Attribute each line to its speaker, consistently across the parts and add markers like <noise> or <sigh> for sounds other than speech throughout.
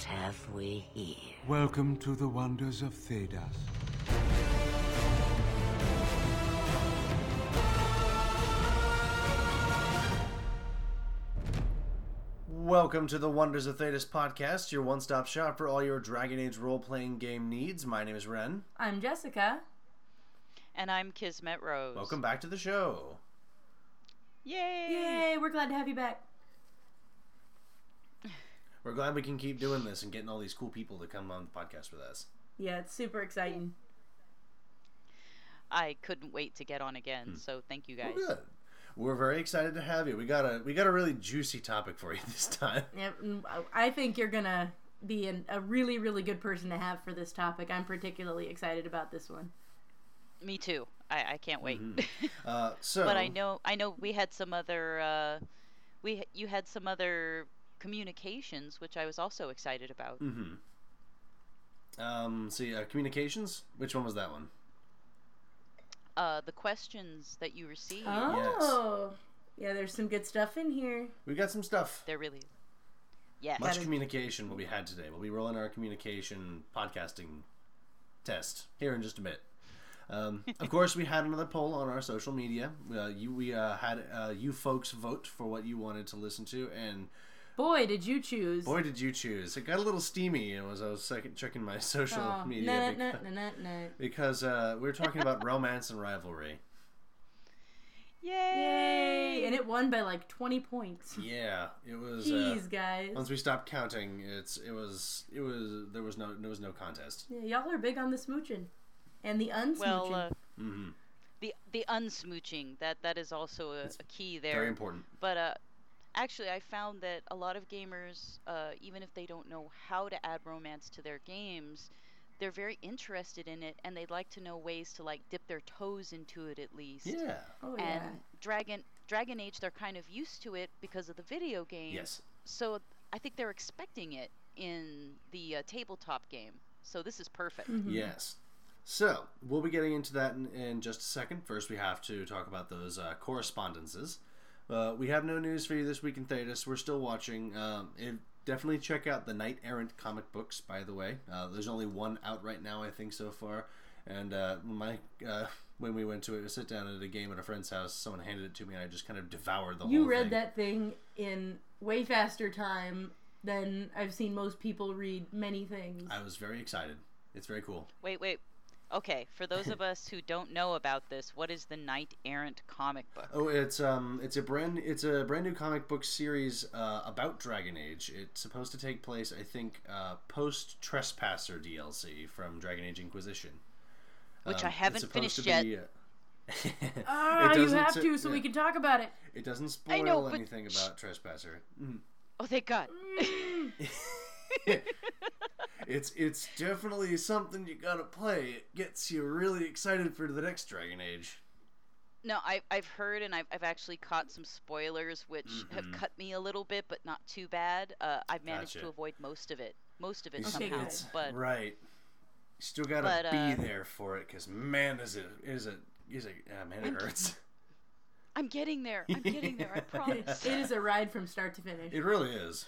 Speaker 1: What have we here?
Speaker 2: Welcome to the wonders of Thedas.
Speaker 3: Welcome to the Wonders of Thedas podcast, your one stop shop for all your Dragon Age role playing game needs. My name is Ren.
Speaker 4: I'm Jessica.
Speaker 5: And I'm Kismet Rose.
Speaker 3: Welcome back to the show.
Speaker 5: Yay!
Speaker 4: Yay, we're glad to have you back.
Speaker 3: We're glad we can keep doing this and getting all these cool people to come on the podcast with us.
Speaker 4: Yeah, it's super exciting.
Speaker 5: I couldn't wait to get on again, so thank you guys.
Speaker 3: Well, good. We're very excited to have you. We got a we got a really juicy topic for you <laughs> this time.
Speaker 4: Yeah, I think you're gonna be an, a really, really good person to have for this topic. I'm particularly excited about this one.
Speaker 5: Me too. I, I can't wait. <laughs>
Speaker 3: Uh, so,
Speaker 5: but I know I know we had some other uh, we you had some other communications which I was also excited about.
Speaker 3: Mm-hmm. Um, see, uh, communications. Which one was that one?
Speaker 5: Uh, the questions that you received,
Speaker 4: Oh, yeah, there's some good stuff in here.
Speaker 3: We got some stuff.
Speaker 5: they're really yes.
Speaker 3: Much
Speaker 4: is-
Speaker 3: communication will be had today. We'll be rolling our communication podcasting test here in just a bit. Um, of <laughs> course, we had another poll on our social media. Uh, you, we uh, had uh, you folks vote for what you wanted to listen to, and
Speaker 4: Boy, did you choose.
Speaker 3: boy, did you choose! It got a little steamy as I was second checking my <laughs> social
Speaker 4: oh,
Speaker 3: media
Speaker 4: no, no,
Speaker 3: beca-
Speaker 4: no, no, no.
Speaker 3: because uh, we were talking about <laughs> romance and rivalry.
Speaker 5: Yay!
Speaker 4: Yay! And it won by like 20 points.
Speaker 3: Yeah, it was.
Speaker 4: Jeez,
Speaker 3: uh,
Speaker 4: guys.
Speaker 3: once we stopped counting, it's it was it was there was no there was no contest.
Speaker 4: Yeah, y'all are big on the smooching. And the unsmooching.
Speaker 5: Well, uh,
Speaker 3: hmm
Speaker 5: the the unsmooching that that is also a, a key there.
Speaker 3: Very important.
Speaker 5: But uh, actually, I found that a lot of gamers, uh, even if they don't know how to add romance to their games, they're very interested in it, and they'd like to know ways to like dip their toes into it at least.
Speaker 3: Yeah.
Speaker 4: oh, yeah.
Speaker 5: And Dragon Dragon Age, they're kind of used to it because of the video game.
Speaker 3: Yes.
Speaker 5: So I think they're expecting it in the uh, tabletop game. So this is perfect.
Speaker 4: Mm-hmm.
Speaker 3: Yes. So, we'll be getting into that in, in just a second. First, we have to talk about those uh, correspondences. Uh, we have no news for you this week in Thedas. We're still watching. Um, it, definitely check out the Knight Errant comic books, by the way. Uh, there's only one out right now, I think, so far. And uh, when my uh, <laughs> when we went to it, sit down at a game at a friend's house, someone handed it to me, and I just kind of devoured the
Speaker 4: You
Speaker 3: whole You
Speaker 4: read
Speaker 3: thing.
Speaker 4: that thing in way faster time than I've seen most people read many things.
Speaker 3: I was very excited. It's very cool.
Speaker 5: Wait, wait. Okay, for those of us who don't know about this, what is the Knight Errant comic book?
Speaker 3: Oh, it's um, it's a brand, it's a brand new comic book series uh, about Dragon Age. It's supposed to take place, I think, uh, post Trespasser DLC from Dragon Age Inquisition,
Speaker 5: Which
Speaker 3: Um,
Speaker 5: I haven't
Speaker 3: it's
Speaker 5: finished
Speaker 3: to
Speaker 5: yet.
Speaker 3: be, uh, <laughs>
Speaker 4: Ah, you have to, so we can talk about it.
Speaker 3: It doesn't spoil
Speaker 5: know, but-
Speaker 3: anything about Trespasser. Mm.
Speaker 5: Oh, thank God. <laughs> <laughs>
Speaker 3: It's it's definitely something you gotta play. It gets you really excited for the next Dragon Age.
Speaker 5: no, I, I've heard and I've, I've actually caught some spoilers which
Speaker 3: Mm-hmm.
Speaker 5: have cut me a little bit, but not too bad. Uh, I've managed
Speaker 3: Gotcha.
Speaker 5: to avoid most of it. Most of it
Speaker 3: It's-
Speaker 4: Okay,
Speaker 5: somehow.
Speaker 4: good.
Speaker 5: But
Speaker 3: right, you still gotta
Speaker 5: But, uh,
Speaker 3: be there for it because man, is it is it is it man, it hurts. <laughs>
Speaker 5: I'm getting there. I'm getting there. I <laughs> promise.
Speaker 4: it is a ride from start to finish.
Speaker 3: It really is.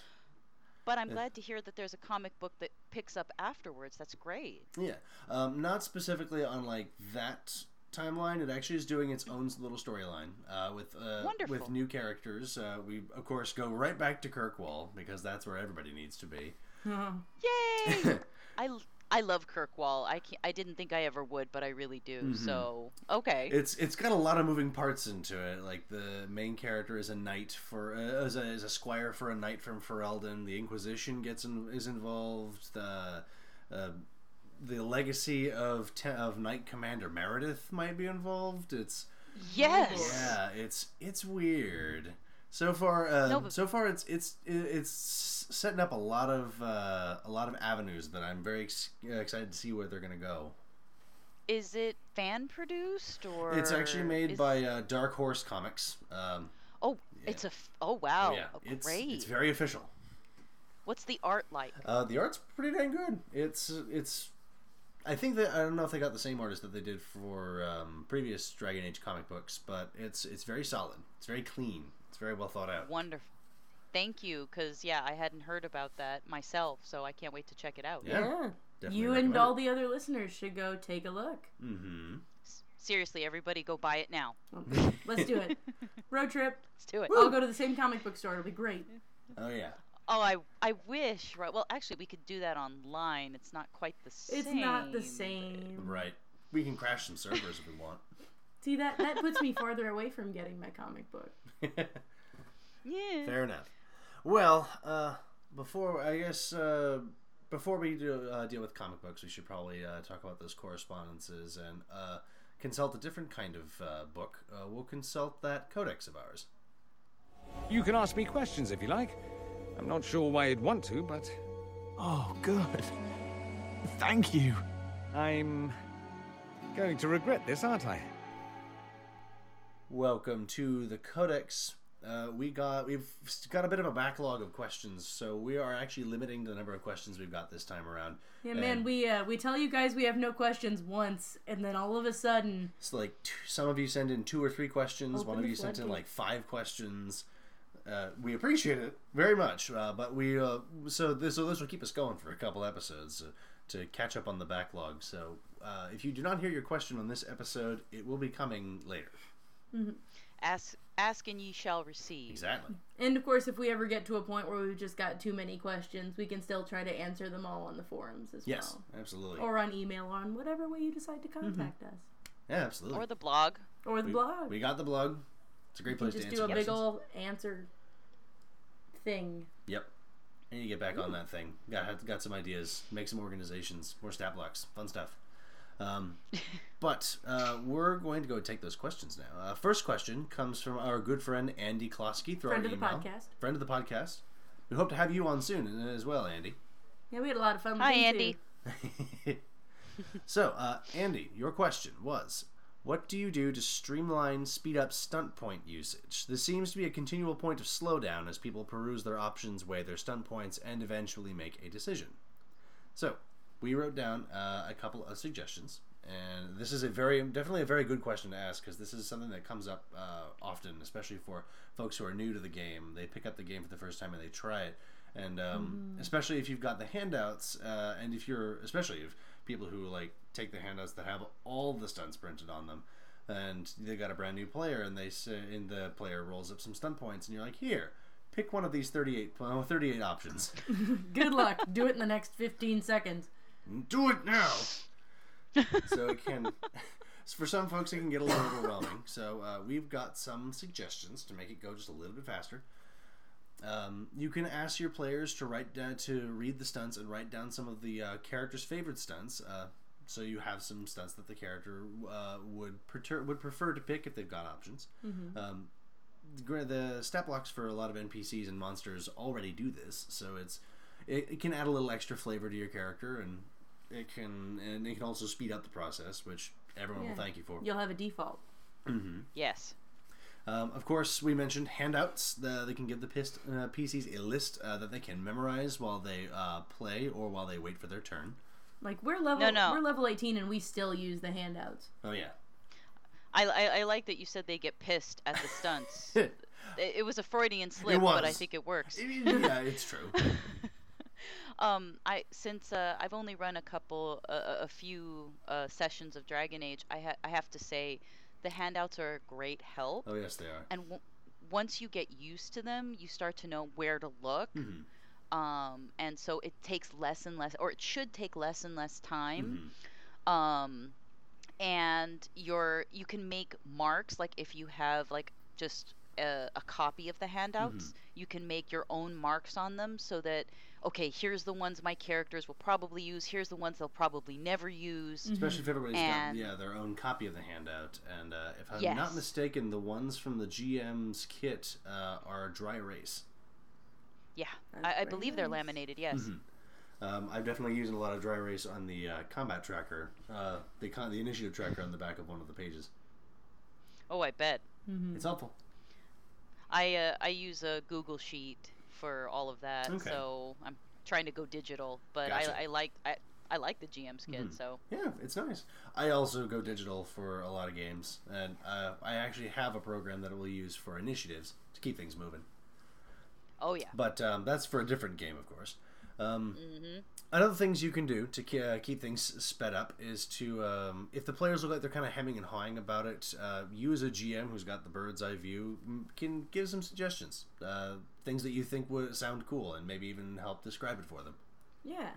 Speaker 5: But I'm glad to hear that there's a comic book that picks up afterwards. That's great.
Speaker 3: Yeah, um, not specifically on like that timeline. It actually is doing its own little storyline uh, with uh,
Speaker 5: Wonderful.
Speaker 3: with new characters. Uh, we of course go right back to Kirkwall because that's where everybody needs to be. <laughs>
Speaker 5: Yay! <laughs> I, I love Kirkwall. I I didn't think I ever would, but I really do. So okay.
Speaker 3: It's it's got a lot of moving parts into it. Like the main character is a knight for uh, is, a, is a squire for a knight from Ferelden. The Inquisition gets in, is involved. The uh, the legacy of te- of Knight Commander Meredith might be involved. It's
Speaker 5: yes.
Speaker 3: Yeah, it's it's weird. So far, uh,
Speaker 5: No, but-
Speaker 3: so far it's it's it's setting up a lot of uh, a lot of avenues that I'm very ex- excited to see where they're gonna go.
Speaker 5: Is it fan produced or?
Speaker 3: It's actually made
Speaker 5: is-
Speaker 3: by uh, Dark Horse Comics. Um,
Speaker 5: Oh, it's a. F- oh wow.
Speaker 3: yeah,
Speaker 5: Oh,
Speaker 3: it's
Speaker 5: great.
Speaker 3: it's very official.
Speaker 5: What's the art like?
Speaker 3: Uh, the art's pretty dang good. It's it's. I think that I don't know if they got the same artist that they did for um, previous Dragon Age comic books, but it's it's very solid. It's very clean. It's very well thought out.
Speaker 5: Wonderful. thank you because yeah, I hadn't heard about that myself, so I can't wait to check it out.
Speaker 3: Yeah.
Speaker 4: Yeah. You and all
Speaker 3: it.
Speaker 4: the other listeners should go take a look.
Speaker 3: Mm-hmm.
Speaker 5: Seriously, everybody, go buy it now.
Speaker 4: Let's do it. <laughs> Road trip.
Speaker 5: Let's do it.
Speaker 4: I'll go to the same comic book store. It'll be great.
Speaker 3: Oh yeah.
Speaker 5: Oh, I I wish. Right. Well, actually, we could do that online. It's not quite the same.
Speaker 4: It's not the same.
Speaker 3: Right. We can crash some servers if we want.
Speaker 4: See that that puts me farther away from getting my comic book.
Speaker 5: Yeah.
Speaker 3: Fair enough. Well, uh, before I guess uh, before we do uh, deal with comic books, we should probably uh, talk about those correspondences and uh, consult a different kind of uh, book. Uh, we'll consult that codex of ours.
Speaker 1: You can ask me questions if you like. I'm not sure why you'd want to, but
Speaker 6: Oh, good. Thank you.
Speaker 1: I'm going to regret this, aren't I?
Speaker 3: Welcome to the codex. Uh, we got we've got a bit of a backlog of questions, so we are actually limiting the number of questions we've got this time around.
Speaker 4: Yeah, man,
Speaker 3: And
Speaker 4: we uh, we tell you guys we have no questions once, and then all of a sudden,
Speaker 3: It's like t- some of you send in two or three questions. One of you sent in like five questions. Uh, we appreciate it very much, uh, but we uh, so this so this will keep us going for a couple episodes uh, to catch up on the backlog. So uh, if you do not hear your question on this episode, it will be coming later. Mm-hmm.
Speaker 5: Ask, ask, and ye shall receive.
Speaker 3: Exactly.
Speaker 4: and of course, if we ever get to a point where we've just got too many questions, we can still try to answer them all on the forums as
Speaker 3: Yes,
Speaker 4: well,
Speaker 3: absolutely.
Speaker 4: or on email, or on whatever way you decide to mm-hmm. contact us,
Speaker 3: yeah, absolutely.
Speaker 5: Or the blog.
Speaker 4: or the
Speaker 3: we,
Speaker 4: blog.
Speaker 3: we got the blog. It's a great place
Speaker 4: You
Speaker 3: place
Speaker 4: just
Speaker 3: to
Speaker 4: do
Speaker 3: answer
Speaker 4: a big old answer thing.
Speaker 3: Yep. And you get back on that thing. Got got some ideas. Make some organizations. More stat blocks. Fun stuff. Um, but uh, we're going to go take those questions now. Uh, first question comes from our good friend Andy Klosky through
Speaker 4: Friend
Speaker 3: our
Speaker 4: of the
Speaker 3: email.
Speaker 4: podcast.
Speaker 3: Friend of the podcast. We hope to have you on soon as well, Andy.
Speaker 4: Yeah, we had a lot of fun.
Speaker 5: Hi, Andy. <laughs>
Speaker 3: so, uh, Andy, your question was What do you do to streamline, speed up stunt point usage? This seems to be a continual point of slowdown as people peruse their options, weigh their stunt points, and eventually make a decision. So, we wrote down uh, a couple of suggestions, and this is a very, definitely a very good question to ask because this is something that comes up uh, often, especially for folks who are new to the game. They pick up the game for the first time and they try it, and um, especially if you've got the handouts, uh, and if you're, especially if people who like take the handouts that have all the stunts printed on them, and they got a brand new player, and they say, and the player rolls up some stunt points, and you're like, here. Pick one of these 38, well, 38 options. <laughs>
Speaker 4: Good luck. Do it in the next 15 seconds.
Speaker 3: Do it now. <laughs> so it can, <laughs> for some folks, it can get a little overwhelming. So uh, we've got some suggestions to make it go just a little bit faster. Um, you can ask your players to write down to read the stunts and write down some of the uh, character's favorite stunts. Uh, so you have some stunts that the character uh, would prefer, would prefer to pick if they've got options. Um, gra- the stat blocks for a lot of NPCs and monsters already do this, so it's it, it can add a little extra flavor to your character, and it can and it can also speed up the process, which everyone
Speaker 4: Yeah.
Speaker 3: will thank you for.
Speaker 4: You'll have a default.
Speaker 5: Yes.
Speaker 3: Um, of course, we mentioned handouts. The, they can give the pist, uh, PCs a list uh, that they can memorize while they uh, play or while they wait for their turn.
Speaker 4: Like we're level
Speaker 5: No, no.
Speaker 4: we're level 18 and we still use the handouts.
Speaker 3: Oh yeah,
Speaker 5: I, I, I like that you said they get pissed at the stunts.
Speaker 3: it, <laughs>
Speaker 5: it, it was a Freudian slip, but I think it works.
Speaker 3: yeah, it's true. <laughs>
Speaker 5: Um, I since uh, I've only run a couple, uh, a few uh, sessions of Dragon Age, I ha- I have to say, the handouts are a great help.
Speaker 3: Oh yes, they are.
Speaker 5: And w- once you get used to them, you start to know where to look.
Speaker 3: Mhm.
Speaker 5: Um, and so it takes less and less, or it should take less and less time.
Speaker 3: Mhm.
Speaker 5: um and you're you can make marks like if you have like just a, a copy of the handouts you can make your own marks on them so that okay here's the ones my characters will probably use here's the ones they'll probably never use
Speaker 3: Especially if everybody's
Speaker 5: And-
Speaker 3: got yeah their own copy of the handout, and uh, if I'm
Speaker 5: Yes.
Speaker 3: not mistaken, the ones from the GM's kit uh, are dry erase.
Speaker 5: yeah I, I
Speaker 4: very
Speaker 5: believe they're laminated yes
Speaker 3: Mm-hmm. Um, I've definitely used a lot of dry erase on the uh, combat tracker, uh, the con- the initiative tracker on the back of one of the pages.
Speaker 5: oh i bet
Speaker 3: It's helpful.
Speaker 5: i uh, i use a google sheet for all of that
Speaker 3: Okay.
Speaker 5: so i'm trying to go digital but
Speaker 3: Gotcha.
Speaker 5: I, I like I, I like the gm's kit so
Speaker 3: Yeah, it's nice. I also go digital for a lot of games, and uh, I actually have a program that I will use for initiatives to keep things moving.
Speaker 5: Oh yeah.
Speaker 3: But um, that's for a different game, of course. Um,
Speaker 5: Mm-hmm.
Speaker 3: Another things you can do to ke- uh, keep things sped up is to, um, if the players look like they're kind of hemming and hawing about it, uh, you as a GM who's got the bird's eye view can give some suggestions, uh, things that you think would sound cool, and maybe even help describe it for them.
Speaker 4: Yeah.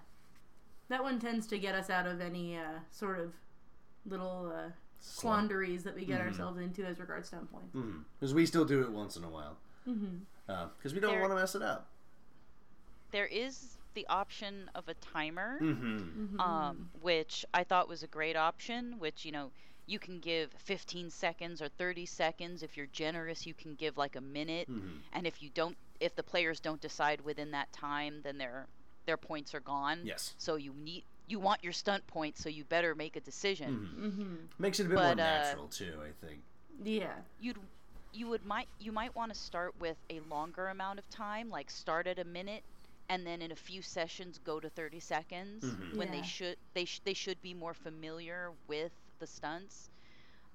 Speaker 4: That one tends to get us out of any uh, sort of little uh, quandaries that we get ourselves into as regards stunt points.
Speaker 3: Because we still do it once in a while. Because we don't
Speaker 5: There-
Speaker 3: want to mess it up.
Speaker 5: There is the option of a timer,
Speaker 3: Mm-hmm.
Speaker 5: um, which I thought was a great option. Which you know you can give 15 seconds or 30 seconds. If you're generous, you can give like a minute.
Speaker 3: Mm-hmm.
Speaker 5: And if you don't, if the players don't decide within that time, then their their points are gone.
Speaker 3: Yes.
Speaker 5: So you need you want your stunt points, so you better make a decision.
Speaker 4: Mm-hmm.
Speaker 3: Makes it a bit
Speaker 5: But,
Speaker 3: more
Speaker 5: uh,
Speaker 3: natural, too, I think.
Speaker 4: Yeah.
Speaker 5: You'd you would might you might want to start with a longer amount of time, like start at a minute, and then in a few sessions go to 30 seconds
Speaker 3: Mm-hmm.
Speaker 5: when
Speaker 4: Yeah.
Speaker 5: they should they sh- they should be more familiar with the stunts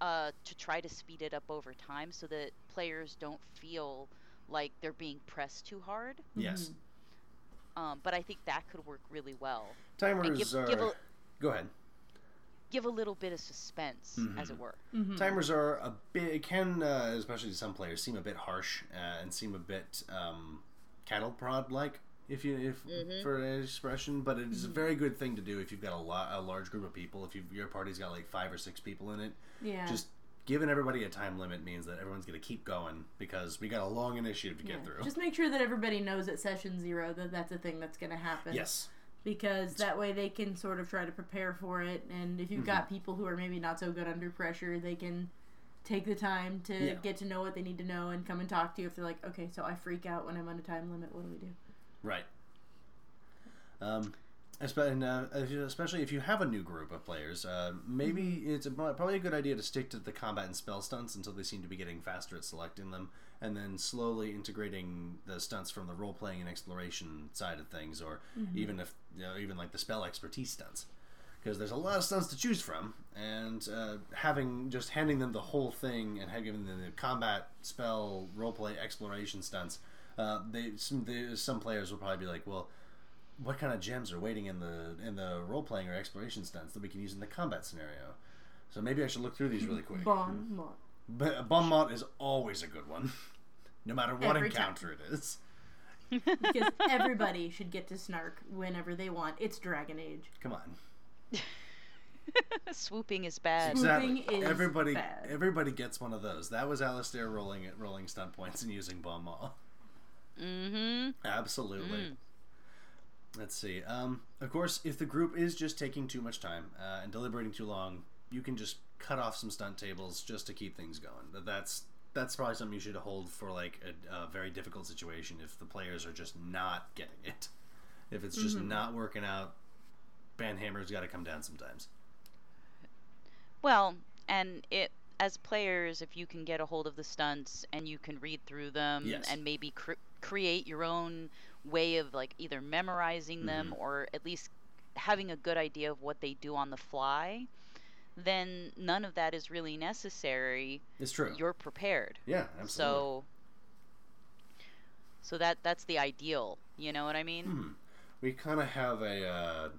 Speaker 5: uh, to try to speed it up over time so that players don't feel like they're being pressed too hard.
Speaker 3: Yes.
Speaker 5: Um, but I think that could work really well.
Speaker 3: Timers
Speaker 5: give-
Speaker 3: are.
Speaker 5: give a-
Speaker 3: Go ahead.
Speaker 5: Give a little bit of suspense, as it were.
Speaker 3: Timers are a bit can, uh, especially to some players, seem a bit harsh uh, and seem a bit um, cattle prod like, if you if for an expression. But it is a very good thing to do if you've got a lot a large group of people. If you your party's got like five or six people in it,
Speaker 4: Yeah.
Speaker 3: just giving everybody a time limit means that everyone's going to keep going because we got a long initiative to
Speaker 4: Yeah.
Speaker 3: get through.
Speaker 4: Just make sure that everybody knows at session zero that that's a thing that's going to happen.
Speaker 3: yes.
Speaker 4: Because that way they can sort of try to prepare for it. And if you've
Speaker 3: Mm-hmm.
Speaker 4: got people who are maybe not so good under pressure, they can take the time to
Speaker 3: Yeah.
Speaker 4: get to know what they need to know and come and talk to you if they're like, okay, so I freak out when I'm on a time limit. What do we do?
Speaker 3: Right. Um, and, uh, especially if you have a new group of players, uh, maybe it's a, probably a good idea to stick to the combat and spell stunts until they seem to be getting faster at selecting them, and then slowly integrating the stunts from the role playing and exploration side of things, or even if you know, even like the spell expertise stunts. Because there's a lot of stunts to choose from, and uh, having just handing them the whole thing and having them the combat, spell, roleplay, exploration stunts, uh, they some they, some players will probably be like, well, what kind of gems are waiting in the in the role playing or exploration stunts that we can use in the combat scenario? So maybe I should look through these really quick.
Speaker 4: Bon mot.
Speaker 3: But Bon mot is always a good one, <laughs> no matter what
Speaker 4: Every time.
Speaker 3: encounter it is.
Speaker 4: Because <laughs> everybody should get to snark whenever they want. It's Dragon Age.
Speaker 3: Come on, <laughs>
Speaker 5: Swooping is bad.
Speaker 4: Swoop-
Speaker 3: exactly.
Speaker 4: is
Speaker 3: everybody
Speaker 4: bad.
Speaker 3: everybody gets one of those. That was Alistair rolling it, rolling stunt points and using Bon mot.
Speaker 5: Mm-hmm.
Speaker 3: Absolutely. Let's see. Um, of course, if the group is just taking too much time uh, and deliberating too long, you can just cut off some stunt tables just to keep things going. That's that's probably something you should hold for like a, a very difficult situation if the players are just not getting it. If it's just not working out, Banhammer's got to come down sometimes.
Speaker 5: Well, and it as players, if you can get a hold of the stunts and you can read through them
Speaker 3: Yes.
Speaker 5: and maybe cr- create your own way of like either memorizing them
Speaker 3: Mm-hmm.
Speaker 5: or at least having a good idea of what they do on the fly, then none of that is really necessary.
Speaker 3: It's true.
Speaker 5: You're prepared.
Speaker 3: yeah, absolutely.
Speaker 5: So so that that's the ideal, you know what I mean?
Speaker 3: Hmm. we kind of have a uh,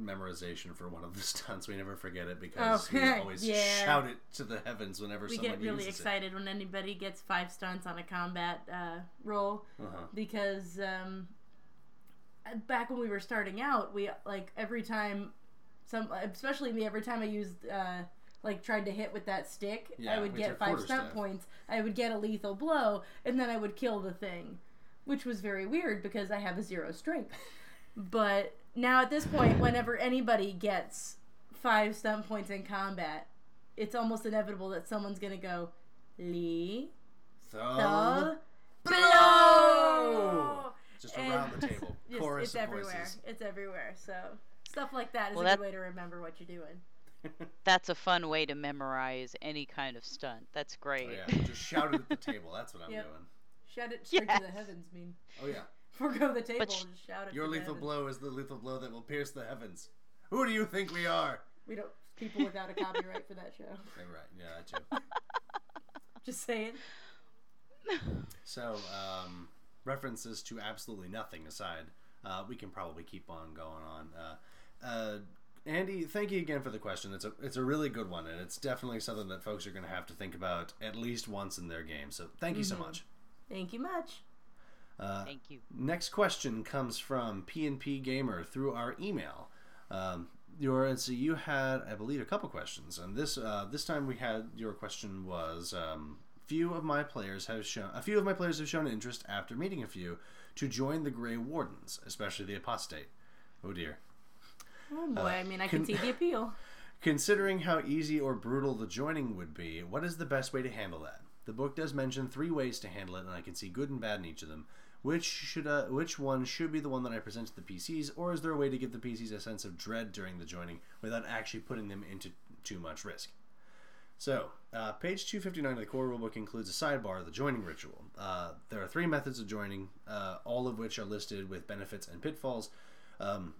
Speaker 3: memorization for one of the <laughs> stunts. We never forget it because
Speaker 4: Oh,
Speaker 3: we <laughs> always
Speaker 4: yeah.
Speaker 3: shout it to the heavens whenever
Speaker 4: We
Speaker 3: someone
Speaker 4: get really excited when anybody gets five stunts on a combat uh, roll.
Speaker 3: Uh-huh.
Speaker 4: because um, back when we were starting out, we like every time some, especially me, every time I used uh, like tried to hit with that stick,
Speaker 3: Yeah,
Speaker 4: I would get five stunt
Speaker 3: quarterstaff.
Speaker 4: points. I would get a lethal blow, and then I would kill the thing, which was very weird because I have a zero strength. but now at this point, whenever anybody gets five stunt points in combat, it's almost inevitable that someone's gonna go Lee
Speaker 3: Thug
Speaker 4: the
Speaker 3: blow! Just
Speaker 4: And-
Speaker 3: around the table. <laughs>
Speaker 4: Yes,
Speaker 3: Chorus
Speaker 4: it's
Speaker 3: of
Speaker 4: everywhere.
Speaker 3: voices.
Speaker 4: It's everywhere. So stuff like that is
Speaker 5: Well,
Speaker 4: a
Speaker 5: that-
Speaker 4: good way to remember what you're doing. <laughs>
Speaker 5: That's a fun way to memorize any kind of stunt. That's
Speaker 3: Oh,
Speaker 5: great.
Speaker 3: yeah, just shout it at the table. That's what I'm
Speaker 4: Yep.
Speaker 3: doing.
Speaker 4: Shout it <laughs> straight to the heavens. Mean
Speaker 3: Oh yeah,
Speaker 4: forego the table
Speaker 5: sh-
Speaker 4: and shout it.
Speaker 3: your lethal
Speaker 4: heavens.
Speaker 3: blow is the lethal blow that will pierce the heavens. Who do you think we are?
Speaker 4: We don't people without a copyright for that show. <laughs>
Speaker 3: Yeah, right. Yeah, that too. <laughs>
Speaker 4: Just saying.
Speaker 3: So, um, references to absolutely nothing aside, uh, we can probably keep on going on. Uh, uh, Andy, thank you again for the question. It's a it's a really good one, and it's definitely something that folks are going to have to think about at least once in their game. So thank you so much.
Speaker 4: Thank you much.
Speaker 5: Thank you.
Speaker 3: Next question comes from PNP Gamer through our email. Um, your and so you had, I believe, a couple questions, and this uh, this time we had your question was: um, few of my players have shown a few of my players have shown interest after meeting a few to join the Grey Wardens, especially the Apostate. Oh dear.
Speaker 4: Oh boy, I mean, I can,
Speaker 3: can-
Speaker 4: see the appeal. <laughs>
Speaker 3: Considering how easy or brutal the joining would be, what is the best way to handle that? The book does mention three ways to handle it, and I can see good and bad in each of them. Which should uh, which one should be the one that I present to the PCs, or is there a way to give the PCs a sense of dread during the joining without actually putting them into too much risk? So, uh, page 259 of the core rulebook includes a sidebar, the joining ritual. Uh, there are three methods of joining, uh, all of which are listed with benefits and pitfalls. Um,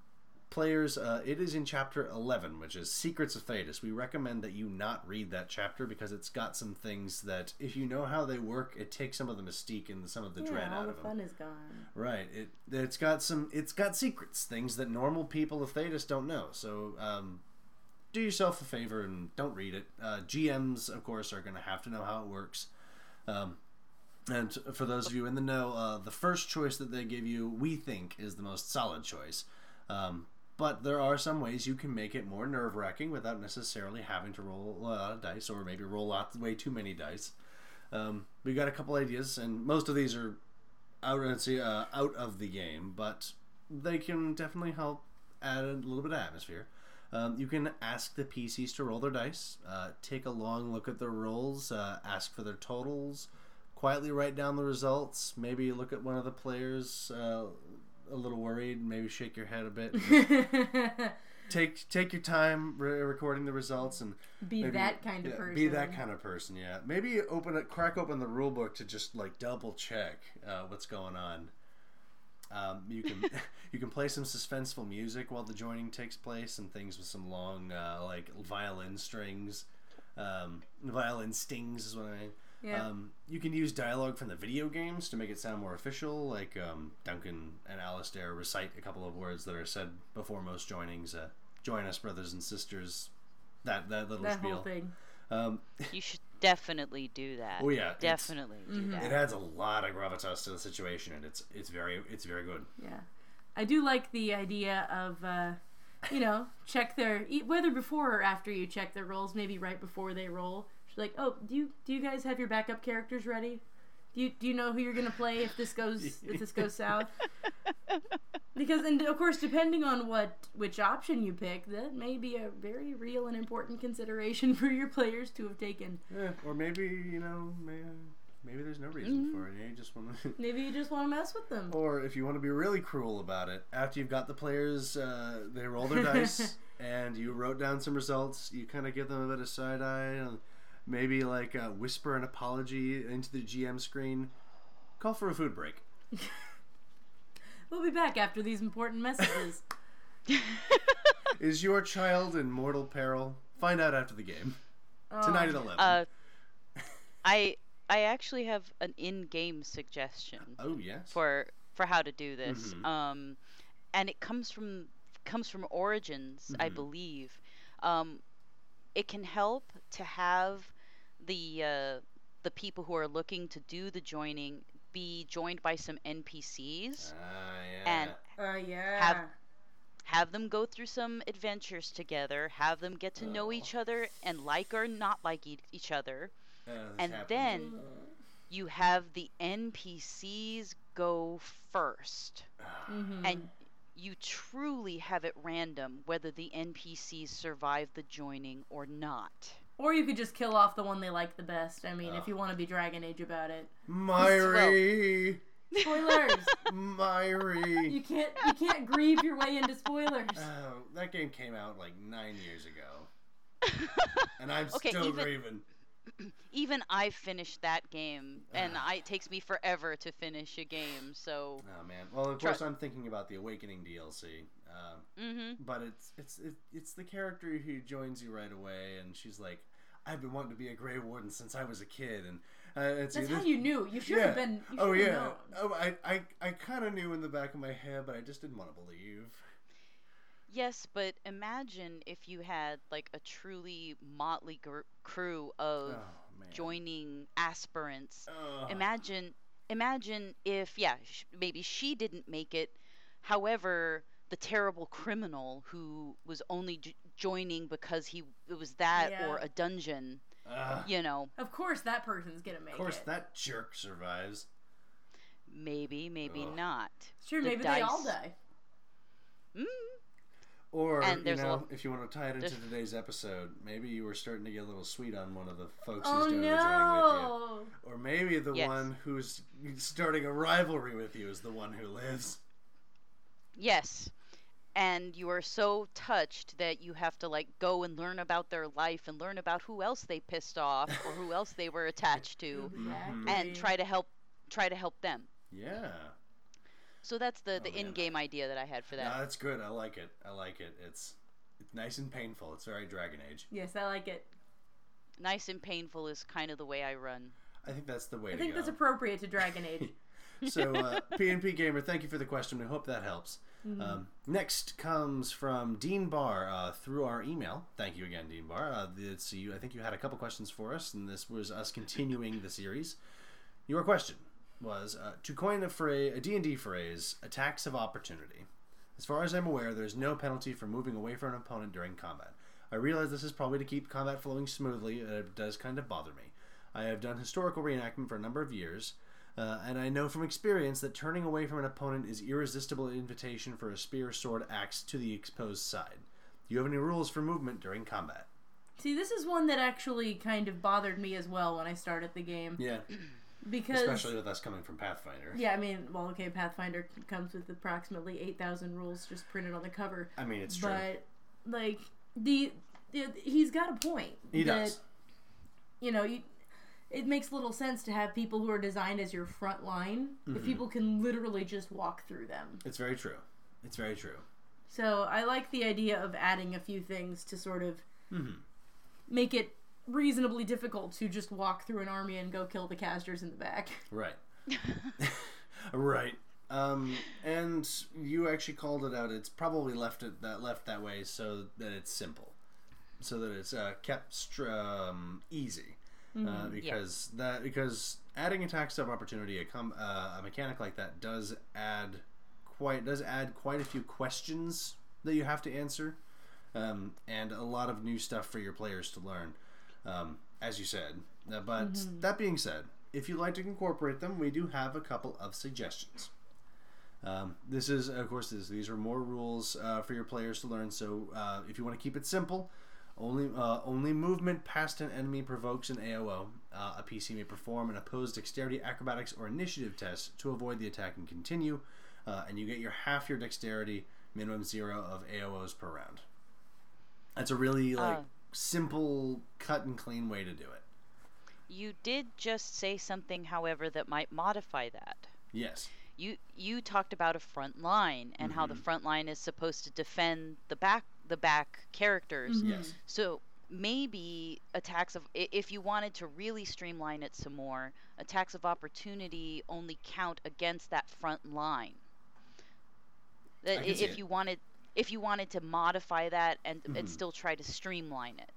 Speaker 3: players, uh, it is in chapter 11, which is Secrets of Thedas. We recommend that you not read that chapter because it's got some things that, if you know how they work, it takes some of the mystique and some of the dread
Speaker 4: yeah, all
Speaker 3: out
Speaker 4: the
Speaker 3: of them.
Speaker 4: fun is gone.
Speaker 3: Right. It it's got some it's got secrets, things that normal people of Thedas don't know. So um, do yourself a favor and don't read it. Uh, GMs, of course, are going to have to know how it works. Um, and for those of you in the know, uh, the first choice that they give you, we think, is the most solid choice. Um, but there are some ways you can make it more nerve wracking without necessarily having to roll a lot of dice or maybe roll out way too many dice. Um, we got a couple ideas, and most of these are out, uh, out of the game, but they can definitely help add a little bit of atmosphere. Um, you can ask the PCs to roll their dice, uh, take a long look at their rolls, uh, ask for their totals, quietly write down the results, maybe look at one of the players uh, a little worried, maybe shake your head a bit. <laughs> take take your time re- recording the results and
Speaker 4: Be
Speaker 3: maybe-
Speaker 4: that kind of
Speaker 3: yeah,
Speaker 4: person.
Speaker 3: Be that kind of person, yeah. Maybe open it, crack open the rule book to just like double check uh, what's going on. Um, you can <laughs> <laughs> you can play some suspenseful music while the joining takes place and things with some long uh, like violin strings, um, violin stings is what I mean.
Speaker 4: Yeah.
Speaker 3: Um, you can use dialogue from the video games to make it sound more official, like um, Duncan and Alistair recite a couple of words that are said before most joinings. Uh, Join us, brothers and sisters. That that little
Speaker 4: that
Speaker 3: spiel.
Speaker 4: whole thing.
Speaker 3: Um,
Speaker 5: You should definitely do that.
Speaker 3: Oh, yeah,
Speaker 5: definitely do that.
Speaker 3: it adds a lot of gravitas to the situation, and it's it's very it's very good.
Speaker 4: Yeah, I do like the idea of, uh, you know, check their e- whether before or after you check their rolls. Maybe right before they roll, she's like, "Oh, do you do you guys have your backup characters ready? Do you do you know who you're gonna play if this goes if this goes south?" <laughs> Because and of course, depending on what which option you pick, that may be a very real and important consideration <laughs> for your players to have taken.
Speaker 3: Yeah, or maybe you know maybe, maybe there's no reason for it. You just want to. <laughs>
Speaker 4: Maybe you just want to mess with them.
Speaker 3: Or if you want to be really cruel about it, after you've got the players, uh, they roll their dice, and you wrote down some results. You kind of give them a bit of side eye, and maybe like uh, whisper an apology into the GM screen. Call for a food break. <laughs>
Speaker 4: We'll be back after these important messages. <laughs> <laughs>
Speaker 3: Is your child in mortal peril? Find out after the game tonight at eleven.
Speaker 5: Uh, I I actually have an in-game suggestion
Speaker 3: oh yes.
Speaker 5: for for how to do this.
Speaker 3: Mhm.
Speaker 5: Um, and it comes from comes from Origins, I
Speaker 3: Mhm.
Speaker 5: believe. Um, it can help to have the uh, the people who are looking to do the joining be joined by some NPCs.
Speaker 3: Ah, yeah.
Speaker 5: and
Speaker 4: Uh, yeah.
Speaker 5: Have- have them go through some adventures together, have them get to know
Speaker 3: Oh.
Speaker 5: each other and like or not like e- each other.
Speaker 3: Uh,
Speaker 5: and
Speaker 3: happened.
Speaker 5: then you have the NPCs go first.
Speaker 4: Mhm.
Speaker 5: And you truly have it random whether the NPCs survive the joining or not.
Speaker 4: Or you could just kill off the one they like the best. I mean, if you want to be Dragon Age about it.
Speaker 3: Mhairi,
Speaker 4: Spoilers. Mhairi.
Speaker 3: you
Speaker 4: can't you can't grieve your way into spoilers.
Speaker 3: Oh, that game came out like nine years ago, <laughs> and I'm
Speaker 5: Okay,
Speaker 3: still
Speaker 5: even-
Speaker 3: grieving. <clears throat>
Speaker 5: Even I finished that game, ah. and I, it takes me forever to finish a game. So,
Speaker 3: Oh man. Well, of
Speaker 5: Try-
Speaker 3: course, I'm thinking about the Awakening DLC. Uh,
Speaker 5: hmm
Speaker 3: but it's it's it, it's the character who joins you right away, and she's like, I've been wanting to be a Grey Warden since I was a kid, and uh, it's
Speaker 4: That's how you knew. You should
Speaker 3: yeah.
Speaker 4: have been.
Speaker 3: Oh yeah.
Speaker 4: known.
Speaker 3: Oh, I I, I kind of knew in the back of my head, but I just didn't want to believe.
Speaker 5: Yes, but imagine if you had like a truly motley gr- crew of
Speaker 3: Oh
Speaker 5: joining aspirants. Imagine, imagine if yeah, sh- maybe she didn't make it. However, the terrible criminal who was only j- joining because he it was that or a dungeon.
Speaker 3: Ugh.
Speaker 5: You know,
Speaker 4: Of course, that person's gonna make it.
Speaker 3: of course,
Speaker 4: it.
Speaker 3: that jerk survives.
Speaker 5: maybe, maybe
Speaker 3: Ugh.
Speaker 5: not.
Speaker 4: sure,
Speaker 5: the
Speaker 4: maybe they all die.
Speaker 5: Mm.
Speaker 3: Or
Speaker 5: And
Speaker 3: you know,
Speaker 5: lo-
Speaker 3: if you want to tie it into
Speaker 5: there's-
Speaker 3: today's episode, maybe you were starting to get a little sweet on one of the folks
Speaker 4: Oh
Speaker 3: who's doing the joining with you. Or maybe the
Speaker 5: Yes.
Speaker 3: one who's starting a rivalry with you is the one who lives.
Speaker 5: Yes. And you are so touched that you have to like go and learn about their life and learn about who else they pissed off or who else they were attached to <laughs>
Speaker 4: Exactly.
Speaker 5: and try to help try to help them.
Speaker 3: Yeah.
Speaker 5: So that's the the
Speaker 3: Oh,
Speaker 5: in-game idea that I had for
Speaker 3: No,
Speaker 5: that.
Speaker 3: that's good. I like it. I like it. It's it's nice and painful. It's very Dragon Age.
Speaker 4: Yes, I like it.
Speaker 5: Nice and painful is kind of the way I run.
Speaker 3: I think that's the way
Speaker 4: I
Speaker 3: to
Speaker 4: think
Speaker 3: go.
Speaker 4: that's appropriate to Dragon Age. <laughs>
Speaker 3: so uh, <laughs> PNP Gamer, thank you for the question. We hope that helps. Um, next comes from Dean Barr uh, through our email. Thank you again, Dean Barr. Uh, it's you. I think you had a couple questions for us, and this was us continuing the series. Your question was uh, to coin a phrase, a D&D phrase, attacks of opportunity. As far as I'm aware, there's no penalty for moving away from an opponent during combat. I realize this is probably to keep combat flowing smoothly, and it does kind of bother me. I have done historical reenactment for a number of years, uh, and I know from experience that turning away from an opponent is irresistible invitation for a spear, sword, axe to the exposed side. Do you have any rules for movement during combat?
Speaker 4: See, this is one that actually kind of bothered me as well when I started the game
Speaker 3: Yeah, <clears throat>
Speaker 4: because
Speaker 3: especially with us coming from Pathfinder.
Speaker 4: yeah, I mean, well, okay, Pathfinder comes with approximately eight thousand rules just printed on the cover,
Speaker 3: I mean, it's true.
Speaker 4: but like the, the he's got a point.
Speaker 3: he
Speaker 4: that,
Speaker 3: does.
Speaker 4: You know, you, it makes little sense to have people who are designed as your front line if
Speaker 3: Mm-hmm.
Speaker 4: people can literally just walk through them.
Speaker 3: It's very true. It's very true.
Speaker 4: So I like the idea of adding a few things to sort of
Speaker 3: Mhm.
Speaker 4: make it reasonably difficult to just walk through an army and go kill the casters in the back. <laughs>
Speaker 3: Right. <laughs> right. Um, and you actually called it out. It's probably left it that left that way so that it's simple, so that it's uh, kept str- um, easy. Uh, because that because adding attacks of opportunity, a, com- uh, a mechanic like that does add quite does add quite a few questions that you have to answer, um, and a lot of new stuff for your players to learn, um, as you said. Uh, but that being said, if you'd like to incorporate them, we do have a couple of suggestions. Um, this is, of course, this, these are more rules uh, for your players to learn. So, uh, if you want to keep it simple, only uh, only movement past an enemy provokes an AOO. Uh, a PC may perform an opposed dexterity, acrobatics, or initiative test to avoid the attack and continue. Uh, and you get your half your dexterity, minimum zero of AOOs per round. That's a really like
Speaker 5: Uh.
Speaker 3: simple, cut and clean way to do it.
Speaker 5: You did just say something, however, that might modify that.
Speaker 3: Yes.
Speaker 5: You you talked about a front line and how the
Speaker 3: Mm-hmm.
Speaker 5: front line is supposed to defend the back the back characters.
Speaker 3: Yes.
Speaker 5: So maybe attacks of if you wanted to really streamline it some more, attacks of opportunity only count against that front line. That
Speaker 3: I
Speaker 5: i-
Speaker 3: see
Speaker 5: if
Speaker 3: it.
Speaker 5: you wanted if you wanted to modify that and
Speaker 3: Mm-hmm.
Speaker 5: and still try to streamline it.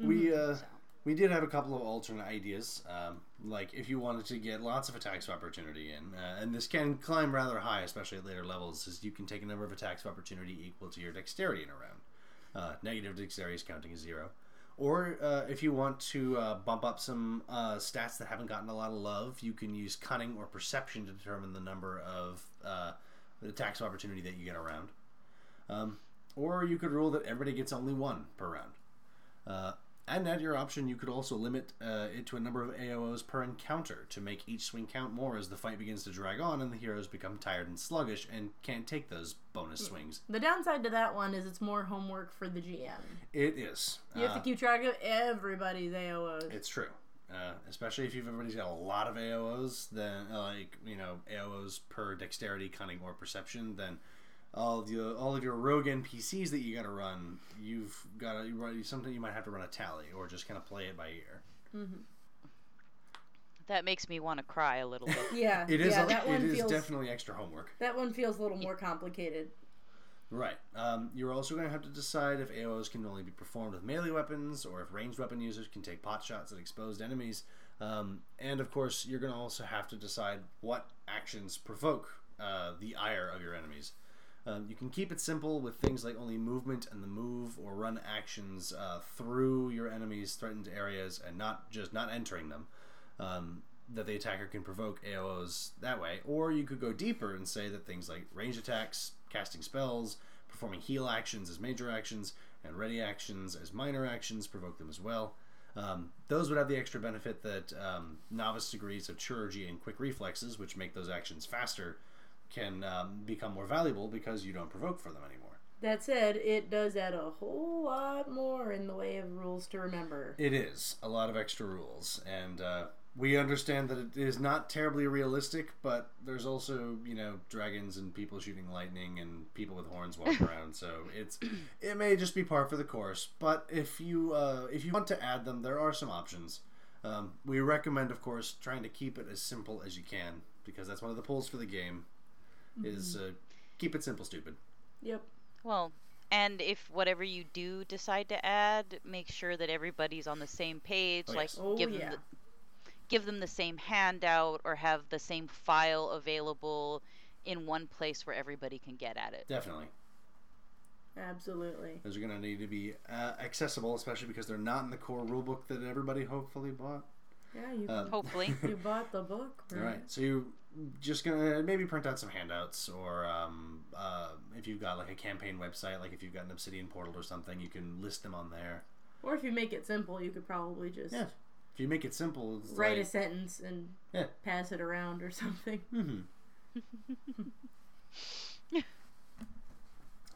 Speaker 3: We uh,
Speaker 5: Mm-hmm. So.
Speaker 3: We did have a couple of alternate ideas. Um, like if you wanted to get lots of attacks of opportunity in, uh, and this can climb rather high, especially at later levels, is you can take a number of attacks of opportunity equal to your dexterity in a round. Uh, negative dexterity is counting as zero. Or uh, if you want to uh, bump up some uh, stats that haven't gotten a lot of love, you can use cunning or perception to determine the number of uh, attacks of opportunity that you get around. Um, or you could rule that everybody gets only one per round. Uh, and at your option, you could also limit uh, it to a number of AOs per encounter to make each swing count more as the fight begins to drag on and the heroes become tired and sluggish and can't take those bonus swings.
Speaker 4: The downside to that one is it's more homework for the GM.
Speaker 3: It is.
Speaker 4: You have
Speaker 3: Uh,
Speaker 4: to keep track of everybody's AOs.
Speaker 3: It's true. Uh, especially if you've everybody's got a lot of AOs, then uh, like you know AOs per dexterity, cunning, or perception, then all of your all of your rogue NPCs that you got to run, you've got to run something you might have to run a tally or just kind of play it by ear.
Speaker 5: That makes me want to cry a little bit. <laughs>
Speaker 4: Yeah, <laughs>
Speaker 3: It is
Speaker 4: yeah,
Speaker 3: a,
Speaker 4: that
Speaker 3: it
Speaker 4: one
Speaker 3: is
Speaker 4: feels
Speaker 3: definitely extra homework.
Speaker 4: that one feels a little more complicated.
Speaker 3: Right. Um, you're also going to have to decide if AOs can only be performed with melee weapons or if ranged weapon users can take pot shots at exposed enemies. Um, and of course, you're going to also have to decide what actions provoke uh, the ire of your enemies. Um, you can keep it simple with things like only movement and the move or run actions uh, through your enemy's threatened areas and not just not entering them. Um, that the attacker can provoke AOs that way. Or you could go deeper and say that things like range attacks, casting spells, performing heal actions as major actions, and ready actions as minor actions provoke them as well. Um, those would have the extra benefit that um, novice degrees of chirurgy and quick reflexes, which make those actions faster, can um, become more valuable because you don't provoke for them anymore.
Speaker 4: That said, it does add a whole lot more in the way of rules to remember.
Speaker 3: It is a lot of extra rules, and uh, we understand that it is not terribly realistic. But there's also, you know, dragons and people shooting lightning and people with horns walking <laughs> around. So it's it may just be par for the course. But if you uh, if you want to add them, there are some options. Um, we recommend, of course, trying to keep it as simple as you can because that's one of the pulls for the game. Is uh, keep it simple, stupid.
Speaker 4: Yep.
Speaker 5: Well, and if whatever you do decide to add, make sure that everybody's on the same page.
Speaker 3: Oh,
Speaker 5: like
Speaker 3: yes.
Speaker 4: Oh,
Speaker 5: give
Speaker 4: yeah.
Speaker 5: them the, give them the same handout or have the same file available in one place where everybody can get at it.
Speaker 3: Definitely.
Speaker 4: Absolutely.
Speaker 3: Those are going to need to be uh, accessible, especially because they're not in the core rulebook that everybody hopefully bought.
Speaker 4: Yeah, you
Speaker 3: Um,
Speaker 5: Hopefully. <laughs>
Speaker 4: you bought the book,
Speaker 3: All
Speaker 4: right?
Speaker 3: right, so you just gonna maybe print out some handouts, or um, uh, if you've got like a campaign website, like if you've got an Obsidian portal or something, you can list them on there.
Speaker 4: Or if you make it simple, you could probably just
Speaker 3: Yeah, if you make it simple,
Speaker 4: write a sentence and
Speaker 3: Yeah.
Speaker 4: pass it around or something.
Speaker 3: Mhm. <laughs>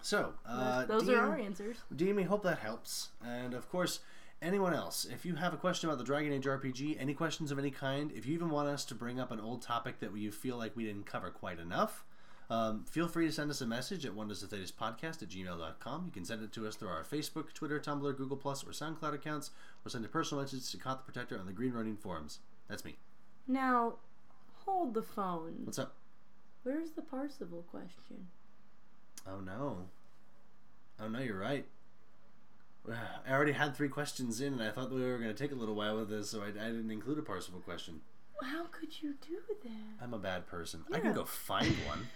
Speaker 3: so, uh,
Speaker 4: Those
Speaker 3: Dean,
Speaker 4: are our answers.
Speaker 3: We hope that helps. And of course, anyone else, if you have a question about the Dragon Age RPG, any questions of any kind, if you even want us to bring up an old topic that you feel like we didn't cover quite enough, um, feel free to send us a message at wonders of Thedas podcast at gmail.com. You can send it to us through our Facebook, Twitter, Tumblr, Google, Plus, or SoundCloud accounts, or send a personal message to Kot the Protector on the Green Ronin forums. That's me.
Speaker 4: Now, hold the phone.
Speaker 3: What's up?
Speaker 4: Where's the Parsival question?
Speaker 3: Oh no. Oh no, you're right. <sighs> I already had three questions in, and I thought that we were going to take a little while with this, so I, I didn't include a Parsifal question.
Speaker 4: How could you do that?
Speaker 3: I'm a bad person. I can
Speaker 4: Yeah.
Speaker 3: go find <laughs> one.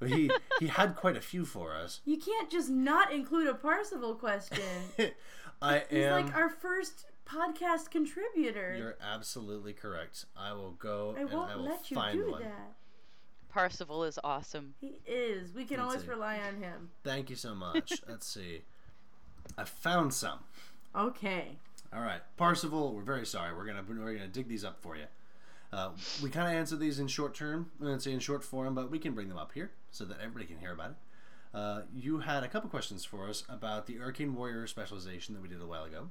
Speaker 3: But he he had quite a few for us.
Speaker 4: You can't just not include a Parsival question. <laughs>
Speaker 3: I
Speaker 4: He's
Speaker 3: am.
Speaker 4: like our first podcast contributor.
Speaker 3: You're absolutely correct. I will go
Speaker 4: I
Speaker 3: and
Speaker 4: won't
Speaker 3: I will
Speaker 4: let you
Speaker 3: find
Speaker 4: do
Speaker 3: one.
Speaker 4: that.
Speaker 5: Parsival is awesome.
Speaker 4: He is. We can
Speaker 3: Let's
Speaker 4: always
Speaker 3: see.
Speaker 4: rely on him.
Speaker 3: Thank you so much. Let's see. I found some.
Speaker 4: Okay.
Speaker 3: All right, Parsival. We're very sorry. We're gonna we're gonna dig these up for you. Uh, we kind of answer these in short term, let's say in short form, but we can bring them up here so that everybody can hear about it. Uh, you had a couple questions for us about the Arcane Warrior specialization that we did a while ago.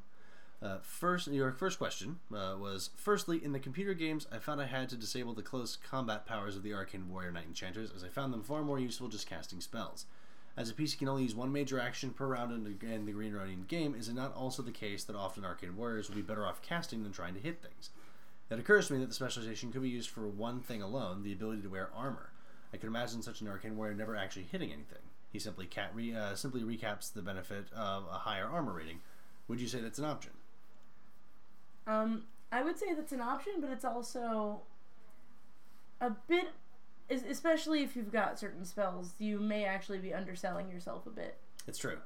Speaker 3: Uh, first, your first question uh, was: Firstly, in the computer games, I found I had to disable the close combat powers of the Arcane Warrior Knight Enchanters, as I found them far more useful just casting spells. As a PC can only use one major action per round in the, Green Ronin game, is it not also the case that often Arcane Warriors will be better off casting than trying to hit things? It occurs to me that the specialization could be used for one thing alone: the ability to wear armor. I can imagine such an Arcane Warrior never actually hitting anything. He simply cat re, uh, simply recaps the benefit of a higher armor rating. Would you say that's an option?
Speaker 4: Um, I would say that's an option, but it's also a bit, especially if you've got certain spells, you may actually be underselling yourself a bit.
Speaker 3: It's true.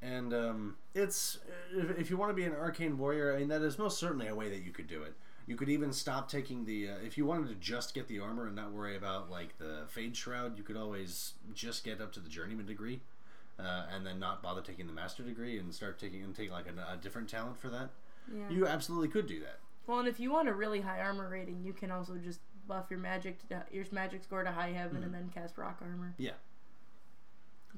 Speaker 3: And um, it's if, if you want to be an arcane warrior, I mean that is most certainly a way that you could do it. You could even stop taking the uh, if you wanted to just get the armor and not worry about like the fade shroud. You could always just get up to the journeyman degree, uh, and then not bother taking the master degree and start taking and take like a, a different talent for that.
Speaker 4: Yeah.
Speaker 3: You absolutely could do that.
Speaker 4: Well, and if you want a really high armor rating, you can also just buff your magic to your magic score to high heaven and then cast rock armor.
Speaker 3: Yeah.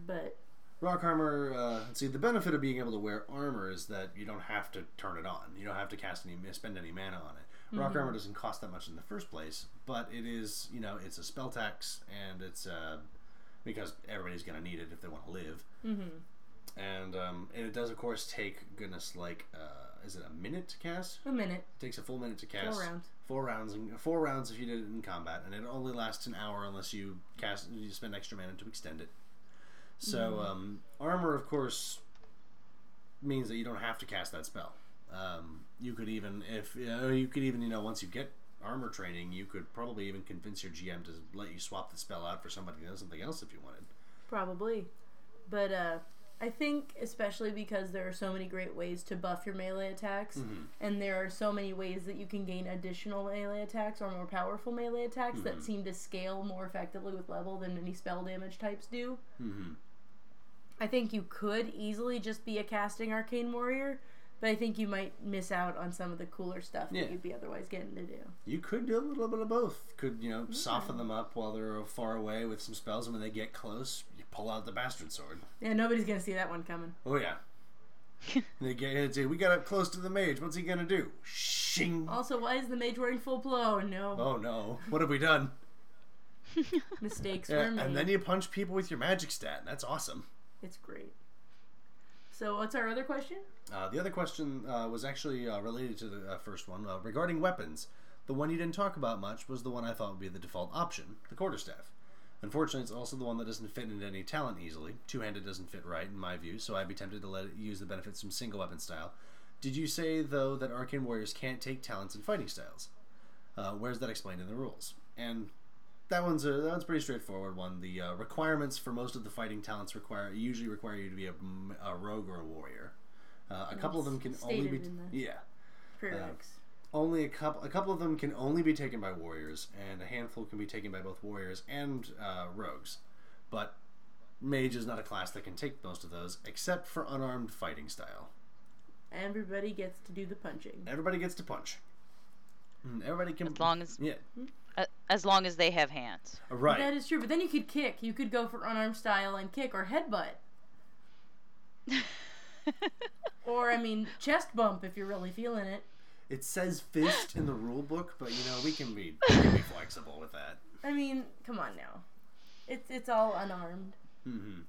Speaker 4: But
Speaker 3: Rock armor. Uh, see. The benefit of being able to wear armor is that you don't have to turn it on. You don't have to cast any, spend any mana on it. Rock armor doesn't cost that much in the first place, but it is, you know, it's a spell tax and it's uh, because everybody's going to need it if they want to live. Mm-hmm. And um, and it does of course take goodness like uh, is it a minute to cast?
Speaker 4: A minute.
Speaker 3: It takes a full minute to cast.
Speaker 4: rounds.
Speaker 3: Four rounds. And, four rounds if you did it in combat, and it only lasts an hour unless you cast. You spend extra mana to extend it. So um, armor, of course, means that you don't have to cast that spell. Um, you could even, if you, know, you could even, you know, once you get armor training, you could probably even convince your GM to let you swap the spell out for somebody who does something else if you wanted.
Speaker 4: Probably. But uh I think especially because there are so many great ways to buff your melee attacks and there are so many ways that you can gain additional melee attacks or more powerful melee attacks that seem to scale more effectively with level than many spell damage types do.
Speaker 3: Mm-hmm.
Speaker 4: I think you could easily just be a casting arcane warrior, but I think you might miss out on some of the cooler stuff
Speaker 3: Yeah.
Speaker 4: that you'd be otherwise getting to do.
Speaker 3: You could do a little bit of both. Could you know soften them up while they're far away with some spells, and when they get close, pull out the bastard sword.
Speaker 4: Yeah, nobody's gonna see that one coming.
Speaker 3: Oh yeah. <laughs> they get and say, "We got up close to the mage. What's he gonna do?" Shing.
Speaker 4: Also, why is the mage wearing full blow? No
Speaker 3: Oh no! What have we done? <laughs>
Speaker 4: mistakes
Speaker 3: Yeah,
Speaker 4: were made.
Speaker 3: and then you punch people with your magic stat. That's awesome.
Speaker 4: It's great. So, what's our other question?
Speaker 3: Uh, the other question uh, was actually uh, related to the uh, first one uh, regarding weapons. The one you didn't talk about much was the one I thought would be the default option, the quarterstaff. Unfortunately, it's also the one that doesn't fit into any talent easily. Two-handed doesn't fit right in my view, so I'd be tempted to let it use the benefits from single weapon style. Did you say though that arcane warriors can't take talents and fighting styles? Uh, where's that explained in the rules? And that one's a that one's a pretty straightforward one. The uh, requirements for most of the fighting talents require usually require you to be a, a rogue or a warrior. Uh, a couple of them can only be
Speaker 4: the-
Speaker 3: yeah
Speaker 4: Prereqs.
Speaker 3: Only a couple a couple of them can only be taken by warriors and a handful can be taken by both warriors and uh, rogues but mage is not a class that can take most of those except for unarmed fighting style
Speaker 4: Everybody gets to do the punching.
Speaker 3: everybody gets to punch Mm, everybody can
Speaker 5: As long as
Speaker 3: yeah
Speaker 5: uh, as long as they have hands.
Speaker 3: uh, right
Speaker 4: That is true, but then you could kick. You could go for unarmed style and kick or headbutt. <laughs> Or, I mean, chest bump if you're really feeling it.
Speaker 3: It says fist in the rule book but you know we can be we can be flexible with that
Speaker 4: I mean, come on now. It's it's all unarmed.
Speaker 3: hmm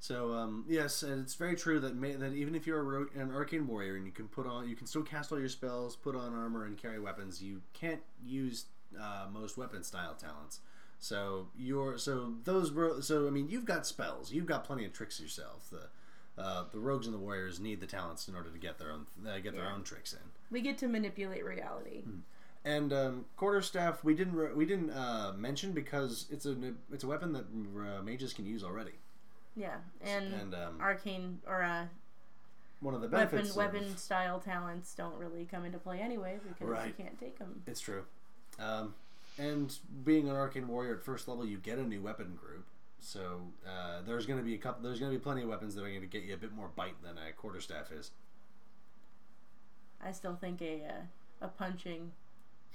Speaker 3: So um, yes, and it's very true that ma- that even if you're a ro- an arcane warrior and you can put on, you can still cast all your spells, put on armor, and carry weapons. You can't use uh, most weapon style talents. So you're so those ro- so I mean you've got spells, you've got plenty of tricks yourself. The uh, the rogues and the warriors need the talents in order to get their own uh, get their
Speaker 4: Yeah.
Speaker 3: own tricks in.
Speaker 4: We get to manipulate reality.
Speaker 3: And um, quarterstaff we didn't re- we didn't uh, mention because it's a it's a weapon that uh, mages can use already.
Speaker 4: Yeah, and,
Speaker 3: And, um,
Speaker 4: arcane or uh,
Speaker 3: One of the
Speaker 4: weapon
Speaker 3: benefits of-
Speaker 4: weapon style talents don't really come into play anyway because
Speaker 3: Right.
Speaker 4: you can't take them.
Speaker 3: It's true. Um, and being an arcane warrior at first level, you get a new weapon group. So uh, there's going to be a couple. There's going to be plenty of weapons that are going to get you a bit more bite than a quarterstaff is.
Speaker 4: I still think a uh, a punching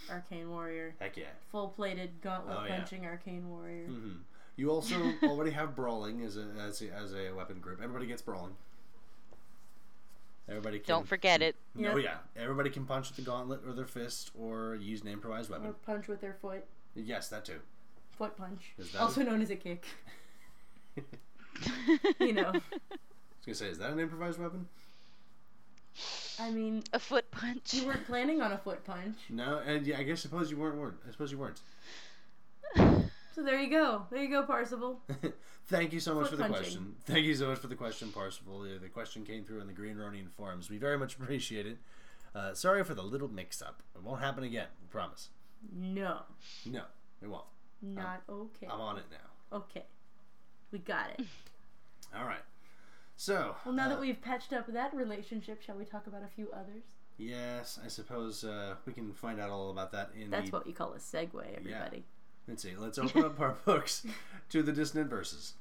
Speaker 4: arcane warrior,
Speaker 3: Heck yeah.
Speaker 4: full plated gauntlet
Speaker 3: Oh, yeah.
Speaker 4: punching arcane warrior.
Speaker 3: hmm You also <laughs> already have brawling as a, as a as a weapon group. Everybody gets brawling. Everybody can,
Speaker 5: Don't forget it.
Speaker 3: No,
Speaker 4: Yep.
Speaker 3: yeah. Everybody can punch with the gauntlet or their fist or use an improvised
Speaker 4: Or
Speaker 3: weapon.
Speaker 4: punch with their foot.
Speaker 3: Yes, that too.
Speaker 4: Foot punch.
Speaker 3: Is that
Speaker 4: Also
Speaker 3: a-
Speaker 4: known as a kick. <laughs> <laughs> you know.
Speaker 3: I was gonna say, is that an improvised weapon?
Speaker 4: I mean,
Speaker 5: A foot punch.
Speaker 4: you weren't planning on a foot punch.
Speaker 3: No, and yeah, I guess suppose you weren't. weren't. I suppose you weren't. <sighs>
Speaker 4: So there you go. There you go, Parsival. <laughs>
Speaker 3: Thank you so much
Speaker 4: Foot
Speaker 3: for the
Speaker 4: punching.
Speaker 3: question. Thank you so much for the question, Parsifal. Uh, The question came through in the Green Ronin forums. We very much appreciate it. Uh, sorry for the little mix-up. It won't happen again. We promise.
Speaker 4: No.
Speaker 3: No, it won't.
Speaker 4: Not okay.
Speaker 3: I'm on it now.
Speaker 4: Okay. We got it.
Speaker 3: All right. So,
Speaker 4: Well, now
Speaker 3: uh,
Speaker 4: that we've patched up that relationship, shall we talk about a few others?
Speaker 3: yes, I suppose uh, we can find out all about that in
Speaker 4: That's
Speaker 3: the.
Speaker 4: what you call a segue, everybody.
Speaker 3: Let's see. Let's <laughs> open up our books to the dissonant verses.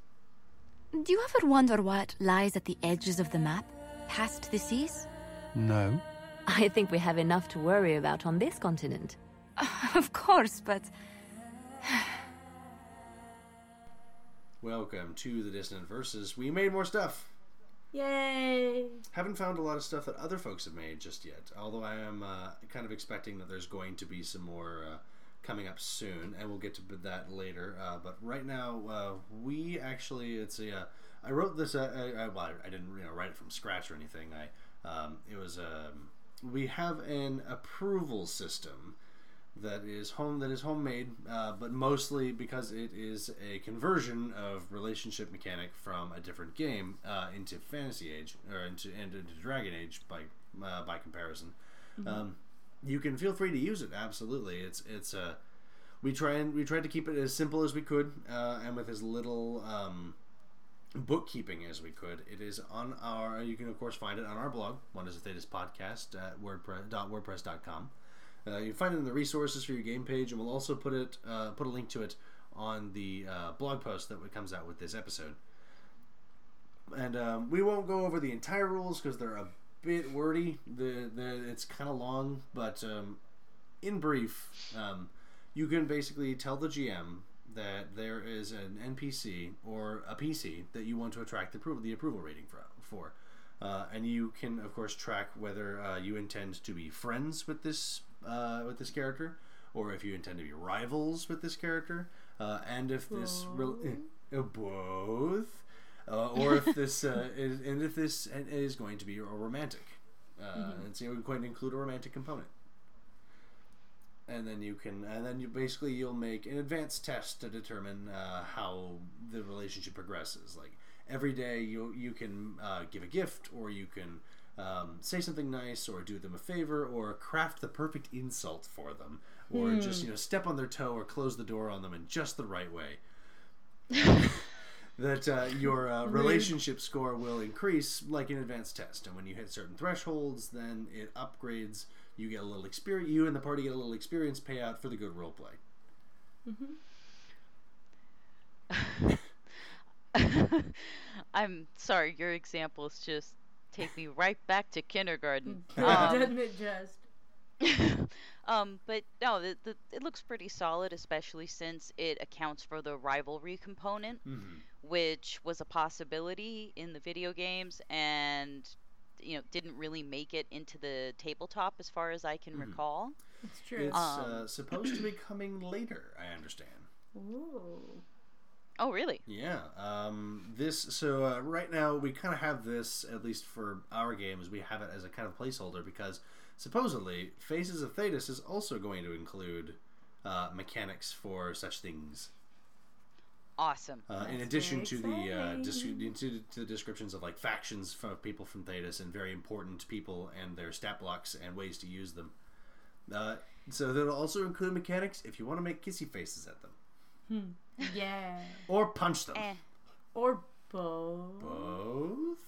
Speaker 7: Do you ever wonder what lies at the edges of the map, past the seas?
Speaker 2: No.
Speaker 7: I think we have enough to worry about on this continent. <laughs> Of course, but <sighs>
Speaker 3: Welcome to the dissonant verses. We made more stuff.
Speaker 4: Yay!
Speaker 3: Haven't found a lot of stuff that other folks have made just yet. Although I am uh, kind of expecting that there's going to be some more uh, coming up soon, and we'll get to that later. Uh, but right now, uh, we actually it's a uh, I wrote this. Uh, I, I, well, I didn't you know write it from scratch or anything. I um, it was um, we have an approval system that is home that is homemade, uh, but mostly because it is a conversion of relationship mechanic from a different game uh, into Fantasy Age or into and into Dragon Age by uh, by comparison. Um, you can feel free to use it. Absolutely, it's it's a. we try and we tried to keep it as simple as we could uh, and with as little um, bookkeeping as we could. It is on our. You can of course find it on our blog, Wonders of Thedas podcast at wordpress wordpress.com. Uh, you find it in the resources for your game page, and we'll also put it uh, put a link to it on the uh, blog post that comes out with this episode. And um, we won't go over the entire rules because they're a bit wordy. The the it's kind of long, but um, in brief, um, you can basically tell the GM that there is an NPC or a PC that you want to attract the approval the approval rating for. for. Uh, and you can, of course, track whether uh, you intend to be friends with this uh, with this character, or if you intend to be rivals with this character, uh, and if this rel uh, both, uh, or if <laughs> this uh, is, and if this is going to be a romantic, uh, and so you can include a romantic component. And then you can, and then you basically you'll make an advanced test to determine uh, how the relationship progresses. Like every day, you you can uh, give a gift, or you can um, say something nice, or do them a favor, or craft the perfect insult for them, or just you know step on their toe or close the door on them in just the right way. <laughs> that uh, your uh, relationship score will increase like an advanced test, and when you hit certain thresholds, then it upgrades. You get a little experience. You and the party get a little experience payout for the good role play. <laughs>
Speaker 5: I'm sorry, your example is just take me right back to kindergarten. <laughs> Um,
Speaker 4: Doesn't it just? <laughs>
Speaker 5: um, but no, the, the, it looks pretty solid, especially since it accounts for the rivalry component, which was a possibility in the video games and you know didn't really make it into the tabletop as far as I can recall.
Speaker 4: It's true.
Speaker 3: It's
Speaker 5: Um.
Speaker 3: uh, supposed to be <clears throat> coming later. I understand.
Speaker 4: Ooh.
Speaker 5: Oh, really?
Speaker 3: Yeah. Um, this so uh, right now we kind of have this at least for our games. We have it as a kind of placeholder because supposedly Faces of Thedas is also going to include uh, mechanics for such things.
Speaker 5: Awesome.
Speaker 3: Uh, in addition to the uh, dis- to, to the descriptions of like factions from people from Thedas and very important people and their stat blocks and ways to use them. Uh, so that'll also include mechanics if you want to make kissy faces at them
Speaker 4: Yeah.
Speaker 3: or punch them.
Speaker 5: Eh.
Speaker 4: Or both.
Speaker 3: Both.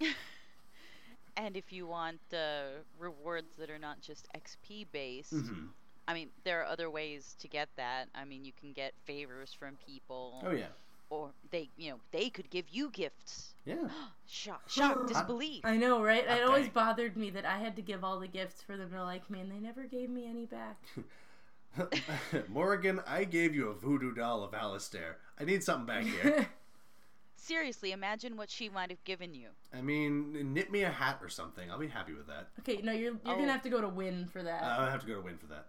Speaker 3: <laughs>
Speaker 5: And if you want uh, rewards that are not just XP based,
Speaker 3: Mhm.
Speaker 5: I mean, there are other ways to get that. I mean, you can get favors from people.
Speaker 3: Oh yeah.
Speaker 5: Or they, you know, they could give you gifts.
Speaker 3: Yeah. <gasps>
Speaker 5: Shock, shock, <gasps> disbelief.
Speaker 4: I know, right? It always bothered me that I had to give all the gifts for them to like me, and they never gave me any back. <laughs> <laughs>
Speaker 3: Morrigan, I gave you a voodoo doll of Alistair. I need something back here. <laughs>
Speaker 5: Seriously, imagine what she might have given you.
Speaker 3: I mean, knit me a hat or something. I'll be happy with that.
Speaker 4: okay, no, you're you're
Speaker 5: Oh.
Speaker 4: gonna have to go to Wynne for that.
Speaker 3: I'll have to go to Wynne for that.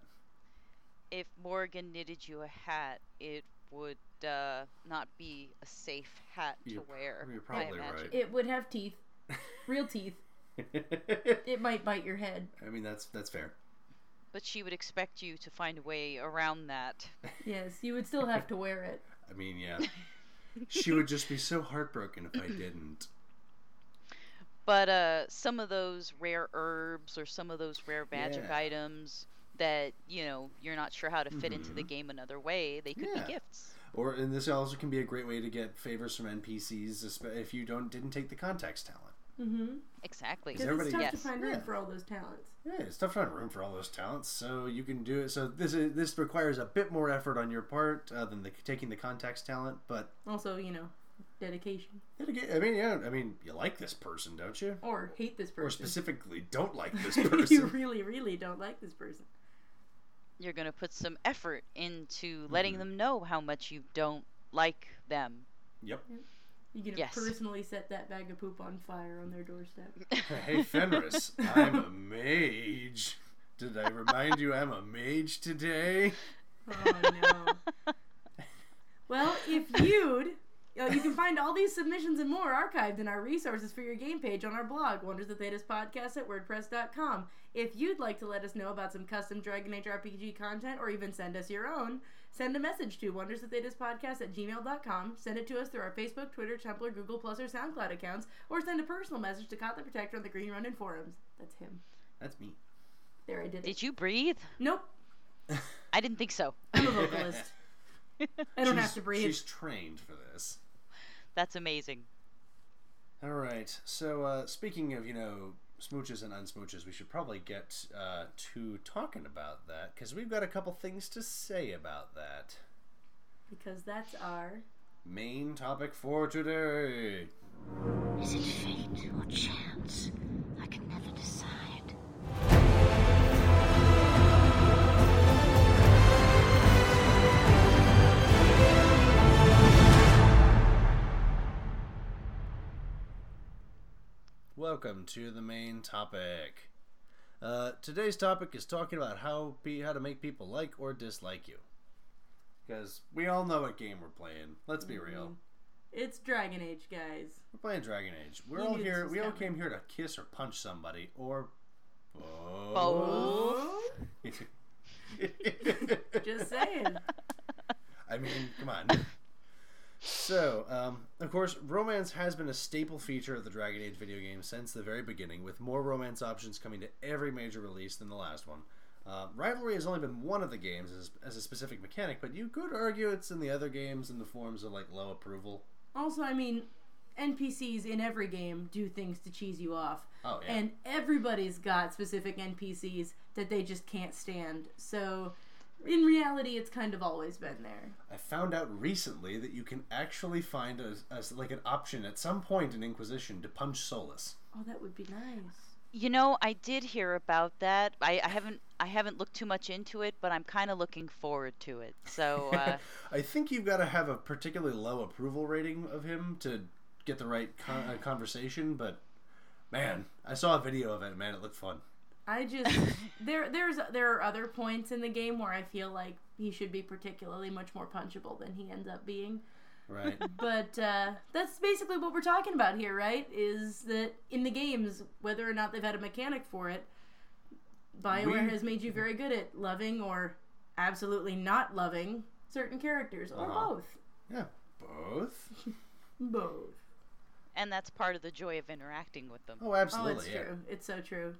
Speaker 5: If Morrigan knitted you a hat, it would uh, not be a safe hat to
Speaker 3: You're-
Speaker 5: wear.
Speaker 3: you're
Speaker 5: I
Speaker 3: probably
Speaker 5: imagine.
Speaker 3: right.
Speaker 4: it would have teeth, real teeth. <laughs> It might bite your head.
Speaker 3: I mean, that's that's fair.
Speaker 5: But she would expect you to find a way around that.
Speaker 4: Yes, you would still have to wear it. <laughs>
Speaker 3: I mean, yeah. she would just be so heartbroken if I <laughs> didn't.
Speaker 5: But uh, some of those rare herbs or some of those rare magic
Speaker 3: Yeah.
Speaker 5: items that you know you're not sure how to fit into the game another way, they could
Speaker 3: Mm-hmm. Yeah.
Speaker 5: be gifts.
Speaker 3: Or and this also can be a great way to get favors from NPCs if you don't didn't take the Contacts talent.
Speaker 4: Mm-hmm.
Speaker 5: Exactly.
Speaker 4: Because it's tough
Speaker 5: yes.
Speaker 4: to find room
Speaker 3: Yeah.
Speaker 4: for all those talents.
Speaker 3: Yeah, it's tough to find room for all those talents, so you can do it. So this is this requires a bit more effort on your part uh, than the, taking the Contacts talent, but
Speaker 4: Also, you know, dedication
Speaker 3: then I mean, yeah, I mean, you like this person, don't you?
Speaker 4: or hate this person?
Speaker 3: Or specifically, don't like this <laughs> person.
Speaker 4: you really, really don't like this person.
Speaker 5: You're gonna put some effort into
Speaker 3: Mm-hmm.
Speaker 5: letting them know how much you don't like them.
Speaker 3: yep.
Speaker 4: You gonna
Speaker 5: Yes.
Speaker 4: personally set that bag of poop on fire on their doorstep. <laughs>
Speaker 3: Hey Fenris, I'm a mage. Did I remind you I'm a mage today?
Speaker 4: Oh no. well, if you'd uh, you can find all these submissions and more archived in our resources for your game page on our blog, Wonders of Thedas Podcast at WordPress.com. If you'd like to let us know about some custom Dragon Age RPG content or even send us your own, send a message to Wonders of Thedas Podcast at gmail.com. Send it to us through our Facebook, Twitter, Tumblr, Google Plus, or SoundCloud accounts, or send a personal message to Kot the Protector on the Green Ronin forums. That's him.
Speaker 3: That's me.
Speaker 4: There, I did it.
Speaker 5: Did you breathe?
Speaker 4: Nope. <laughs>
Speaker 5: I didn't think so.
Speaker 4: I'm a vocalist. <laughs> I don't have to breathe.
Speaker 3: She's trained for this.
Speaker 5: That's amazing.
Speaker 3: All right. So uh, speaking of you know smooches and unsmooches, we should probably get uh, to talking about that because we've got a couple things to say about that.
Speaker 4: Because that's our.
Speaker 3: Main topic for today.
Speaker 7: Is it fate or chance? I can never decide.
Speaker 3: Welcome to the main topic. Uh, today's topic is talking about how be how to make people like or dislike you. Because we all know what game we're playing. Let's be real.
Speaker 4: It's Dragon Age, guys.
Speaker 3: We're playing Dragon Age. We're
Speaker 4: You
Speaker 3: all
Speaker 4: knew this
Speaker 3: here.
Speaker 4: was
Speaker 3: We all
Speaker 4: coming.
Speaker 3: came here to kiss or punch somebody or.
Speaker 5: Oh. <laughs>
Speaker 4: Just saying.
Speaker 3: I mean, come on. So, um, of course, romance has been a staple feature of the Dragon Age video game since the very beginning, with more romance options coming to every major release than the last one. Uh, rivalry has only been one of the games as, as a specific mechanic, but you could argue it's in the other games in the forms of like low approval.
Speaker 4: Also, I mean, NPCs in every game do things to cheese you off.
Speaker 3: Oh, yeah.
Speaker 4: And everybody's got specific NPCs that they just can't stand. So, in reality, it's kind of always been there.
Speaker 3: I found out recently that you can actually find a, a like an option at some point in Inquisition to punch Solas.
Speaker 4: Oh, that would be nice.
Speaker 5: You know, I did hear about that. I, I haven't I haven't looked too much into it, but I'm kind of looking forward to it. So <laughs> uh,
Speaker 3: I think you've got to have a particularly low approval rating of him to get the right con- uh, conversation. But man, I saw a video of it. Man, it looked fun.
Speaker 4: I just <laughs> there there's there are other points in the game where I feel like he should be particularly much more punchable than he ends up being.
Speaker 3: Right? <laughs>
Speaker 4: But uh, that's basically what we're talking about here, right? Is that in the games, whether or not they've had a mechanic for it, BioWare
Speaker 3: We-
Speaker 4: has made you very good at loving or absolutely not loving certain characters, or
Speaker 3: Uh-huh.
Speaker 4: both.
Speaker 3: yeah, both. <laughs>
Speaker 4: Both.
Speaker 5: and that's part of the joy of interacting with them.
Speaker 3: Oh,
Speaker 4: Oh,
Speaker 3: absolutely.
Speaker 4: it's
Speaker 3: yeah.
Speaker 4: true. It's so true.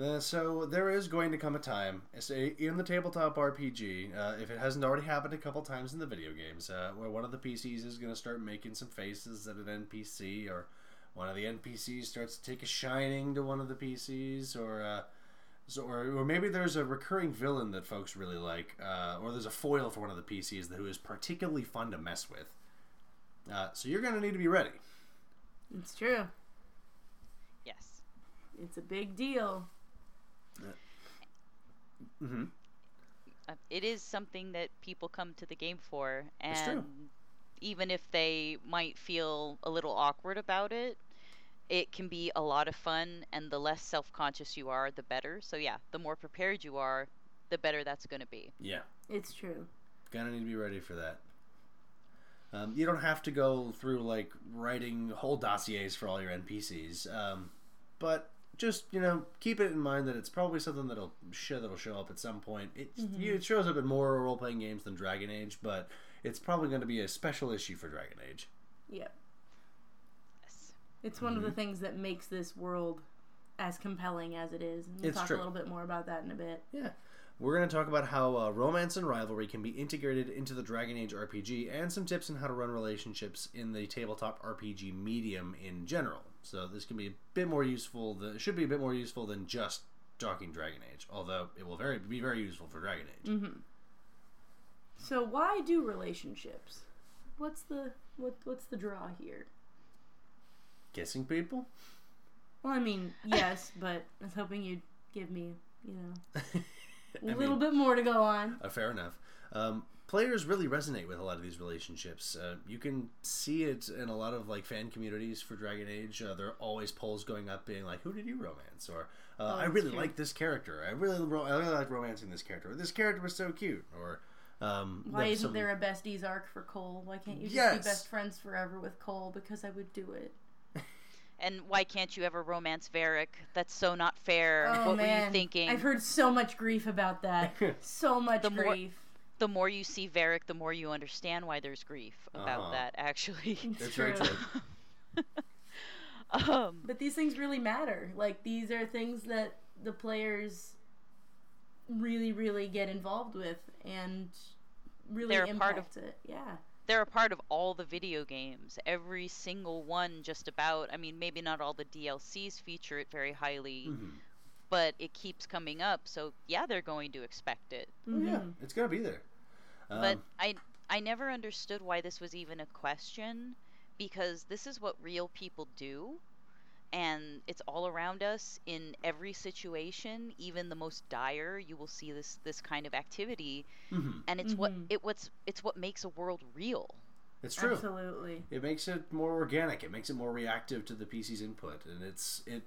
Speaker 3: Uh, so there is going to come a time, say in the tabletop RPG, uh, if it hasn't already happened a couple times in the video games, uh, where one of the PCs is going to start making some faces at an NPC, or one of the NPCs starts to take a shining to one of the PCs, or uh, so, or, or maybe there's a recurring villain that folks really like, uh, or there's a foil for one of the PCs who is particularly fun to mess with. Uh, so you're going to need to be ready.
Speaker 4: It's true.
Speaker 5: Yes.
Speaker 4: It's a big deal.
Speaker 3: Mm-hmm.
Speaker 5: Uh, it is something that people come to the game for, and even if they might feel a little awkward about it, it can be a lot of fun. And the less self-conscious you are, the better. So yeah, the more prepared you are, the better that's going to be.
Speaker 3: Yeah.
Speaker 4: It's true.
Speaker 3: Gonna need to be ready for that. Um, you don't have to go through like writing whole dossiers for all your NPCs, um, but just you know keep it in mind that it's probably something that'll show that'll show up at some point. It you, it shows up in more role playing games than Dragon Age, but it's probably going to be a special issue for Dragon Age.
Speaker 4: Yep.
Speaker 5: Yes.
Speaker 4: It's one of
Speaker 3: Mm-hmm.
Speaker 4: the things that makes this world as compelling as it is. And we'll
Speaker 3: It's
Speaker 4: talk
Speaker 3: true.
Speaker 4: a little bit more about that in a bit.
Speaker 3: Yeah. We're going to talk about how uh, romance and rivalry can be integrated into the Dragon Age RPG and some tips on how to run relationships in the tabletop RPG medium in general. So this can be a bit more useful. Than, it should be a bit more useful than just talking Dragon Age, although it will very be very useful for Dragon Age.
Speaker 4: Mm-hmm. So why do relationships? What's the what, what's the draw here?
Speaker 3: Kissing people?
Speaker 4: Well, I mean, yes, <laughs> but I was hoping you'd give me, you know, <laughs> a little
Speaker 3: mean-
Speaker 4: bit more to go on.
Speaker 3: Uh, fair enough. Um, players really resonate with a lot of these relationships. Uh, you can see it in a lot of like fan communities for Dragon Age. Uh, there are always polls going up, being like, "Who did you romance?" or uh, "I really
Speaker 4: true.
Speaker 3: like this character. I really, ro- I really like romancing this character. Or, this character was so cute." Or Um,
Speaker 4: Why
Speaker 3: that
Speaker 4: isn't
Speaker 3: some-
Speaker 4: there a besties arc for Cole? Why can't you just
Speaker 3: Yes.
Speaker 4: be best friends forever with Cole? Because I would do it. <laughs>
Speaker 5: And why can't you ever romance Varric? That's so not fair.
Speaker 4: Oh
Speaker 5: what
Speaker 4: man,
Speaker 5: were you thinking?
Speaker 4: I've heard so much grief about that. <laughs> so much
Speaker 5: The more-
Speaker 4: grief.
Speaker 5: The more you see Varric, the more you understand why there's grief about
Speaker 3: Uh-huh.
Speaker 5: that. Actually, <laughs>
Speaker 4: It's true.
Speaker 3: very true. <laughs>
Speaker 5: um,
Speaker 4: But these things really matter. Like these are things that the players really, really get involved with and really
Speaker 5: They're a part of-
Speaker 4: impact it. Yeah.
Speaker 5: they're a part of all the video games. Every single one, just about. I mean, maybe not all the DLCs feature it very highly,
Speaker 3: Mhm.
Speaker 5: But it keeps coming up. So yeah, they're going to expect it.
Speaker 3: Oh, yeah,
Speaker 4: Mhm.
Speaker 3: it's gonna be there.
Speaker 5: but
Speaker 3: Um,
Speaker 5: I I never understood why this was even a question because this is what real people do and it's all around us in every situation even the most dire you will see this this kind of activity
Speaker 3: mhm.
Speaker 5: and it's what
Speaker 4: Mhm.
Speaker 5: it what's it's what makes a world real
Speaker 3: It's true.
Speaker 4: Absolutely.
Speaker 3: It makes it more organic. It makes it more reactive to the PC's input, and it's it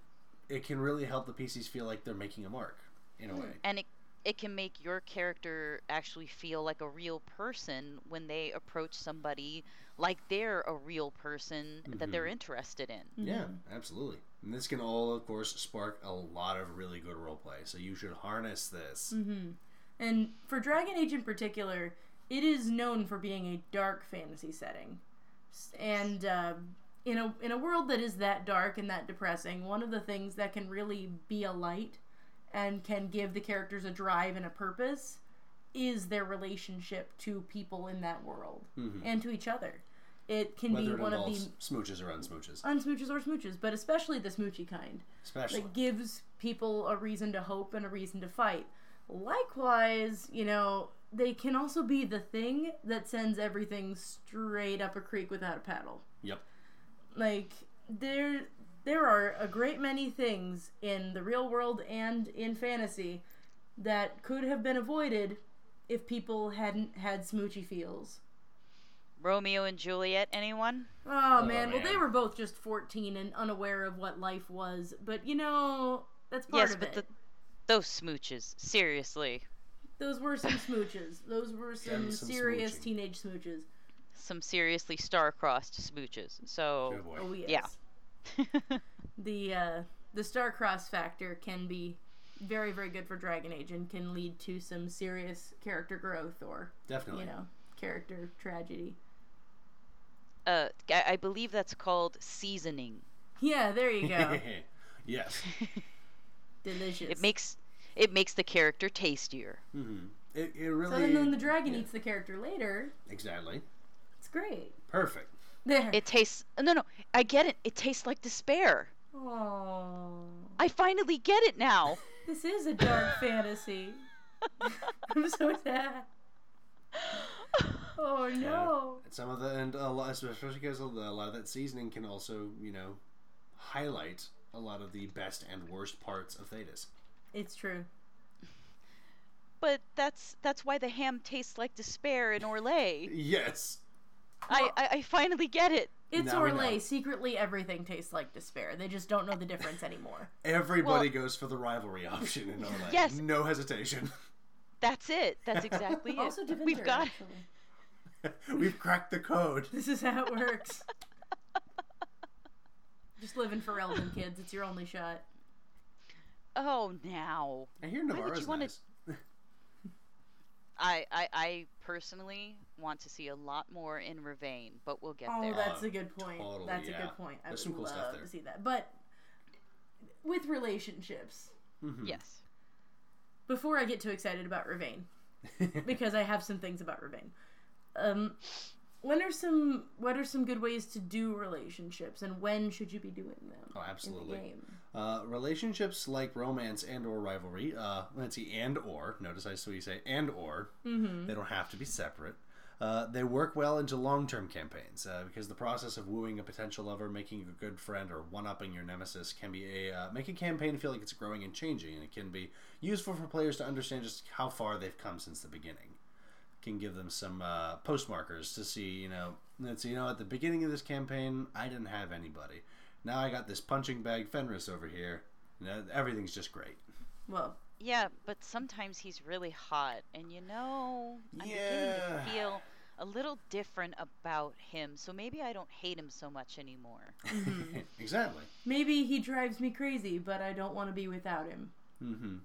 Speaker 3: it can really help the PCs feel like they're making a mark in a mm. way.
Speaker 5: and it it can make your character actually feel like a real person when they approach somebody like they're a real person that they're mm-hmm. interested in mm-hmm.
Speaker 3: Yeah, absolutely. And this can all, of course, spark a lot of really good roleplay. So you should harness this. Mm-hmm.
Speaker 4: And for Dragon Age in particular, it is known for being a dark fantasy setting. And uh, in a in a world that is that dark and that depressing, one of the things that can really be a light and can give the characters a drive and a purpose is their relationship to people in that world mm-hmm. and to each other. It can
Speaker 3: Whether
Speaker 4: be one of the
Speaker 3: smooches or unsmooches,
Speaker 4: unsmooches or smooches, but especially the smoochy kind
Speaker 3: especially.
Speaker 4: that gives people a reason to hope and a reason to fight. Likewise, you know, they can also be the thing that sends everything straight up a creek without a paddle.
Speaker 3: yep.
Speaker 4: Like there there are a great many things in the real world and in fantasy that could have been avoided if people hadn't had smoochy feels.
Speaker 5: romeo and juliet anyone
Speaker 4: Oh, oh man, well they were both just 14 and unaware of what life was, but you know, that's part
Speaker 5: yes
Speaker 4: of
Speaker 5: but
Speaker 4: it.
Speaker 5: the, those smooches seriously
Speaker 4: Those were some smooches. Those were some,
Speaker 3: Them some
Speaker 4: serious
Speaker 3: smooching.
Speaker 4: teenage smooches.
Speaker 5: Some seriously star-crossed smooches so
Speaker 3: Good.
Speaker 4: Oh yes.
Speaker 5: Yeah. <laughs>
Speaker 4: the uh, the star-cross factor can be very very good for Dragon Age and can lead to some serious character growth or
Speaker 3: Definitely.
Speaker 4: you know character tragedy.
Speaker 5: uh, I, I believe that's called seasoning
Speaker 4: Yeah, there you go. <laughs>
Speaker 3: yes. <laughs>
Speaker 4: Delicious.
Speaker 5: it makes it makes the character tastier
Speaker 3: Mm-hmm. It, it really.
Speaker 4: so then when the dragon
Speaker 3: yeah,
Speaker 4: eats the character later,
Speaker 3: Exactly.
Speaker 4: It's great.
Speaker 3: Perfect.
Speaker 4: There.
Speaker 5: it tastes no no i get it it tastes like despair
Speaker 4: Oh,
Speaker 5: i finally get it now <laughs>
Speaker 4: this is a dark <laughs> fantasy. <laughs> I'm so sad. Oh no.
Speaker 3: Some of the and a lot, especially because a lot of that seasoning can also, you know, highlight a lot of the best and worst parts of Thedas.
Speaker 4: It's true.
Speaker 5: but that's that's why the ham tastes like despair in Orlais.
Speaker 3: Yes.
Speaker 5: I, I I finally get it.
Speaker 4: It's
Speaker 3: Now we.
Speaker 4: Orlais. Secretly, everything tastes like despair. They just don't know the difference anymore. <laughs>
Speaker 3: Everybody
Speaker 5: Well-
Speaker 3: goes for the rivalry option in Orlais.
Speaker 5: Yes.
Speaker 3: No hesitation.
Speaker 5: That's it. That's exactly <laughs> it.
Speaker 4: Also, Tevinter,
Speaker 5: We've got
Speaker 4: actually. <laughs>
Speaker 3: We've cracked the code.
Speaker 4: This is how it works. just living for Elven kids. It's your only shot.
Speaker 5: Oh, now.
Speaker 3: I hear
Speaker 5: would
Speaker 3: Nevarra's
Speaker 5: you wanna-
Speaker 3: nice.
Speaker 5: I, I I personally want to see a lot more in Rivain, but we'll get
Speaker 4: Oh,
Speaker 5: there.
Speaker 4: Oh, that's a good point.
Speaker 3: totally,
Speaker 4: that's a good point. I
Speaker 3: There's
Speaker 4: would
Speaker 3: some cool
Speaker 4: love
Speaker 3: stuff there.
Speaker 4: to see that. But with relationships,
Speaker 3: Mm-hmm.
Speaker 5: Yes.
Speaker 4: before I get too excited about Rivain, <laughs> because I have some things about Rivain. Um, when are some what are some good ways to do relationships, and when should you be doing them?
Speaker 3: Oh,
Speaker 4: In
Speaker 3: absolutely.
Speaker 4: the game?
Speaker 3: Uh, relationships like romance and or rivalry. Uh, let's see, and or. Notice I so you say and or. Mm-hmm. They don't have to be separate. Uh, they work well into long-term campaigns uh, because the process of wooing a potential lover, making a good friend, or one-upping your nemesis can be a uh, make a campaign feel like it's growing and changing, and it can be useful for players to understand just how far they've come since the beginning. Can give them some uh, postmarkers to see, you know, let's see, you know, at the beginning of this campaign, I didn't have anybody. Now I got this punching bag Fenris over here. You everything's just great.
Speaker 4: Well,
Speaker 5: Yeah, but sometimes he's really hot, and you know, I'm beginning to feel a little different about him. So maybe I don't hate him so much anymore. <laughs>
Speaker 3: exactly.
Speaker 4: Maybe he drives me crazy, but I don't want to be without him.
Speaker 3: Mm-hmm.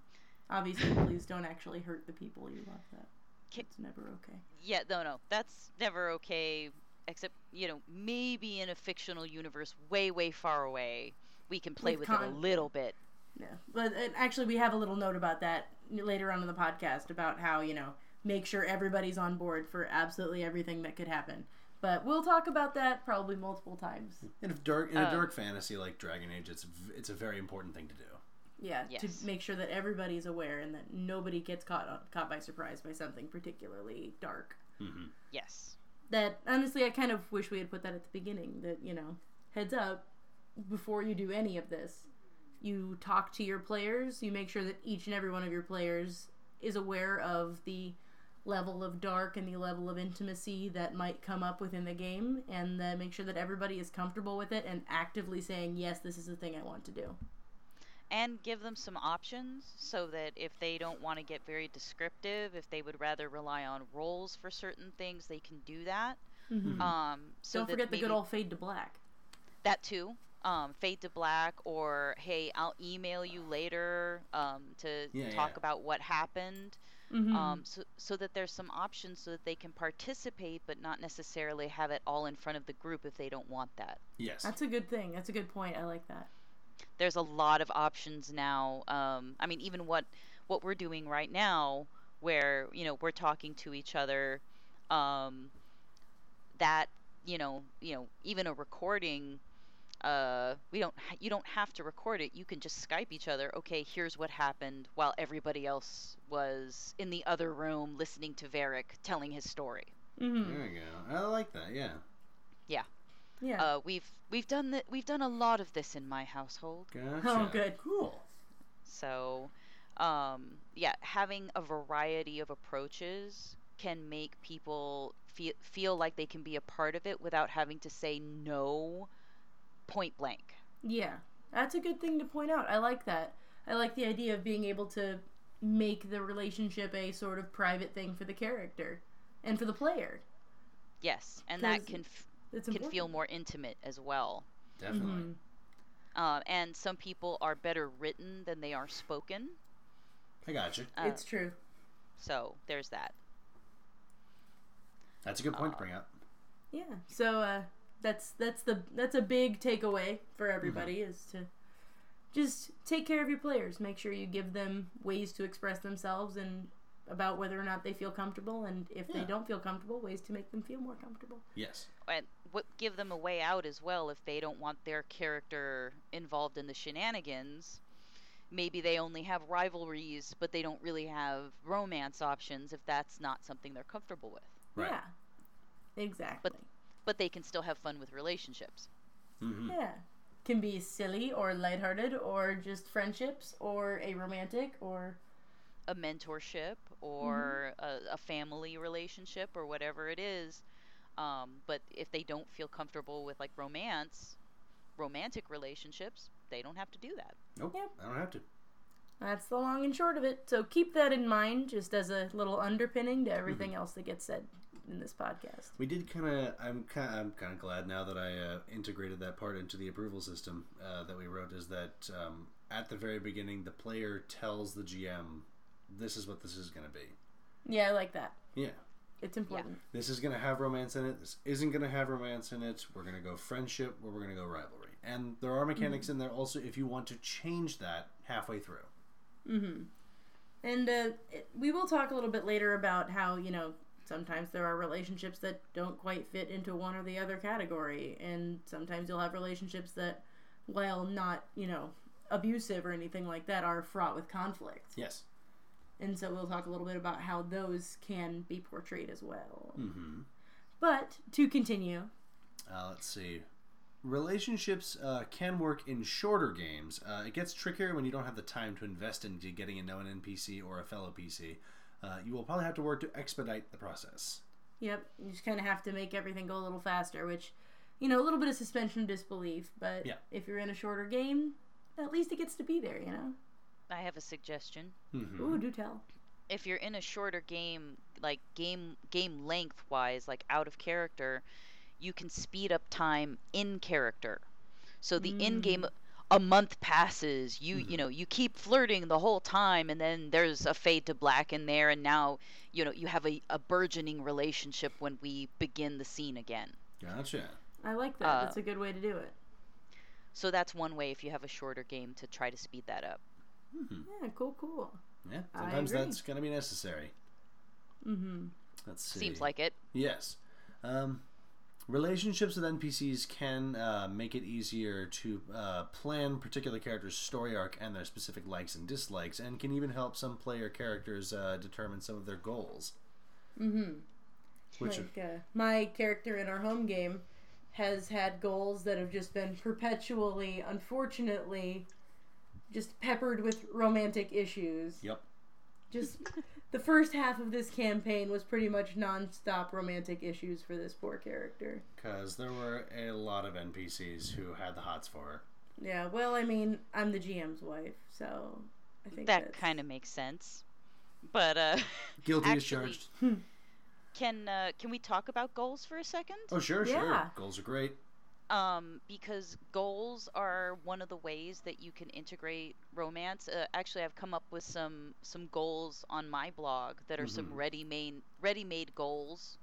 Speaker 4: Obviously, please don't actually hurt the people you love. That it's never okay.
Speaker 5: Yeah, no, no, that's never okay. Except, you know, maybe in a fictional universe way, way far away, we can play
Speaker 4: With
Speaker 5: with, it a little bit.
Speaker 4: Yeah, but uh, actually, we have a little note about that later on in the podcast about how you know make sure everybody's on board for absolutely everything that could happen. But we'll talk about that probably multiple times.
Speaker 3: And if dark in a
Speaker 5: Uh,
Speaker 3: dark fantasy like Dragon Age, it's it's a very important thing to do.
Speaker 4: Yeah,
Speaker 5: Yes.
Speaker 4: to make sure that everybody's aware and that nobody gets caught caught by surprise by something particularly dark.
Speaker 5: Yes.
Speaker 4: That honestly, I kind of wish we had put that at the beginning. That you know, heads up before you do any of this, you talk to your players. You make sure that each and every one of your players is aware of the level of dark and the level of intimacy that might come up within the game, and uh, make sure that everybody is comfortable with it and actively saying, "Yes, this is the thing I want to do."
Speaker 5: And give them some options so that if they don't want to get very descriptive, if they would rather rely on roles for certain things, they can do that. Um, so
Speaker 4: Don't forget the good old fade to black.
Speaker 5: that too. Um, fade to black, or hey, I'll email you later um, to
Speaker 3: Yeah,
Speaker 5: talk
Speaker 3: yeah.
Speaker 5: about what happened.
Speaker 4: Mm-hmm.
Speaker 5: Um, so, so that there's some options so that they can participate, but not necessarily have it all in front of the group if they don't want that.
Speaker 3: Yes.
Speaker 4: That's a good thing. That's a good point. I like that.
Speaker 5: There's a lot of options now. Um, I mean, even what what we're doing right now, where you know we're talking to each other, um, that you know, you know, even a recording, uh, we don't you don't have to record it. You can just Skype each other. Okay, here's what happened while everybody else was in the other room listening to Varric telling his story.
Speaker 4: Mm-hmm.
Speaker 3: There you go. I like that. Yeah.
Speaker 5: Yeah,
Speaker 4: Yeah.
Speaker 5: uh, we've we've done that. We've done a lot of this in my household.
Speaker 3: Gotcha.
Speaker 4: Oh, good.
Speaker 3: Cool.
Speaker 5: So, um, yeah, having a variety of approaches can make people feel feel like they can be a part of it without having to say no point blank.
Speaker 4: Yeah, that's a good thing to point out. I like that. I like the idea of being able to make the relationship a sort of private thing for the character and for the player.
Speaker 5: Yes, and that can f-
Speaker 4: It's
Speaker 5: can
Speaker 4: important.
Speaker 5: feel more intimate as well.
Speaker 3: Definitely.
Speaker 4: Mhm.
Speaker 5: Um, and some people are better written than they are spoken.
Speaker 3: I got you.
Speaker 5: Uh,
Speaker 4: It's true.
Speaker 5: so there's that.
Speaker 3: That's a good point to bring up.
Speaker 4: Yeah. So uh, that's that's the that's a big takeaway for everybody is to just take care of your players. Make sure you give them ways to express themselves and about whether or not they feel comfortable, and if they don't feel comfortable, ways to make them feel more comfortable.
Speaker 3: Yes.
Speaker 5: and what give them a way out as well if they don't want their character involved in the shenanigans maybe they only have rivalries but they don't really have romance options if that's not something they're comfortable with
Speaker 3: Right.
Speaker 4: Yeah. Exactly.
Speaker 5: but they can still have fun with relationships
Speaker 3: Mm-hmm.
Speaker 4: Yeah. Can be silly or lighthearted or just friendships or a romantic or
Speaker 5: a mentorship or a, a family relationship or whatever it is um, but if they don't feel comfortable with like romance romantic relationships they don't have to do that
Speaker 3: Nope.
Speaker 4: Yep.
Speaker 3: I don't have to.
Speaker 4: that's the long and short of it. So keep that in mind just as a little underpinning to everything else that gets said in this podcast.
Speaker 3: We did kind of. I'm kind. I'm kind of glad now that I uh, integrated that part into the approval system uh, that we wrote. Is that um, at the very beginning, the player tells the GM, "This is what this is going to be."
Speaker 4: Yeah, I like that.
Speaker 3: Yeah.
Speaker 4: It's important.
Speaker 3: This is going to have romance in it. This isn't going to have romance in it. We're going to go friendship, or we're going to go rivalry. And there are mechanics in there also if you want to change that halfway through. Hmm.
Speaker 4: And uh, it, we will talk a little bit later about how, you know, sometimes there are relationships that don't quite fit into one or the other category. And sometimes you'll have relationships that, while not, you know, abusive or anything like that, are fraught with conflict.
Speaker 3: Yes.
Speaker 4: And so we'll talk a little bit about how those can be portrayed as well.
Speaker 3: Mm-hmm.
Speaker 4: But to continue,
Speaker 3: Uh, let's see. Relationships uh, can work in shorter games. Uh, it gets trickier when you don't have the time to invest into getting to know an NPC or a fellow PC. Uh, you will probably have to work to expedite the process.
Speaker 4: yep, you just kind of have to make everything go a little faster, which, you know, a little bit of suspension of disbelief. But
Speaker 3: Yeah.
Speaker 4: if you're in a shorter game, at least it gets to be there, you know?
Speaker 5: I have a suggestion.
Speaker 3: Mhm.
Speaker 4: Ooh, do tell.
Speaker 5: If you're in a shorter game, like game game length wise, like out of character, you can speed up time in character. So the in game a month passes, you you know, you keep flirting the whole time and then there's a fade to black in there and now, you know, you have a, a burgeoning relationship when we begin the scene again.
Speaker 3: Gotcha.
Speaker 4: I like that.
Speaker 5: Uh,
Speaker 4: That's a good way to do it.
Speaker 5: So that's one way if you have a shorter game to try to speed that up.
Speaker 4: Yeah, cool, cool.
Speaker 3: Yeah, sometimes that's going to be necessary.
Speaker 4: Mm-hmm.
Speaker 3: Let's see.
Speaker 5: Seems like it.
Speaker 3: Yes. Um, relationships with NPCs can uh, make it easier to uh, plan particular characters' story arc and their specific likes and dislikes, and can even help some player characters uh, determine some of their goals.
Speaker 4: Mm-hmm.
Speaker 3: Which
Speaker 4: like uh, my character in our home game has had goals that have just been perpetually, unfortunately, just peppered with romantic issues.
Speaker 3: Yep.
Speaker 4: Just <laughs> the first half of this campaign was pretty much non-stop romantic issues for this poor character.
Speaker 3: Because there were a lot of NPCs who had the hots for her.
Speaker 4: Yeah, well, I mean, I'm the GM's wife, so I think
Speaker 5: That kind of makes sense. But uh <laughs>
Speaker 3: Guilty as
Speaker 5: Actually-
Speaker 3: charged.
Speaker 5: can uh, can we talk about goals for a second?
Speaker 3: Oh, sure, sure. Goals are great.
Speaker 5: Um, because goals are one of the ways that you can integrate romance. Uh, actually, I've come up with some some goals on my blog that are some ready-made ready-made goals.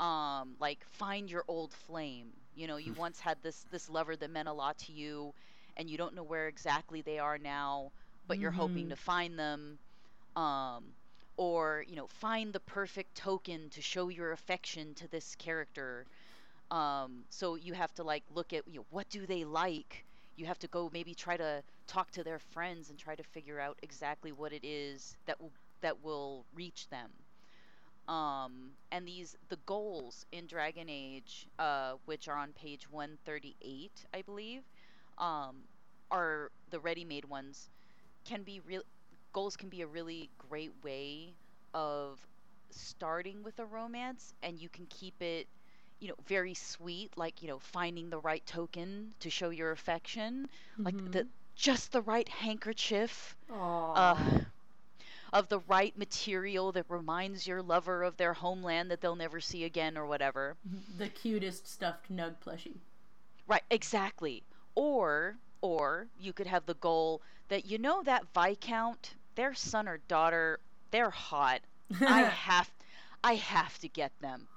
Speaker 5: Um, like find your old flame. You know, you <laughs> once had this this lover that meant a lot to you, and you don't know where exactly they are now, but you're hoping to find them. Um, or you know, find the perfect token to show your affection to this character. Um, so you have to like look at you know, what do they like. You have to go maybe try to talk to their friends and try to figure out exactly what it is that will that will reach them. Um, and these the goals in Dragon Age, uh, which are on page 138, I believe, um, are the ready-made ones. Can be real goals can be a really great way of starting with a romance, and you can keep it you know very sweet like you know finding the right token to show your affection like the just the right handkerchief uh, of the right material that reminds your lover of their homeland that they'll never see again or whatever.
Speaker 4: The cutest stuffed nug plushie.
Speaker 5: right exactly. Or or you could have the goal that you know that viscount their son or daughter they're hot. I <laughs> have i have to get them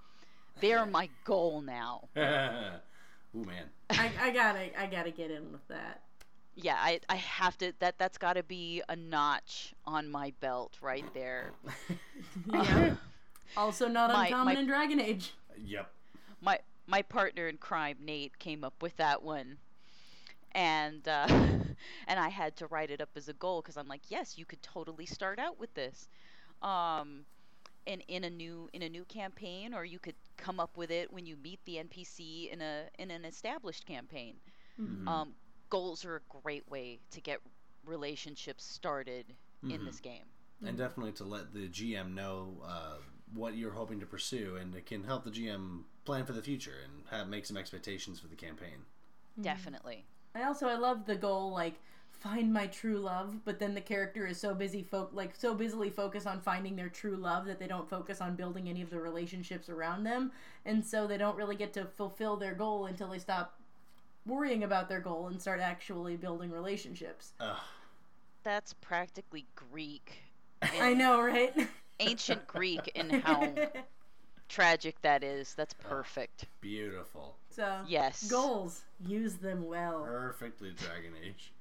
Speaker 5: they're my goal now <laughs>
Speaker 3: Ooh, man.
Speaker 4: I, I gotta, I gotta get in with that.
Speaker 5: yeah i i have to that that's got to be a notch on my belt right there <laughs>
Speaker 4: Yeah. also not
Speaker 5: My-
Speaker 4: uncommon
Speaker 5: my-
Speaker 4: in Dragon Age.
Speaker 3: Yep.
Speaker 5: my my partner in crime nate came up with that one and uh, <laughs> and i had to write it up as a goal because i'm like yes you could totally start out with this um in, in a new in a new campaign or you could come up with it when you meet the npc in a in an established campaign. Um goals are a great way to get relationships started in this game.
Speaker 3: And definitely to let the GM know uh, what you're hoping to pursue, and it can help the GM plan for the future and have, make some expectations for the campaign.
Speaker 5: definitely.
Speaker 4: I also I love the goal like find my true love, but then the character is so busy fo- like so busily focused on finding their true love that they don't focus on building any of the relationships around them, and so they don't really get to fulfill their goal until they stop worrying about their goal and start actually building relationships.
Speaker 3: Ugh.
Speaker 5: that's practically greek <laughs>
Speaker 4: I know, right?
Speaker 5: ancient greek and <laughs> how tragic that is that's perfect
Speaker 3: Beautiful.
Speaker 4: so
Speaker 5: Yes.
Speaker 4: goals use them well.
Speaker 3: Perfectly Dragon Age.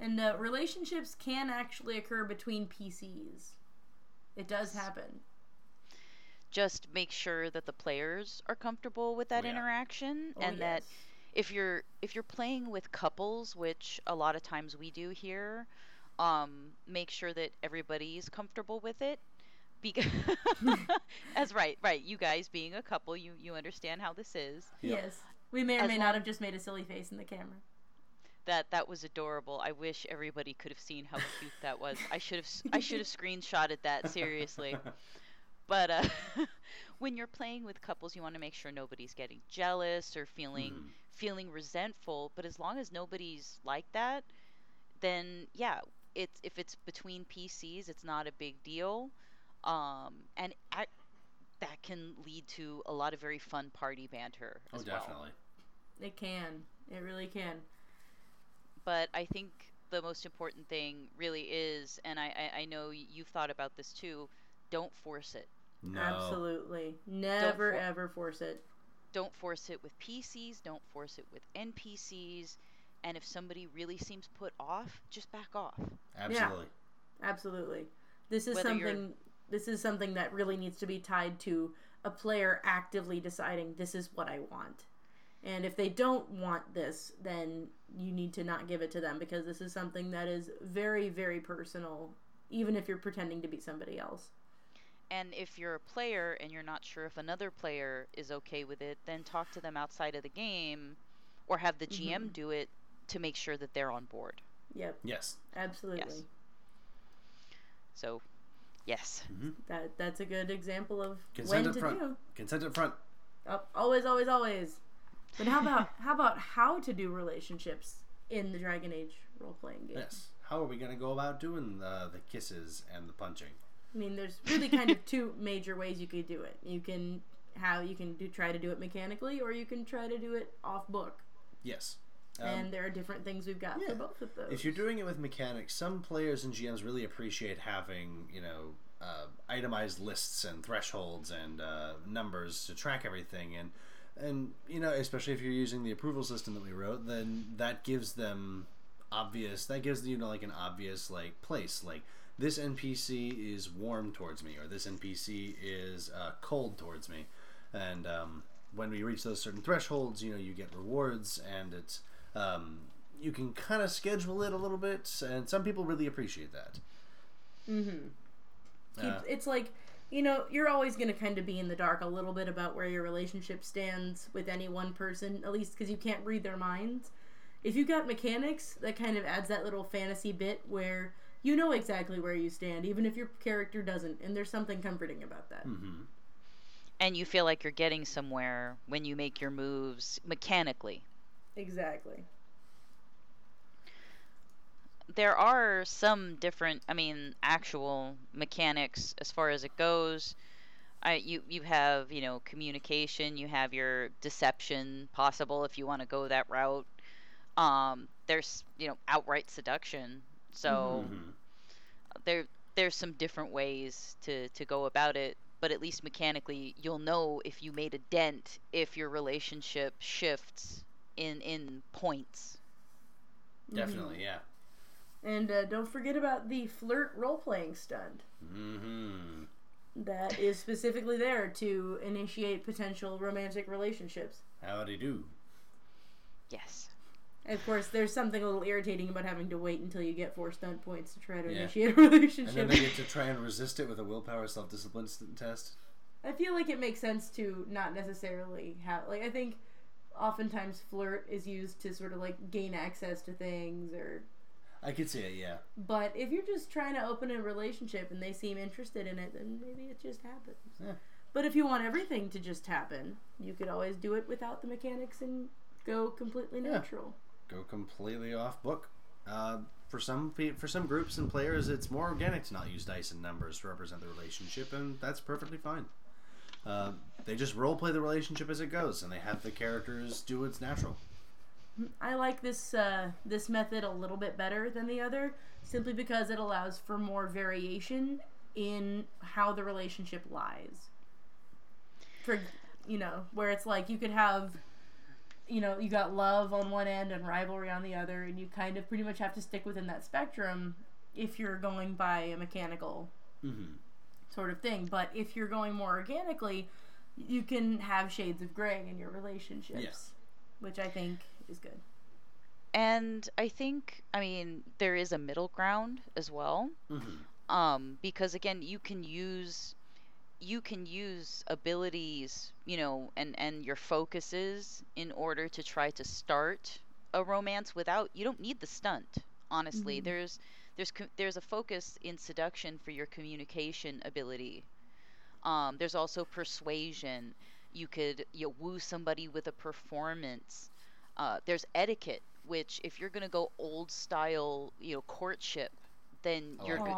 Speaker 4: And uh, relationships can actually occur between PCs. It does happen.
Speaker 5: just make sure that the players are comfortable with that
Speaker 3: Oh, yeah.
Speaker 5: interaction
Speaker 4: Oh,
Speaker 5: and that if you're if you're playing with couples which a lot of times we do here um make sure that everybody's comfortable with it because as <laughs> <laughs> right right you guys being a couple you you understand how this is
Speaker 4: Yes. We may or
Speaker 5: As
Speaker 4: may
Speaker 5: long-
Speaker 4: not have just made a silly face in the camera.
Speaker 5: that that was adorable i wish everybody could have seen how cute that was i should have I should have screenshotted that seriously but uh <laughs> when you're playing with couples, you want to make sure nobody's getting jealous or feeling
Speaker 3: Mhm.
Speaker 5: feeling resentful. But as long as nobody's like that, then yeah, it's if it's between PCs, it's not a big deal, um, and I, that can lead to a lot of very fun party banter
Speaker 3: Oh,
Speaker 5: as well.
Speaker 3: definitely.
Speaker 4: It can. It really can.
Speaker 5: But I think the most important thing really is, and I, I, I know you've thought about this too. Don't force it.
Speaker 3: No.
Speaker 4: Absolutely. Never
Speaker 5: for-
Speaker 4: ever force it.
Speaker 5: don't force it with PCs, don't force it with NPCs, and if somebody really seems put off, just back off.
Speaker 3: Absolutely.
Speaker 4: Absolutely. This is
Speaker 5: Whether
Speaker 4: something this is something that really needs to be tied to a player actively deciding this is what I want. And if they don't want this, then you need to not give it to them because this is something that is very very personal even if you're pretending to be somebody else.
Speaker 5: And if you're a player and you're not sure if another player is okay with it, then talk to them outside of the game or have the GM mm-hmm. do it to make sure that they're on board.
Speaker 4: Yep,
Speaker 3: Yes.
Speaker 4: absolutely.
Speaker 5: So, yes. Mm-hmm.
Speaker 4: That that's a good example of
Speaker 3: Consent
Speaker 4: when
Speaker 3: up
Speaker 4: to
Speaker 3: front.
Speaker 4: do.
Speaker 3: Consent up front.
Speaker 4: Oh, always, always, always. But how about <laughs> how about how to do relationships in the Dragon Age role playing game?
Speaker 3: Yes. How are we going to go about doing the, the kisses and the punching?
Speaker 4: I mean, there's really kind of two major ways you could do it. You can how you can do try to do it mechanically, or you can try to do it off book.
Speaker 3: Yes. Um,
Speaker 4: and there are different things we've got
Speaker 3: yeah.
Speaker 4: for both of those.
Speaker 3: If you're doing it with mechanics, some players and GMs really appreciate having, you know, uh, itemized lists and thresholds and uh, numbers to track everything. And, and, you know, especially if you're using the approval system that we wrote, then that gives them obvious, that gives, you know, like an obvious, like, place. Like, this NPC is warm towards me, or this NPC is uh, cold towards me. And um, when we reach those certain thresholds, you know, you get rewards, and it's um, you can kind of schedule it a little bit, and some people really appreciate that.
Speaker 4: Keep-
Speaker 3: Uh,
Speaker 4: it's like you know you're always going to kind of be in the dark a little bit about where your relationship stands with any one person at least because you can't read their minds. If you got mechanics that kind of adds that little fantasy bit where you know exactly where you stand even if your character doesn't and there's something comforting about that.
Speaker 5: And you feel like you're getting somewhere when you make your moves mechanically.
Speaker 4: Exactly.
Speaker 5: There are some different i mean actual mechanics as far as it goes. I, you you have you know communication you have your deception possible if you want to go that route. Um there's you know outright seduction. So there there's some different ways to to go about it but at least mechanically you'll know if you made a dent if your relationship shifts in in points
Speaker 3: Definitely, yeah.
Speaker 4: and uh, don't forget about the flirt role-playing stunt
Speaker 3: Mm-hmm.
Speaker 4: that is specifically there to initiate potential romantic relationships
Speaker 3: Howdy do.
Speaker 5: yes
Speaker 4: Of course, there's something a little irritating about having to wait until you get four stunt points to try to
Speaker 3: Yeah.
Speaker 4: initiate a relationship.
Speaker 3: And then
Speaker 4: relationship.
Speaker 3: they get to try and <laughs> resist it with a willpower self-discipline s- test.
Speaker 4: I feel like it makes sense to not necessarily have like I think oftentimes flirt is used to sort of like gain access to things or
Speaker 3: I could see it, yeah.
Speaker 4: but if you're just trying to open a relationship and they seem interested in it then maybe it just happens.
Speaker 3: Yeah.
Speaker 4: But if you want everything to just happen, you could always do it without the mechanics and go completely
Speaker 3: Yeah.
Speaker 4: natural.
Speaker 3: Go completely off book. Uh, for some pe- for some groups and players, it's more organic to not use dice and numbers to represent the relationship, and that's perfectly fine. Uh, they just role play the relationship as it goes, and they have the characters do what's natural.
Speaker 4: I like this uh, this method a little bit better than the other, simply because it allows for more variation in how the relationship lies. For you know, where it's like you could have, you know, you got love on one end and rivalry on the other, and you kind of pretty much have to stick within that spectrum if you're going by a mechanical
Speaker 3: Mm-hmm.
Speaker 4: Sort of thing. But if you're going more organically, you can have shades of gray in your relationships, which I think is good.
Speaker 5: and i think i mean there is a middle ground as well
Speaker 3: Mm-hmm.
Speaker 5: um because again you can use you can use abilities you know and and your focuses in order to try to start a romance without you don't need the stunt honestly there's there's co- there's a focus in seduction for your communication ability Um, there's also persuasion. You could you know, woo somebody with a performance. Uh, there's etiquette, which if you're gonna go old style, you know, courtship, then
Speaker 3: I
Speaker 5: you're go-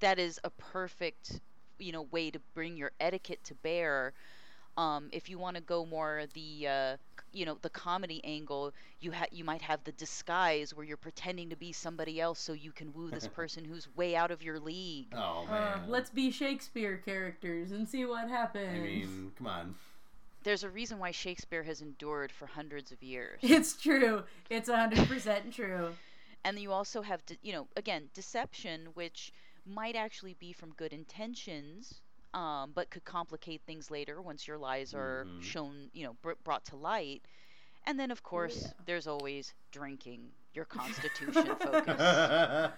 Speaker 5: that is a perfect you know way to bring your etiquette to bear um, if you want to go more the uh, you know the comedy angle you ha- you might have the disguise where you're pretending to be somebody else so you can woo this <laughs> person who's way out of your league
Speaker 3: Oh
Speaker 4: Uh,
Speaker 3: man.
Speaker 4: let's be Shakespeare characters and see what happens.
Speaker 3: I mean, come on.
Speaker 5: there's a reason why shakespeare has endured for hundreds of years <laughs>
Speaker 4: it's true. It's hundred percent true.
Speaker 5: and then you also have de- you know again deception which might actually be from good intentions um, but could complicate things later once your lies are
Speaker 3: Mhm.
Speaker 5: shown you know br- brought to light and then of course
Speaker 4: yeah.
Speaker 5: there's always drinking your constitution <laughs> focus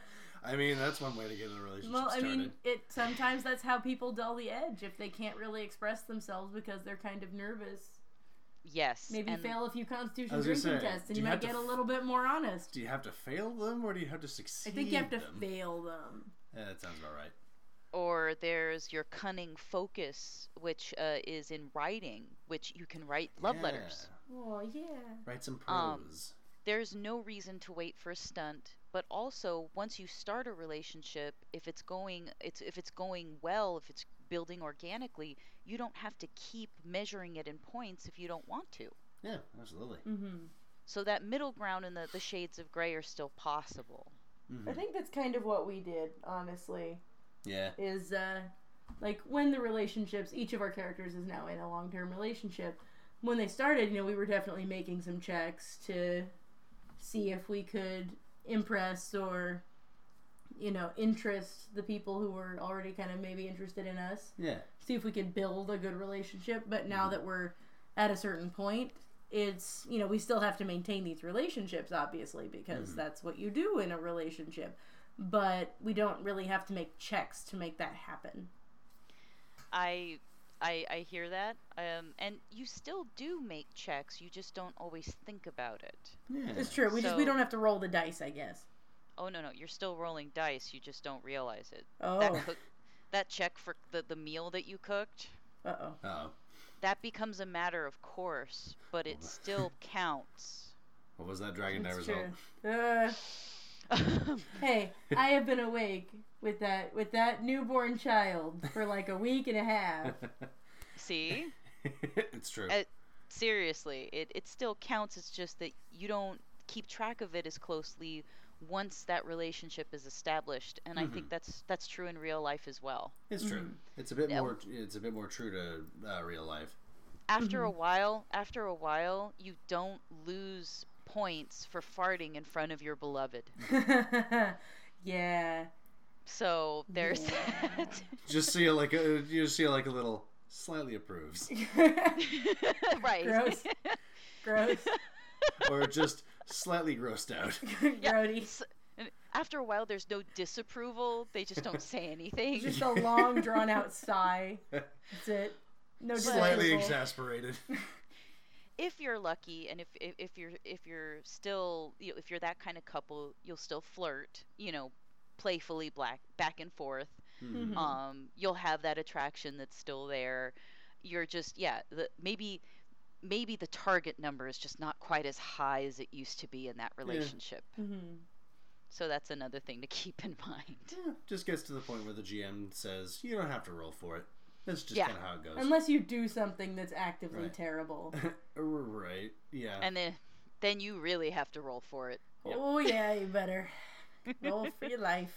Speaker 3: I mean, that's one way to get in a relationship
Speaker 4: Well, I
Speaker 3: started.
Speaker 4: mean, it sometimes that's how people dull the edge if they can't really express themselves because they're kind of nervous.
Speaker 5: yes
Speaker 4: Maybe
Speaker 5: and
Speaker 4: fail a few Constitution drinking
Speaker 3: say,
Speaker 4: tests, and you
Speaker 3: you
Speaker 4: might get a
Speaker 3: f-
Speaker 4: little bit more honest.
Speaker 3: do you have to fail them or do you have to succeed?
Speaker 4: I think you have to
Speaker 3: them?
Speaker 4: fail them.
Speaker 3: Yeah, that sounds about right.
Speaker 5: Or there's your cunning focus which uh, is in writing which you can write love letters
Speaker 3: Yeah.
Speaker 4: Oh yeah.
Speaker 3: Write some
Speaker 5: Um, there's no reason to wait for a stunt but also once you start a relationship if it's going it's if it's going well if it's building organically you don't have to keep measuring it in points if you don't want to
Speaker 3: yeah, absolutely.
Speaker 4: Mm-hmm.
Speaker 5: so that middle ground and the, the shades of gray are still possible
Speaker 3: Mhm.
Speaker 4: I think that's kind of what we did, honestly.
Speaker 3: Yeah.
Speaker 4: Is uh, like when the relationships, each of our characters is now in a long-term relationship. When they started, you know, we were definitely making some checks to see if we could impress or, you know, interest the people who were already kind of maybe interested in us.
Speaker 3: Yeah.
Speaker 4: see if we could build a good relationship. But now that we're at a certain point, it's you know we still have to maintain these relationships obviously because that's what you do in a relationship. But we don't really have to make checks to make that happen.
Speaker 5: I I, I hear that um, and you still do make checks you just don't always think about it
Speaker 3: Yeah.
Speaker 4: It's true. We just we don't have to roll the dice, I guess.
Speaker 5: oh no no you're still rolling dice you just don't realize it
Speaker 4: Oh,
Speaker 5: that cook that check for the, the meal that you cooked
Speaker 4: uh oh.
Speaker 3: Oh.
Speaker 5: that becomes a matter of course but it still <laughs> counts
Speaker 3: What was that Dragon Die
Speaker 4: That's
Speaker 3: result?
Speaker 4: true. Uh, <laughs> hey, I have been awake with that with that newborn child for like a week and a half.
Speaker 5: see <laughs>
Speaker 3: it's true.
Speaker 5: Uh, seriously it, it still counts it's just that you don't keep track of it as closely once that relationship is established and i think that's that's true in real life as well
Speaker 3: it's true. It's a bit
Speaker 5: Yeah.
Speaker 3: more. It's a bit more true to uh, real life.
Speaker 5: after a while after a while you don't lose points for farting in front of your beloved <laughs>
Speaker 4: yeah.
Speaker 5: so there's that <laughs>
Speaker 3: Just see it like a. You just see like a little slightly approves, <laughs>
Speaker 5: right
Speaker 4: Gross. Gross.
Speaker 3: or just slightly grossed out.
Speaker 4: Grody.
Speaker 5: S- and after a while there's no disapproval they just don't say anything
Speaker 4: Just a long drawn out sigh. That's it. No disapproval.
Speaker 3: slightly
Speaker 4: disapproval.
Speaker 3: exasperated.
Speaker 5: If you're lucky and if, if if you're if you're still you know, if you're that kind of couple you'll still flirt you know playfully black back and forth
Speaker 4: Mhm.
Speaker 5: um you'll have that attraction that's still there you're just yeah the, maybe maybe the target number is just not quite as high as it used to be in that relationship
Speaker 4: Mhm.
Speaker 5: so that's another thing to keep in <laughs> mind
Speaker 3: Yeah, just gets to the point where the GM says you don't have to roll for it. That's just
Speaker 5: Yeah.
Speaker 3: kind of how it goes.
Speaker 4: Unless you do something that's actively
Speaker 3: Right.
Speaker 4: terrible. <laughs>
Speaker 3: right. Yeah.
Speaker 5: and then then you really have to roll for it
Speaker 4: Oh yeah, you better roll <laughs> for your life.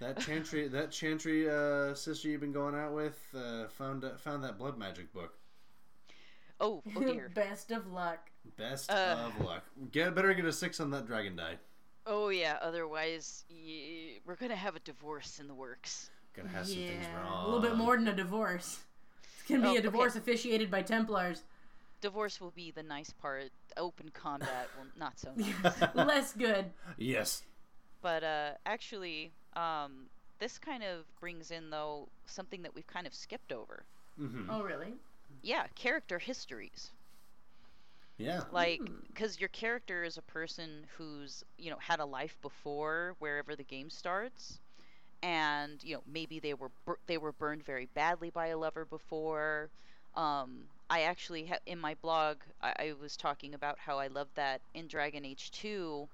Speaker 3: that chantry, that chantry uh, sister you've been going out with, uh, found uh, found that blood magic book.
Speaker 5: oh oh <laughs> dear
Speaker 4: Best of luck.
Speaker 3: Best
Speaker 5: Uh.
Speaker 3: of luck. Get better get a six on that dragon die.
Speaker 5: oh yeah otherwise y- we're gonna have a divorce in the works
Speaker 3: Gonna have some things
Speaker 4: Yeah,
Speaker 3: wrong.
Speaker 4: a little bit more than a divorce. It's gonna be
Speaker 5: Oh,
Speaker 4: a
Speaker 5: okay.
Speaker 4: divorce officiated by Templars.
Speaker 5: divorce will be the nice part open combat will <laughs> not so <laughs> nice
Speaker 4: Less good.
Speaker 3: Yes.
Speaker 5: but uh actually um this kind of brings in though something that we've kind of skipped over
Speaker 3: hmm
Speaker 4: Oh really?
Speaker 5: yeah character histories
Speaker 3: Yeah.
Speaker 5: like
Speaker 4: Hmm.
Speaker 5: because your character is a person who's you know had a life before wherever the game starts and you know maybe they were bur- they were burned very badly by a lover before. Um, I actually ha- in my blog I-, I was talking about how I love that in Dragon Age 2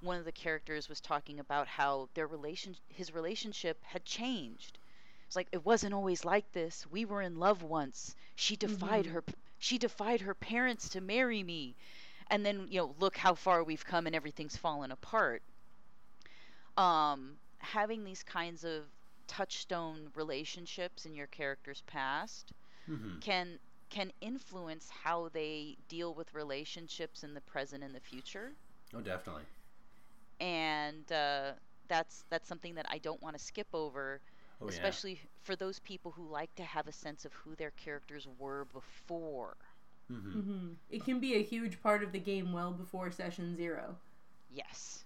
Speaker 5: one of the characters was talking about how their relation his relationship had changed. It's like it wasn't always like this. We were in love once. She defied her she defied her parents to marry me. And then, you know, look how far we've come and everything's fallen apart. Um having these kinds of touchstone relationships in your character's past
Speaker 3: Mhm.
Speaker 5: can can influence how they deal with relationships in the present and the future
Speaker 3: Oh, definitely.
Speaker 5: and uh, that's that's something that I don't want to skip over,
Speaker 3: Oh, yeah.
Speaker 5: especially for those people who like to have a sense of who their characters were before.
Speaker 3: Mm-hmm.
Speaker 4: hmm It can be a huge part of the game well before session zero.
Speaker 5: Yes,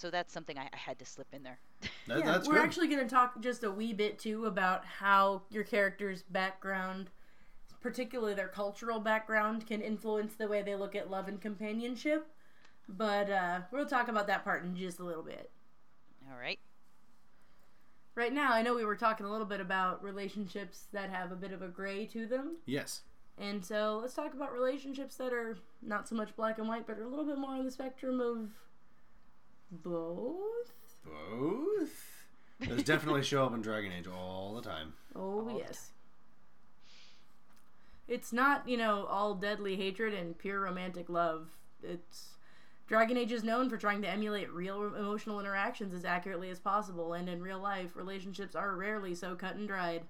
Speaker 5: so that's something I, I had to slip in there.
Speaker 3: That,
Speaker 4: yeah,
Speaker 3: that's
Speaker 4: we're
Speaker 3: good.
Speaker 4: actually going to talk just a wee bit too about how your character's background, particularly their cultural background, can influence the way they look at love and companionship. But uh, we'll talk about that part in just a little bit.
Speaker 5: All right.
Speaker 4: Right now, I know we were talking a little bit about relationships that have a bit of a gray to them.
Speaker 3: yes.
Speaker 4: And so let's talk about relationships that are not so much black and white, but are a little bit more on the spectrum of both.
Speaker 3: Both. Those definitely show up in Dragon Age all the time.
Speaker 4: Oh,
Speaker 5: the
Speaker 4: yes. It's not, you know, all deadly hatred and pure romantic love. It's. Dragon Age is known for trying to emulate real emotional interactions as accurately as possible, and in real life, relationships are rarely so cut and dried.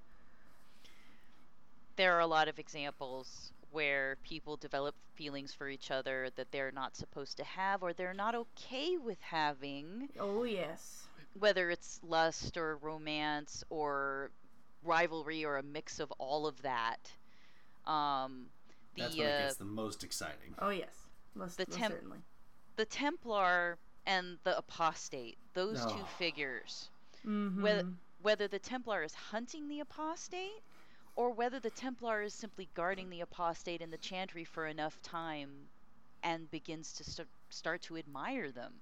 Speaker 5: There are a lot of examples where people develop feelings for each other that they're not supposed to have or they're not okay with having.
Speaker 4: Oh, yes.
Speaker 5: whether it's lust or romance or rivalry or a mix of all of that. Um, the
Speaker 3: That's when it
Speaker 5: uh,
Speaker 3: gets the most exciting.
Speaker 4: Oh, yes. Most,
Speaker 5: The
Speaker 4: most
Speaker 5: temp-
Speaker 4: certainly.
Speaker 5: the Templar and the Apostate, those two figures,
Speaker 4: Mm-hmm.
Speaker 5: whether whether the Templar is hunting the Apostate or whether the Templar is simply guarding the Apostate in the Chantry for enough time and begins to st- start to admire them.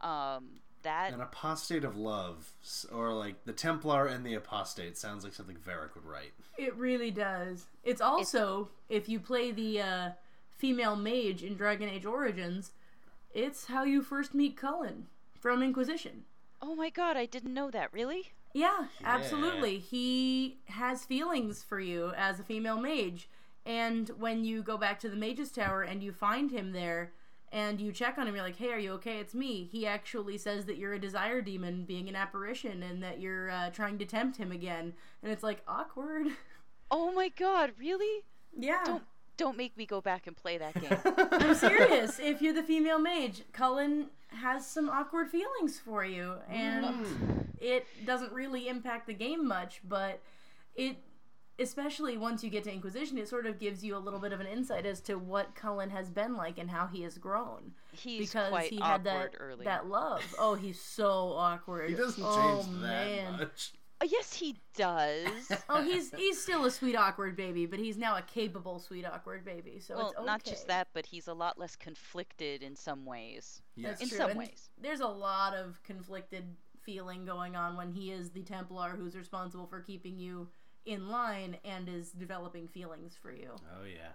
Speaker 5: Um, that
Speaker 3: An apostate of love, or like the Templar and the apostate, sounds like something Varric would write.
Speaker 4: It really does. It's also, if you play the uh, female mage in Dragon Age Origins, it's how you first meet Cullen from Inquisition.
Speaker 5: oh my god, I didn't know that. Really?
Speaker 4: Yeah, absolutely. He has feelings for you as a female mage. And when you go back to the Mage's Tower and you find him there and you check on him, you're like, hey, are you okay? It's me. He actually says that you're a desire demon being an apparition and that you're uh, trying to tempt him again. And it's like, awkward. <laughs>
Speaker 5: Oh my god, really?
Speaker 4: yeah.
Speaker 5: Don't don't make me go back and play that <laughs> game.
Speaker 4: I'm <laughs> serious. if you're the female mage, Cullen has some awkward feelings for you, and mm. it doesn't really impact the game much, but it, especially once you get to Inquisition, it sort of gives you a little bit of an insight as to what Cullen has been like and how he has grown.
Speaker 5: He's
Speaker 4: because
Speaker 5: quite
Speaker 4: he had
Speaker 5: awkward
Speaker 4: that
Speaker 5: early.
Speaker 4: that love. Oh, he's so awkward.
Speaker 3: He doesn't
Speaker 4: oh,
Speaker 3: change that
Speaker 4: man.
Speaker 3: much.
Speaker 5: Oh, yes, he does. <laughs>
Speaker 4: Oh, he's he's still a sweet awkward baby, but he's now a capable sweet awkward baby. So
Speaker 5: well,
Speaker 4: it's okay.
Speaker 5: not just that, but he's a lot less conflicted in some ways.
Speaker 3: Yes.
Speaker 5: In
Speaker 4: true,
Speaker 5: some
Speaker 4: and
Speaker 5: ways.
Speaker 4: There's a lot of conflicted feeling going on when he is the Templar who's responsible for keeping you in line and is developing feelings for you.
Speaker 3: Oh yeah.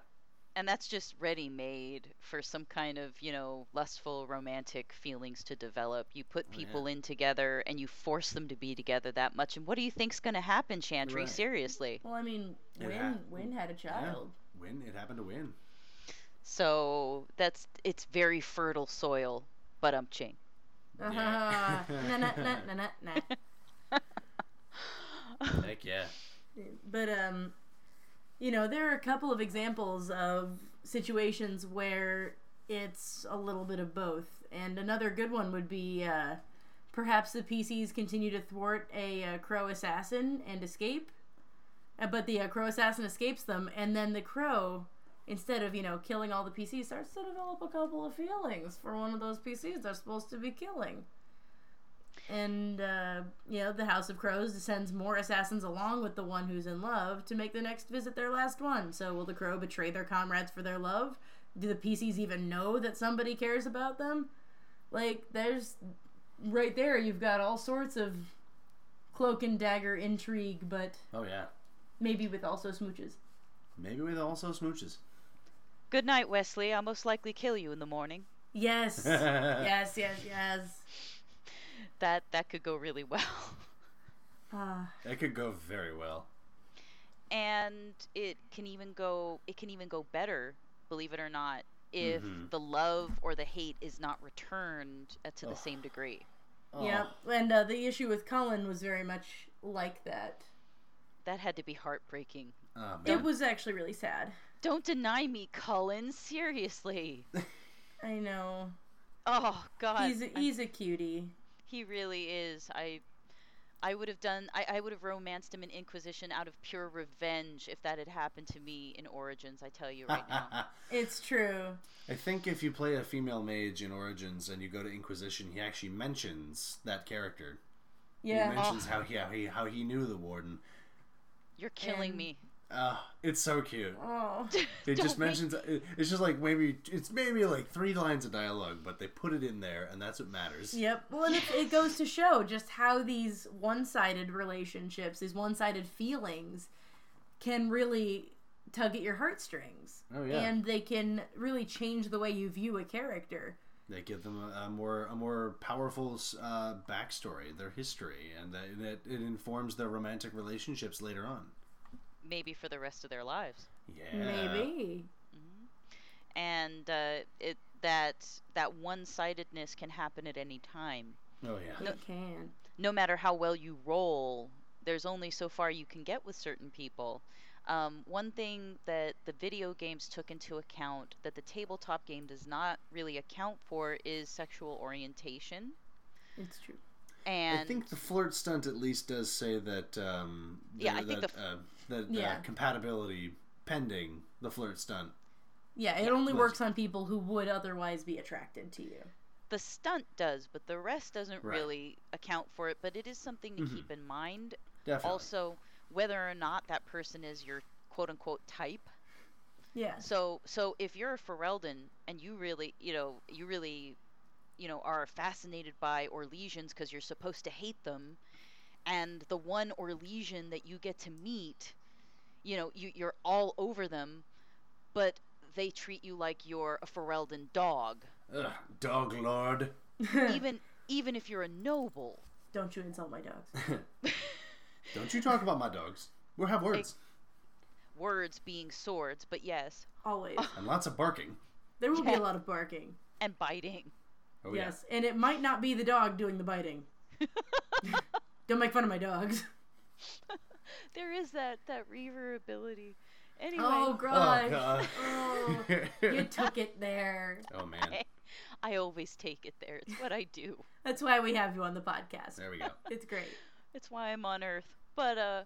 Speaker 5: And that's just ready made for some kind of, you know, lustful romantic feelings to develop. You put
Speaker 3: Oh, yeah.
Speaker 5: people in together and you force them to be together that much. And what do you think's going to happen, Chantry?
Speaker 3: Right.
Speaker 5: Seriously.
Speaker 4: Well, I mean,
Speaker 3: It
Speaker 4: Wynne
Speaker 3: ha-
Speaker 4: Wynne had a child.
Speaker 3: Wynne. It happened to Wynne.
Speaker 5: So that's it's very fertile soil, but um ching.
Speaker 4: Uh-huh. nah, nah, <laughs> nah, nah, nah, nah. <laughs>
Speaker 3: Heck yeah.
Speaker 4: But um, you know, there are a couple of examples of situations where it's a little bit of both, and another good one would be uh, perhaps the PCs continue to thwart a uh, crow assassin and escape, uh, but the uh, crow assassin escapes them, and then the crow. Instead of you know killing all the PCs, starts to develop a couple of feelings for one of those PCs they're supposed to be killing and uh, you know the House of Crows sends more assassins along with the one who's in love to make the next visit their last one. So will the Crow betray their comrades for their love? Do the PCs even know that somebody cares about them? Like there's right there, you've got all sorts of cloak and dagger intrigue, but
Speaker 3: Oh yeah,
Speaker 4: maybe with also smooches.
Speaker 3: maybe with also smooches.
Speaker 5: Good night, Wesley. I'll most likely kill you in the morning.
Speaker 4: Yes, <laughs> yes, yes, yes.
Speaker 5: That that could go really <laughs> well.
Speaker 4: Ah,
Speaker 3: That could go very well.
Speaker 5: and it can even go it can even go better, believe it or not, if
Speaker 3: Mhm.
Speaker 5: the love or the hate is not returned uh, to the
Speaker 3: Ugh.
Speaker 5: same degree.
Speaker 3: Oh,
Speaker 4: Yep. And uh, the issue with Cullen was very much like that.
Speaker 5: That had to be heartbreaking.
Speaker 3: oh,
Speaker 4: It was actually really sad.
Speaker 5: Don't deny me, Cullen. Seriously. <laughs>
Speaker 4: I know.
Speaker 5: Oh God.
Speaker 4: He's a,
Speaker 5: I'm-
Speaker 4: he's a cutie.
Speaker 5: He really is. I I would have done I, I would have romanced him in Inquisition out of pure revenge if that had happened to me in Origins, I tell you right now. <laughs>
Speaker 4: It's true.
Speaker 3: I think if you play a female mage in Origins and you go to Inquisition, he actually mentions that character. He
Speaker 4: Yeah.
Speaker 3: mentions how he how he how he knew the warden.
Speaker 5: You're killing
Speaker 4: And-
Speaker 5: me.
Speaker 3: Uh, it's so cute.
Speaker 4: Oh. <laughs>
Speaker 3: It just
Speaker 5: Don't make-
Speaker 3: mentions it- it's just like maybe it's maybe like three lines of dialogue, but they put it in there, and that's what matters.
Speaker 4: Yep. Well, and it, it goes to show just how these one-sided relationships, these one-sided feelings, can really tug at your heartstrings.
Speaker 3: Oh, yeah.
Speaker 4: And they can really change the way you view a character.
Speaker 3: They give them a, a more a more powerful uh, backstory, their history, and that it, it informs their romantic relationships later on.
Speaker 5: Maybe for the rest of their lives.
Speaker 3: Yeah,
Speaker 4: Maybe.
Speaker 5: And uh, it that that one-sidedness can happen at any time.
Speaker 3: Oh yeah.
Speaker 4: It can.
Speaker 5: no matter how well you roll, there's only so far you can get with certain people. Um, one thing that the video games took into account that the tabletop game does not really account for is sexual orientation.
Speaker 4: It's true.
Speaker 5: And
Speaker 3: I think the flirt stunt at least does say that. Um,
Speaker 5: Yeah, I
Speaker 3: that,
Speaker 5: think the f-
Speaker 3: uh, that
Speaker 4: Yeah.
Speaker 3: uh, compatibility pending the flirt stunt.
Speaker 4: Yeah, it only works on people who would otherwise be attracted to you.
Speaker 5: the stunt does, but the rest doesn't
Speaker 3: Right.
Speaker 5: really account for it. But it is something to
Speaker 3: Mhm.
Speaker 5: keep in mind.
Speaker 3: Definitely.
Speaker 5: Also, whether or not that person is your quote unquote type.
Speaker 4: Yeah.
Speaker 5: So so if you're a Ferelden and you really you know you really you know are fascinated by Orlesians because you're supposed to hate them, and the one Orlesian that you get to meet, you know you you're all over them, but they treat you like you're a Ferelden dog,
Speaker 3: Ugh, dog lord. <laughs>
Speaker 5: even even if you're a noble.
Speaker 4: Don't you insult my dogs. <laughs> <laughs>
Speaker 3: Don't you talk about my dogs. We'll have words
Speaker 5: Words being swords, but yes,
Speaker 4: Always.
Speaker 3: and lots of barking.
Speaker 4: There will be a lot of barking.
Speaker 5: and biting.
Speaker 3: Oh
Speaker 4: yes, and it might not be the dog doing the biting. Don't make fun of my dogs. <laughs>
Speaker 5: There is that that reaver ability. Anyway,
Speaker 4: Oh,
Speaker 3: yeah.
Speaker 4: God.
Speaker 3: Oh god.
Speaker 4: Oh, you <laughs> took it there.
Speaker 3: oh man. <laughs>
Speaker 5: I always take it there. It's what I do.
Speaker 4: That's why we have you on the podcast.
Speaker 3: There we go.
Speaker 4: It's great.
Speaker 5: It's why I'm on Earth. But uh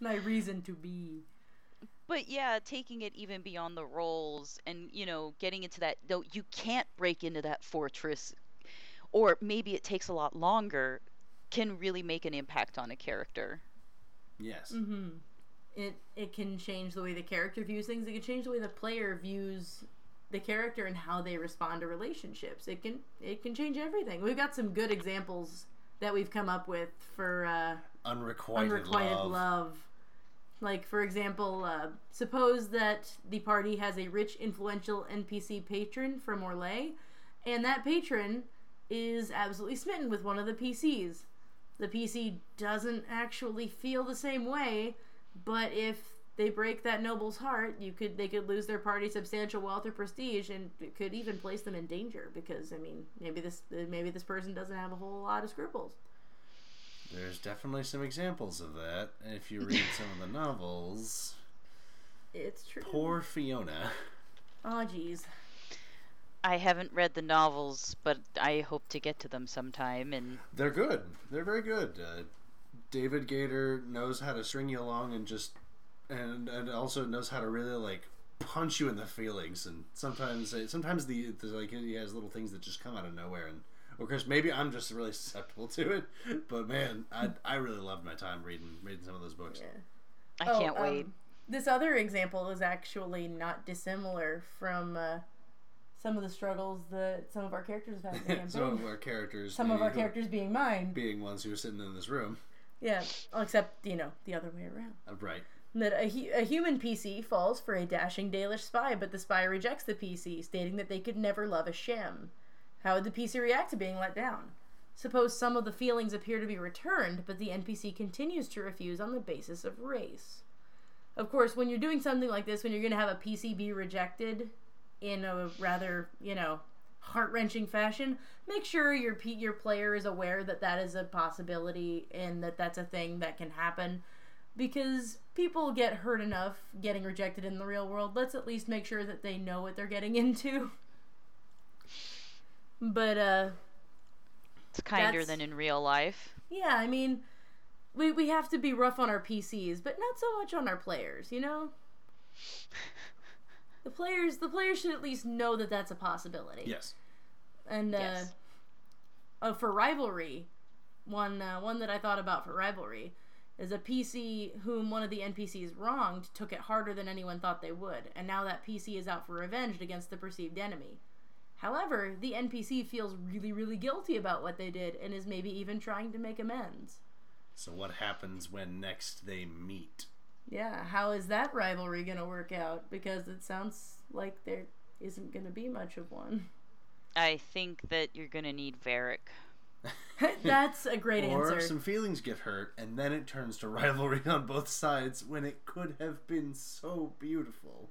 Speaker 4: my reason to be.
Speaker 5: but yeah, taking it even beyond the roles and you know, getting into that no, you can't break into that fortress or maybe it takes a lot longer can really make an impact on a character.
Speaker 3: Yes.
Speaker 4: Mm-hmm. It it can change the way the character views things. It can change the way the player views the character and how they respond to relationships. It can it can change everything. We've got some good examples that we've come up with for uh,
Speaker 3: Unrequited,
Speaker 4: unrequited
Speaker 3: love.
Speaker 4: love. Like, for example, uh, suppose that the party has a rich, influential NPC patron from Orlais, and that patron is absolutely smitten with one of the PCs. The PC doesn't actually feel the same way, but if they break that noble's heart, you could they could lose their party substantial wealth or prestige, and it could even place them in danger because I mean maybe this maybe this person doesn't have a whole lot of scruples.
Speaker 3: There's definitely some examples of that. If you read some of the novels, <laughs>
Speaker 4: It's true.
Speaker 3: poor Fiona.
Speaker 4: Oh, jeez.
Speaker 5: I haven't read the novels, but I hope to get to them sometime and
Speaker 3: They're good. They're very good. Uh, David Gaider knows how to string you along and just and and also knows how to really like punch you in the feelings and sometimes uh, sometimes the, the like he has little things that just come out of nowhere and of course maybe I'm just really <laughs> susceptible to it but man I I really loved my time reading reading some of those books.
Speaker 4: Yeah.
Speaker 5: I
Speaker 4: Oh,
Speaker 5: can't wait.
Speaker 4: um, this other example is actually not dissimilar from uh, some of the struggles that some of our characters have had in the campaign.
Speaker 3: Some of our characters.
Speaker 4: some of our characters being mine.
Speaker 3: being ones who are sitting in this room.
Speaker 4: Yeah, except you know the other way around.
Speaker 3: Uh, right.
Speaker 4: That a, a human PC falls for a dashing Dalish spy, but the spy rejects the PC, stating that they could never love a Shem. How would the PC react to being let down? Suppose some of the feelings appear to be returned, but the NPC continues to refuse on the basis of race. Of course, when you're doing something like this, when you're going to have a PC be rejected in a rather, you know, heart wrenching fashion, make sure your your player is aware that that is a possibility and that that's a thing that can happen. Because people get hurt enough getting rejected in the real world. Let's at least make sure that they know what they're getting <laughs> into. But uh
Speaker 5: It's kinder than in real life.
Speaker 4: yeah, I mean, we we have to be rough on our PCs, but not so much on our players, you know? <laughs> The players the players should at least know that that's a possibility.
Speaker 3: Yes.
Speaker 4: And uh,
Speaker 5: Yes.
Speaker 4: uh for rivalry, one uh, one that I thought about for rivalry is a PC whom one of the NPCs wronged took it harder than anyone thought they would, and now that PC is out for revenge against the perceived enemy. However, the NPC feels really, really guilty about what they did and is maybe even trying to make amends.
Speaker 3: So what happens when next they meet?
Speaker 4: Yeah, how is that rivalry going to work out? Because it sounds like there isn't going to be much of one.
Speaker 5: I think that you're gonna need Varric. <laughs>
Speaker 4: That's a great answer.
Speaker 3: or some feelings get hurt, and then it turns to <laughs> rivalry on both sides when it could have been so beautiful.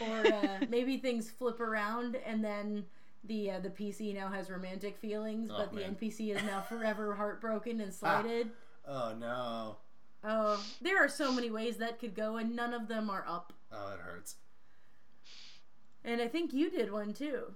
Speaker 4: or uh, <laughs> maybe things flip around and then the uh, the PC now has romantic feelings,
Speaker 3: Oh,
Speaker 4: but the. NPC is now forever heartbroken and slighted.
Speaker 3: Oh no.
Speaker 4: Oh, there are so many ways that could go, and none of them are up.
Speaker 3: Oh, it hurts.
Speaker 4: And I think you did one too.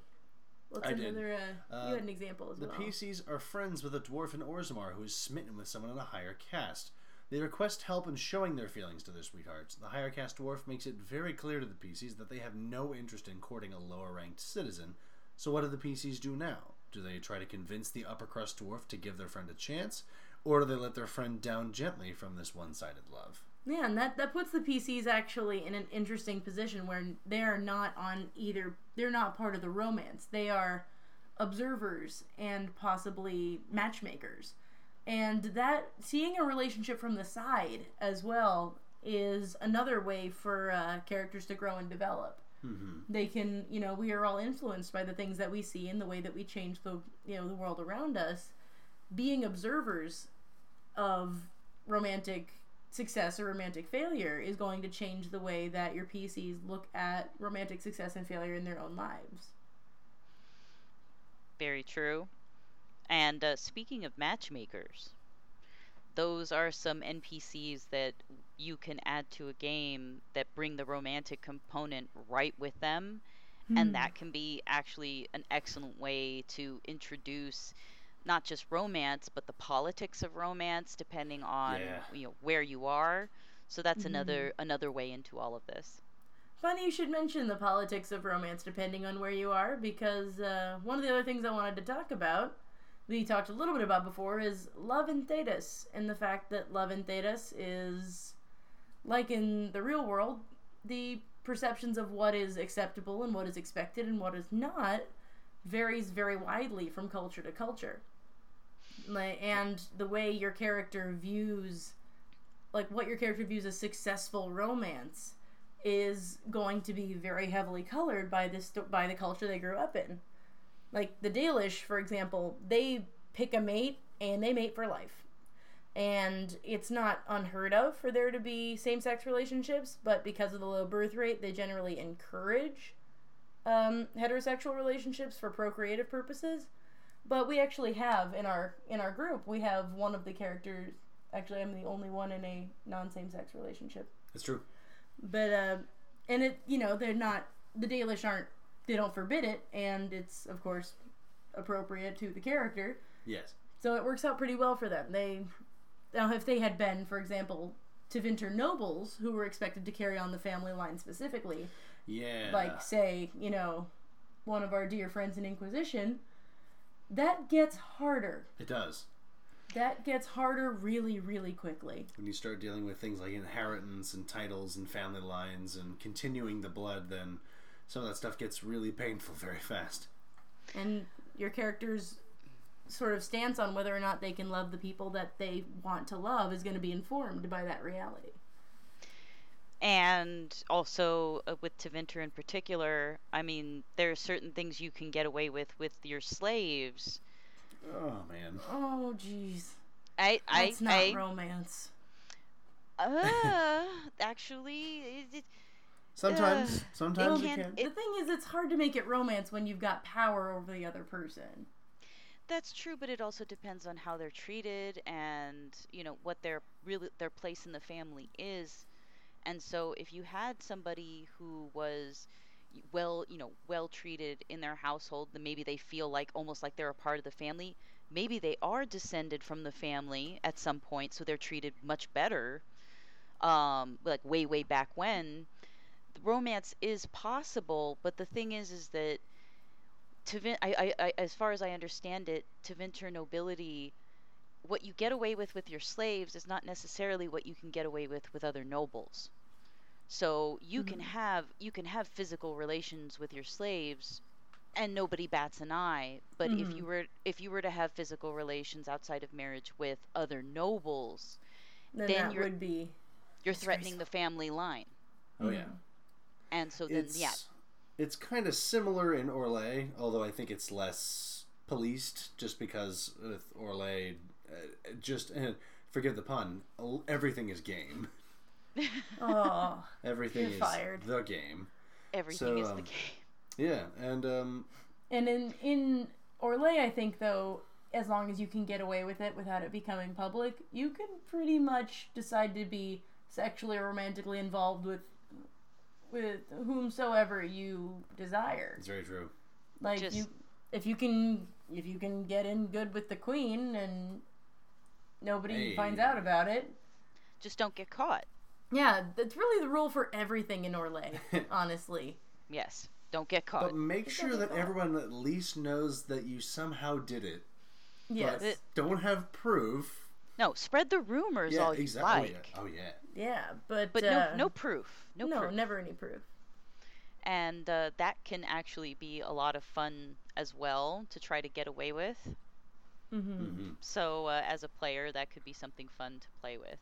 Speaker 4: What's
Speaker 3: I did.
Speaker 4: another? Uh,
Speaker 3: Uh,
Speaker 4: you had an example as
Speaker 3: The
Speaker 4: well.
Speaker 3: The PCs are friends with a dwarf in Orzammar who is smitten with someone in a higher caste. They request help in showing their feelings to their sweethearts. The higher caste dwarf makes it very clear to the PCs that they have no interest in courting a lower ranked citizen. So, what do the PCs do now? Do they try to convince the upper crust dwarf to give their friend a chance? Or do they let their friend down gently from this one sided love?
Speaker 4: Yeah, and that, that puts the PCs actually in an interesting position where they are not on either, they're not part of the romance. They are observers and possibly matchmakers. And that, seeing a relationship from the side as well, is another way for uh, characters to grow and develop. They can, you know, we are all influenced by the things that we see and the way that we change the, you know, the world around us. Being observers of romantic success or romantic failure is going to change the way that your PCs look at romantic success and failure in their own lives.
Speaker 5: Very true. And uh, speaking of matchmakers, those are some NPCs that you can add to a game that bring the romantic component right with them. And that can be actually an excellent way to introduce not just romance, but the politics of romance, depending on
Speaker 3: Yeah.
Speaker 5: you know where you are. So that's another another way into all of this.
Speaker 4: Funny you should mention the politics of romance depending on where you are, because uh, one of the other things I wanted to talk about, we talked a little bit about before, is love in Thedas, and the fact that love in Thedas is, like in the real world, the perceptions of what is acceptable and what is expected and what is not varies very widely from culture to culture. And the way your character views, like what your character views as successful romance, is going to be very heavily colored by this by the culture they grew up in. Like the Dalish, for example, they pick a mate and they mate for life. And it's not unheard of for there to be same sex relationships, but because of the low birth rate, they generally encourage um, heterosexual relationships for procreative purposes. But we actually have in our in our group, we have one of the characters. Actually, I'm the only one in a non same sex relationship
Speaker 3: It's true.
Speaker 4: but uh and it you know they're not the Dalish aren't they don't forbid it and it's of course appropriate to the character
Speaker 3: Yes.
Speaker 4: so it works out pretty well for them they now if they had been for example to Tevinter nobles who were expected to carry on the family line specifically
Speaker 3: Yeah.
Speaker 4: like say you know one of our dear friends in Inquisition that gets harder
Speaker 3: it does.
Speaker 4: that gets harder really really quickly
Speaker 3: When you start dealing with things like inheritance and titles and family lines and continuing the blood, then some of that stuff gets really painful very fast.
Speaker 4: and your character's sort of stance on whether or not they can love the people that they want to love is going to be informed by that reality.
Speaker 5: And also uh, with Tevinter in particular, I mean, there are certain things you can get away with with your slaves.
Speaker 3: Oh man.
Speaker 4: Oh, jeez.
Speaker 5: I I
Speaker 4: That's not
Speaker 5: I
Speaker 4: romance.
Speaker 5: uh, <laughs> actually, it, it,
Speaker 3: Sometimes,
Speaker 5: Uh,
Speaker 3: sometimes
Speaker 5: it
Speaker 3: you
Speaker 5: can't-
Speaker 3: can.
Speaker 5: it-
Speaker 4: the thing is, it's hard to make it romance when you've got power over the other person.
Speaker 5: That's true, but it also depends on how they're treated and you know what their really their place in the family is. And so if you had somebody who was well, you know, well treated in their household, then maybe they feel like almost like they're a part of the family. Maybe they are descended from the family at some point, so they're treated much better. Um, like way way back when, the romance is possible, but the thing is, is that Tevin- I, I, I, as far as I understand it, Tevinter nobility, what you get away with with your slaves is not necessarily what you can get away with with other nobles. So you can mm-hmm. have you can have physical relations with your slaves, and nobody bats an eye. But if you mm-hmm. were if you were to have physical relations outside of marriage with other nobles,
Speaker 4: Then,
Speaker 5: Then
Speaker 4: that
Speaker 5: you're-
Speaker 4: would be
Speaker 5: you're threatening the family line,
Speaker 3: Oh yeah. Mm-hmm.
Speaker 5: and so then
Speaker 3: It's
Speaker 5: yeah,
Speaker 3: it's kind of similar in Orlais, although I think it's less policed, just because with Orlais, just uh, forgive the pun, everything is game. <laughs>
Speaker 4: oh
Speaker 3: Everything
Speaker 4: You're
Speaker 3: is
Speaker 4: fired.
Speaker 3: the game.
Speaker 5: everything is the
Speaker 3: um,
Speaker 5: game.
Speaker 3: Yeah, and um,
Speaker 4: And in in Orlais, I think though, as long as you can get away with it without it becoming public, you can pretty much decide to be sexually or romantically involved with with whomsoever you desire.
Speaker 3: it's very true.
Speaker 4: Like
Speaker 5: Just-
Speaker 4: you, if you can, if you can get in good with the queen and nobody
Speaker 3: Hey.
Speaker 4: finds out about it.
Speaker 5: Just don't get caught.
Speaker 4: Yeah, that's really the rule for everything in Orlais, <laughs> honestly.
Speaker 5: Yes, don't get caught.
Speaker 3: But make sure that
Speaker 4: matter.
Speaker 3: everyone at least knows that you somehow did it.
Speaker 4: Yes.
Speaker 3: But don't have proof.
Speaker 5: No, spread the rumors
Speaker 3: Yeah,
Speaker 5: all you
Speaker 3: exactly.
Speaker 5: like,
Speaker 3: Oh yeah.
Speaker 4: yeah, but
Speaker 5: but
Speaker 4: uh,
Speaker 5: no, no proof, no,
Speaker 4: no,
Speaker 5: proof.
Speaker 4: never any proof.
Speaker 5: And uh, that can actually be a lot of fun as well to try to get away with.
Speaker 4: Mm-hmm.
Speaker 5: So, uh, as a player, that could be something fun to play with.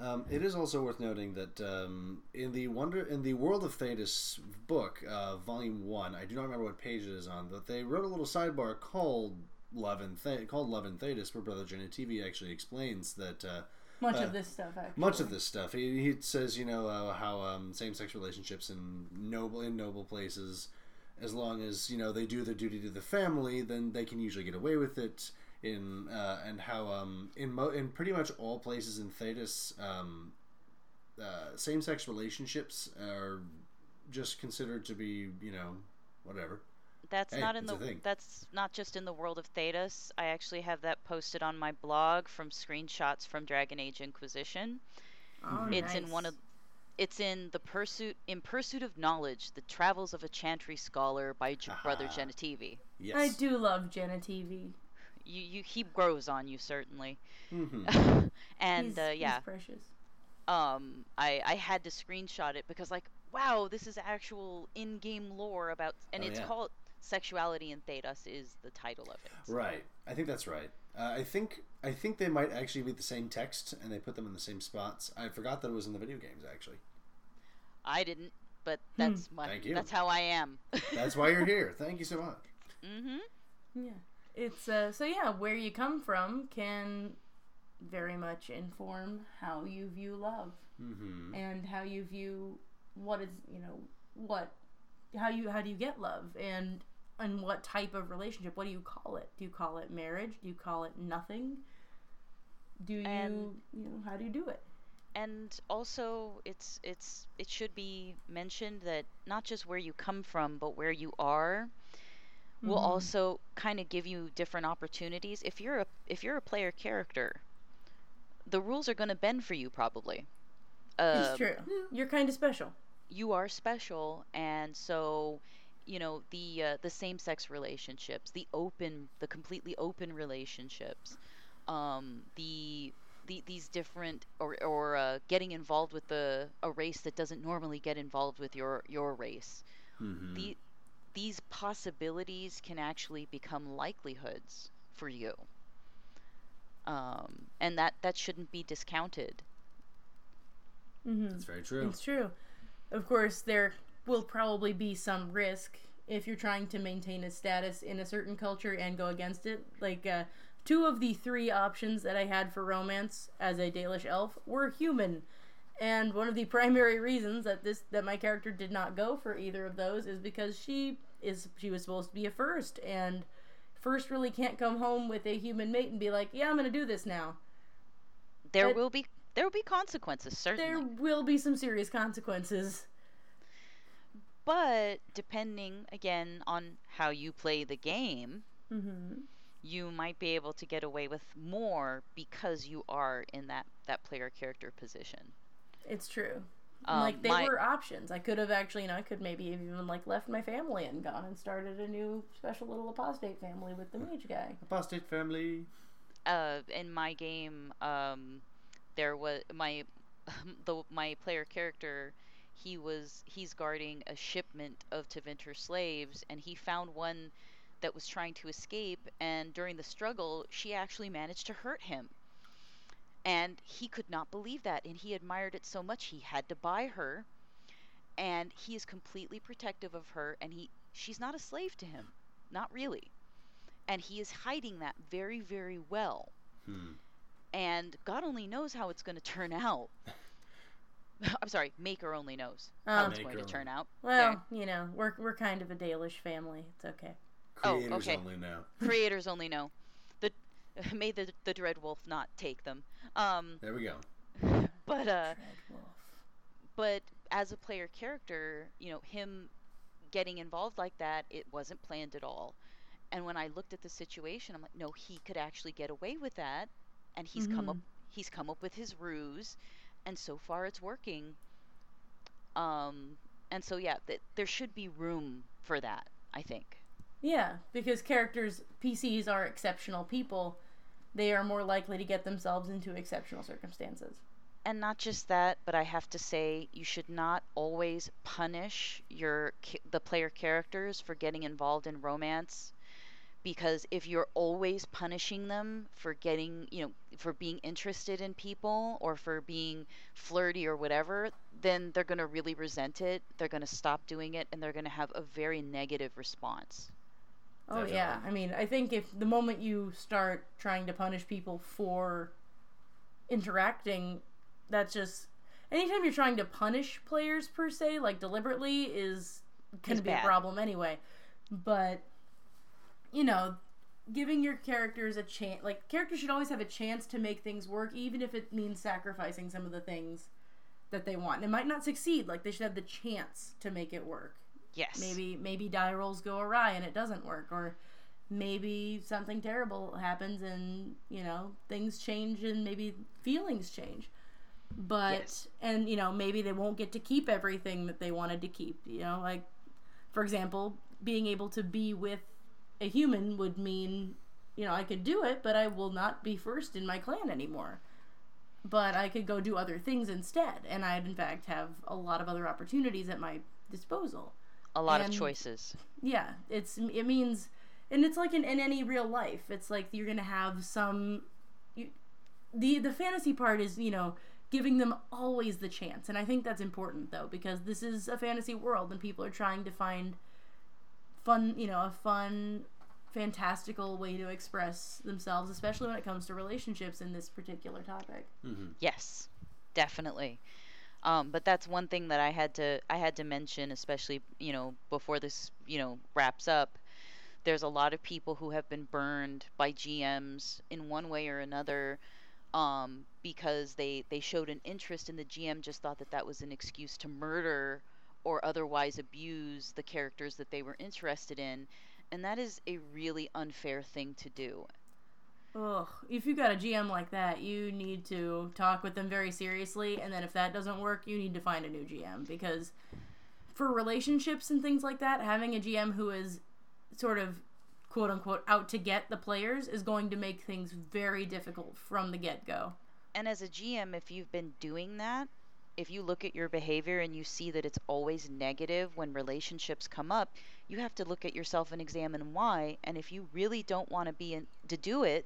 Speaker 3: Um, it is also worth noting that um, in the wonder in the World of Thedas book, uh, Volume One, I do not remember what page it is on, but they wrote a little sidebar called Love and Th- called Love and Thedas, where Brother Genitivi actually explains that uh,
Speaker 4: Much
Speaker 3: Uh,
Speaker 4: of this stuff, actually.
Speaker 3: much of this stuff. He, he says, you know, uh, how um, same-sex relationships in noble in noble places, as long as you know they do their duty to the family, then they can usually get away with it. In uh, and how um, in mo- in pretty much all places in Thedas, um, uh, same-sex relationships are just considered to be, you know, whatever.
Speaker 5: That's
Speaker 3: Hey,
Speaker 5: not in the. That's not just in the world of Thedas. I actually have that posted on my blog from screenshots from Dragon Age Inquisition.
Speaker 4: Oh,
Speaker 5: It's in one of. It's in the pursuit in pursuit of knowledge: the travels of a chantry scholar by J- Brother
Speaker 3: Aha.
Speaker 5: Genitivi.
Speaker 3: Yes.
Speaker 4: I do love Genitivi.
Speaker 5: You, you, he grows on you certainly.
Speaker 3: mm-hmm. <laughs>
Speaker 5: and
Speaker 4: he's,
Speaker 5: uh, yeah,
Speaker 4: he's precious.
Speaker 5: um, I, I had to screenshot it because like, wow, this is actual in-game lore about, and
Speaker 3: Oh,
Speaker 5: it's
Speaker 3: yeah.
Speaker 5: called "Sexuality in Thedas" is the title of it.
Speaker 3: Right. I think that's right. Uh, I think I think they might actually be the same text, and they put them in the same spots. I forgot that it was in the video games. Actually,
Speaker 5: I didn't, but that's my
Speaker 3: Thank you.
Speaker 5: that's how I am.
Speaker 3: that's why you're here. Thank you so much.
Speaker 5: Mm-hmm.
Speaker 4: Yeah. It's uh so yeah, where you come from can very much inform how you view love
Speaker 3: Mm-hmm.
Speaker 4: and how you view what is, you know, what how you how do you get love and and what type of relationship? What do you call it? Do you call it marriage? Do you call it nothing? Do you
Speaker 5: And-
Speaker 4: you know, how do you do it?
Speaker 5: And also, it's it's it should be mentioned that not just where you come from, but where you are, will
Speaker 4: Mhm.
Speaker 5: also kind of give you different opportunities. If you're a if you're a player character, the rules are going to bend for you probably. Uh,
Speaker 4: It's true. You're kind of special.
Speaker 5: You are special and so you know the uh, the same sex relationships the open the completely open relationships um the the, these different or or uh, getting involved with the a race that doesn't normally get involved with your your race. The these possibilities can actually become likelihoods for you. Um, and that that shouldn't be discounted.
Speaker 3: That's very true.
Speaker 4: It's true. Of course, there will probably be some risk if you're trying to maintain a status in a certain culture and go against it. Like, uh, two of the three options that I had for romance as a Dalish elf were human. And one of the <laughs> primary reasons that this that my character did not go for either of those is because she is she was supposed to be a first and first really can't come home with a human mate and be like, "Yeah, I'm going to do this now."
Speaker 5: There
Speaker 4: But-
Speaker 5: will be there will be consequences certainly.
Speaker 4: There will be some serious consequences.
Speaker 5: But depending again on how you play the game,
Speaker 4: Mhm.
Speaker 5: you might be able to get away with more because you are in that that player character position.
Speaker 4: It's true.
Speaker 5: Um,
Speaker 4: like they
Speaker 5: my-
Speaker 4: were options. I could have actually, you know, I could maybe have even like left my family and gone and started a new special little apostate family with the mage guy.
Speaker 3: Apostate family.
Speaker 5: uh, in my game, um, there was my <laughs> the my player character. He was he's guarding a shipment of Tevinter slaves, and he found one that was trying to escape. And during the struggle, she actually managed to hurt him, and he could not believe that. And he admired it so much, he had to buy her. And he is completely protective of her, and he she's not a slave to him, not really and he is hiding that very very well
Speaker 3: Hmm.
Speaker 5: And god only knows how it's going to turn out <laughs> i'm sorry maker only knows
Speaker 4: Oh.
Speaker 5: how it's
Speaker 3: Maker
Speaker 5: going to turn out
Speaker 4: Well, you know, we're we're kind of a Dalish family. It's okay.
Speaker 5: Oh,
Speaker 3: Creators
Speaker 5: okay.
Speaker 3: only know. <laughs>
Speaker 5: Creators only know the <laughs> may the the dread wolf not take them um
Speaker 3: There we go.
Speaker 5: but uh
Speaker 4: Dreadwolf.
Speaker 5: but as a player character you know him getting involved like that it wasn't planned at all and when i looked at the situation i'm like no he could actually get away with that and he's come up he's come up with his ruse and so far it's working um and so yeah th- there should be room for that i think
Speaker 4: Yeah, because characters PCs are exceptional people. They are more likely to get themselves into exceptional circumstances.
Speaker 5: and not just that but i have to say you should not always punish your the player characters for getting involved in romance because if you're always punishing them for getting you know for being interested in people or for being flirty or whatever then they're going to really resent it they're going to stop doing it and they're going to have a very negative response.
Speaker 4: Oh yeah, I mean, I think if the moment you start trying to punish people for interacting, that's just anytime you're trying to punish players per se, like deliberately, is going to be a problem anyway. But you know, giving your characters a chance, like characters should always have a chance to make things work, even if it means sacrificing some of the things that they want. And it might not succeed. Like they should have the chance to make it work
Speaker 5: yes
Speaker 4: maybe maybe die rolls go awry and it doesn't work or maybe something terrible happens and you know things change and maybe feelings change but
Speaker 5: Yes.
Speaker 4: and you know maybe they won't get to keep everything that they wanted to keep you know like for example being able to be with a human would mean you know i could do it but i will not be first in my clan anymore. But i could go do other things instead and i'd in fact have a lot of other opportunities at my disposal.
Speaker 5: A lot
Speaker 4: and-
Speaker 5: of choices.
Speaker 4: Yeah it's it means and it's like in, in any real life it's like you're gonna have some you, the the fantasy part is you know giving them always the chance and i think that's important though because this is a fantasy world and people are trying to find fun you know a fun fantastical way to express themselves especially when it comes to relationships in this particular topic
Speaker 5: Yes, definitely. Um, but that's one thing that I had to I had to mention, especially you know before this you know wraps up. There's a lot of people who have been burned by GMs in one way or another um, because they they showed an interest and the GM just thought that that was an excuse to murder or otherwise abuse the characters that they were interested in, and that is a really unfair thing to do.
Speaker 4: Ugh, if you got a GM like that, you need to talk with them very seriously, and then if that doesn't work, you need to find a new GM because for relationships and things like that, having a GM who is sort of quote unquote out to get the players is going to make things very difficult from the get go.
Speaker 5: and as a GM, if you've been doing that, if you look at your behavior and you see that it's always negative when relationships come up, you have to look at yourself and examine why. And if you really don't want to be in, to do it,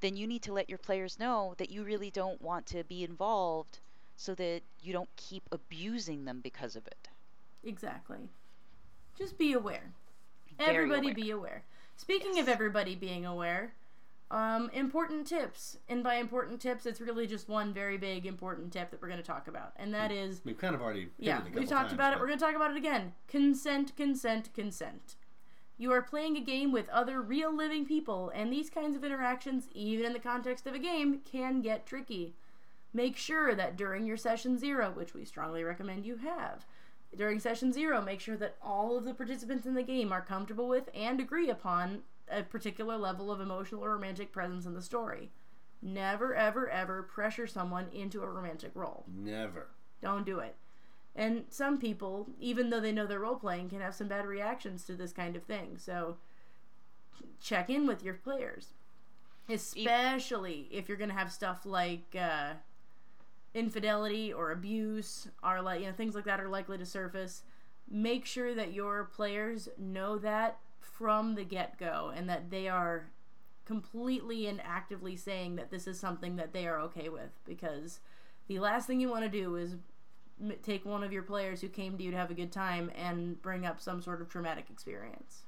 Speaker 5: then you need to let your players know that you really don't want to be involved so that you don't keep abusing them because of it.
Speaker 4: Exactly. Just be aware.
Speaker 5: Very
Speaker 4: everybody
Speaker 5: aware.
Speaker 4: be aware. Speaking of everybody being aware, um, important tips. And by important tips, it's really just one very big important tip that we're going to talk about. And that is
Speaker 3: We've kind of already
Speaker 4: yeah,
Speaker 3: it a couple
Speaker 4: we talked
Speaker 3: times,
Speaker 4: about it. We're going to talk about it again. Consent, consent, consent. You are playing a game with other real living people, and these kinds of interactions, even in the context of a game, can get tricky. Make sure that during your session zero, which we strongly recommend you have, during session zero, make sure that all of the participants in the game are comfortable with and agree upon a particular level of emotional or romantic presence in the story. Never, ever, ever pressure someone into a romantic role.
Speaker 3: Never.
Speaker 4: Don't do it. And some people, even though they know they're role playing, can have some bad reactions to this kind of thing. So check in with your players. Especially if you're going to have stuff like uh, infidelity or abuse, or like you know things like that are likely to surface. Make sure that your players know that from the get go, and that they are completely and actively saying that this is something that they are okay with. Because the last thing you want to do is take one of your players who came to you to have a good time and bring up some sort of traumatic experience.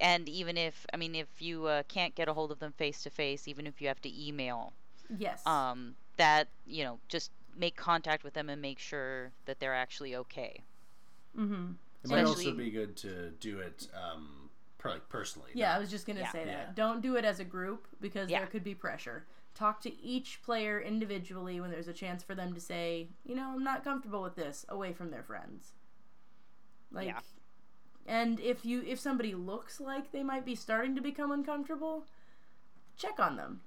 Speaker 5: And even if, I mean, if you uh, can't get a hold of them face to face, even if you have to email,
Speaker 4: Yes.
Speaker 5: um, that, you know, just make contact with them and make sure that they're actually okay.
Speaker 4: mm-hmm.
Speaker 3: It might also be good to do it um, per, like personally.
Speaker 4: Yeah, I was just gonna
Speaker 5: Yeah.
Speaker 4: say that.
Speaker 3: Yeah.
Speaker 4: Don't do it as a group because
Speaker 5: Yeah.
Speaker 4: there could be pressure. Talk to each player individually when there's a chance for them to say, you know, I'm not comfortable with this, away from their friends. Like,
Speaker 5: Yeah.
Speaker 4: and if you if somebody looks like they might be starting to become uncomfortable, check on them.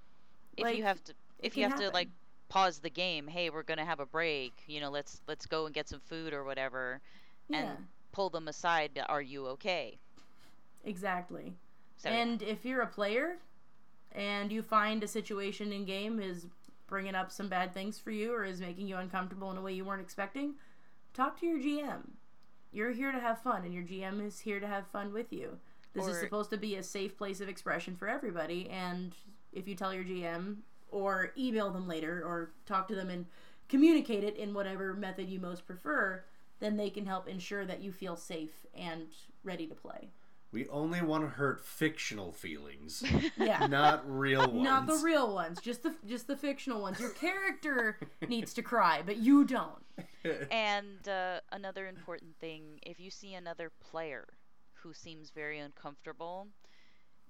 Speaker 5: If
Speaker 4: Like,
Speaker 5: you have to, if you
Speaker 4: can
Speaker 5: have to
Speaker 4: happen.
Speaker 5: like pause the game, hey, we're gonna have a break. You know, let's let's go and get some food or whatever,
Speaker 4: Yeah,
Speaker 5: and pull them aside. Are you okay?
Speaker 4: exactly.
Speaker 5: So yeah.
Speaker 4: and if you're a player and you find a situation in game is bringing up some bad things for you or is making you uncomfortable in a way you weren't expecting, talk to your GM. You're here to have fun and your GM is here to have fun with you. This is supposed to be a safe place of expression for everybody and if you tell your GM or email them later or talk to them and communicate it in whatever method you most prefer, then they can help ensure that you feel safe and ready to play.
Speaker 3: We only want to hurt fictional feelings, <laughs>
Speaker 4: Yeah. <laughs>
Speaker 3: not real ones.
Speaker 4: Not the real ones, just the just the fictional ones. Your character <laughs> needs to cry, but you don't.
Speaker 5: And uh, another important thing if you see another player who seems very uncomfortable,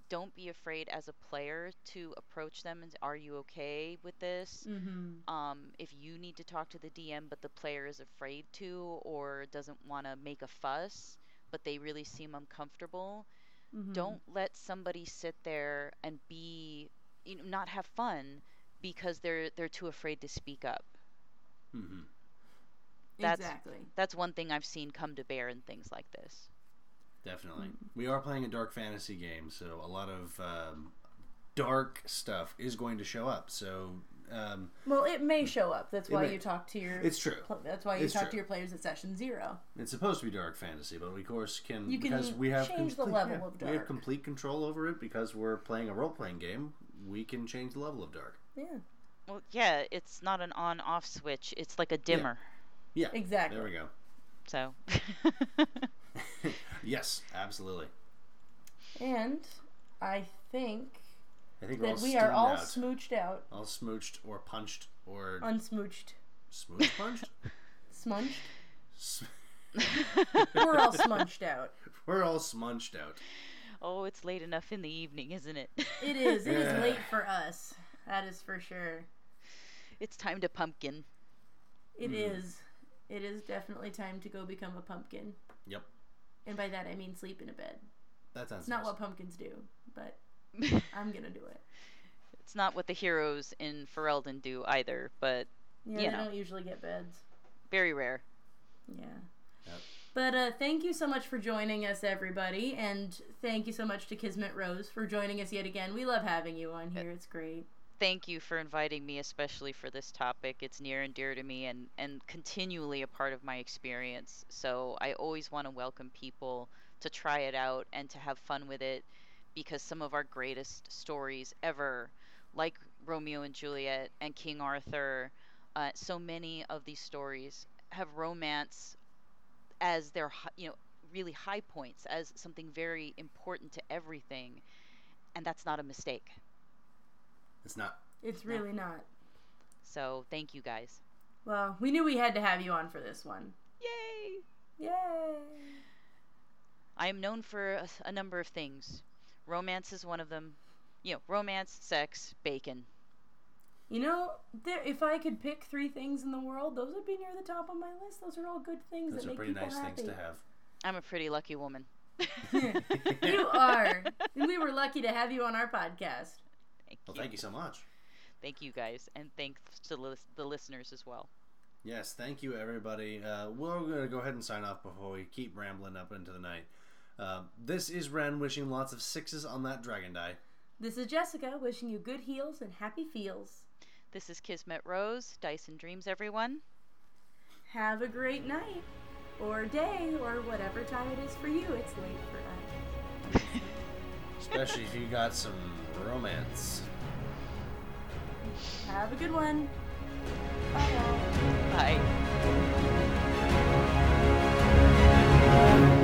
Speaker 5: don't be afraid as a player to approach them and are you okay with this?
Speaker 4: Mm-hmm.
Speaker 5: Um, if you need to talk to the DM but the player is afraid to or doesn't want to make a fuss, but they really seem uncomfortable,
Speaker 4: Mm-hmm.
Speaker 5: don't let somebody sit there and be, you know, not have fun because they're they're too afraid to speak up.
Speaker 3: Mhm.
Speaker 5: That's
Speaker 4: exactly.
Speaker 5: that's one thing I've seen come to bear in things like this.
Speaker 3: Definitely.
Speaker 4: Mm.
Speaker 3: We are playing a dark fantasy game, so a lot of um, dark stuff is going to show up. So um,
Speaker 4: Well, it may show up. That's why
Speaker 3: may.
Speaker 4: you talk to your.
Speaker 3: It's true.
Speaker 4: pl- That's why you
Speaker 3: It's
Speaker 4: talk
Speaker 3: true.
Speaker 4: to your players at session zero.
Speaker 3: it's supposed to be dark fantasy, but we of course can,
Speaker 4: You can
Speaker 3: because we have
Speaker 4: change the level
Speaker 3: yeah,
Speaker 4: of
Speaker 3: We have complete control over it because we're playing a role playing game. We can change the level of dark.
Speaker 4: Yeah.
Speaker 5: Well, yeah, it's not an on-off switch. It's like a dimmer.
Speaker 3: Yeah,
Speaker 4: Exactly.
Speaker 3: There we go.
Speaker 5: So, <laughs>
Speaker 3: Yes, absolutely.
Speaker 4: And I think
Speaker 3: I think
Speaker 4: that we are all
Speaker 3: out.
Speaker 4: smooched out,
Speaker 3: all smooched or punched or
Speaker 4: unsmooched,
Speaker 3: smooch punched.
Speaker 4: smunged.
Speaker 3: S-
Speaker 4: We're all smunched <laughs> out.
Speaker 3: we're all smunched out.
Speaker 5: oh, it's late enough in the evening, isn't it?
Speaker 4: It is. It is
Speaker 3: Yeah.
Speaker 4: late for us. That is for sure.
Speaker 5: it's time to pumpkin.
Speaker 4: It
Speaker 3: Mm.
Speaker 4: is. It is definitely time to go become a pumpkin.
Speaker 3: Yep,
Speaker 4: And by that I mean sleep in a bed.
Speaker 3: that sounds.
Speaker 4: It's not
Speaker 3: nice.
Speaker 4: what pumpkins do, but <laughs> I'm gonna do it.
Speaker 5: It's not what the heroes in Ferelden do either, but
Speaker 4: Yeah,
Speaker 5: You
Speaker 4: they
Speaker 5: know.
Speaker 4: don't usually get beds.
Speaker 5: very rare.
Speaker 4: Yeah.
Speaker 3: Yep.
Speaker 4: But uh, thank you so much for joining us, everybody, and thank you so much to Kismet Rose for joining us yet again. We love having you on here; it's great.
Speaker 5: Thank you for inviting me, especially for this topic. It's near and dear to me and, and continually a part of my experience. So I always want to welcome people to try it out and to have fun with it because some of our greatest stories ever, like Romeo and Juliet and King Arthur, uh, so many of these stories have romance as their, you know, really high points, as something very important to everything. And that's not a mistake.
Speaker 3: It's not.
Speaker 4: It's really not.
Speaker 5: So thank you guys.
Speaker 4: Well, we knew we had to have you on for this one.
Speaker 5: Yay!
Speaker 4: Yay!
Speaker 5: I am known for a, a number of things. Romance is one of them. You know, romance, sex, bacon.
Speaker 4: You know, there, if I could pick three things in the world, those would be near the top of my list. Those are all good things
Speaker 3: Those
Speaker 4: that
Speaker 3: are
Speaker 4: make
Speaker 3: pretty
Speaker 4: people
Speaker 3: nice
Speaker 4: happy.
Speaker 3: things to have.
Speaker 5: I'm a pretty lucky woman. <laughs>
Speaker 4: you are. <laughs> We were lucky to have you on our podcast.
Speaker 5: Thank
Speaker 3: Well,
Speaker 5: you.
Speaker 3: thank you so much.
Speaker 5: Thank you guys, and thanks to lis- the listeners as well.
Speaker 3: Yes, thank you, everybody. Uh, we're going to go ahead and sign off before we keep rambling up into the night. Uh, this is Ren wishing lots of sixes on that dragon die.
Speaker 4: This is Jessica wishing you good heals and happy feels.
Speaker 5: This is Kismet Rose, Dyson Dreams, everyone.
Speaker 4: Have a great night, or day, or whatever time it is for you. It's late for us. <laughs>
Speaker 3: Especially if you got some romance.
Speaker 4: Have a good one. Bye. Bye.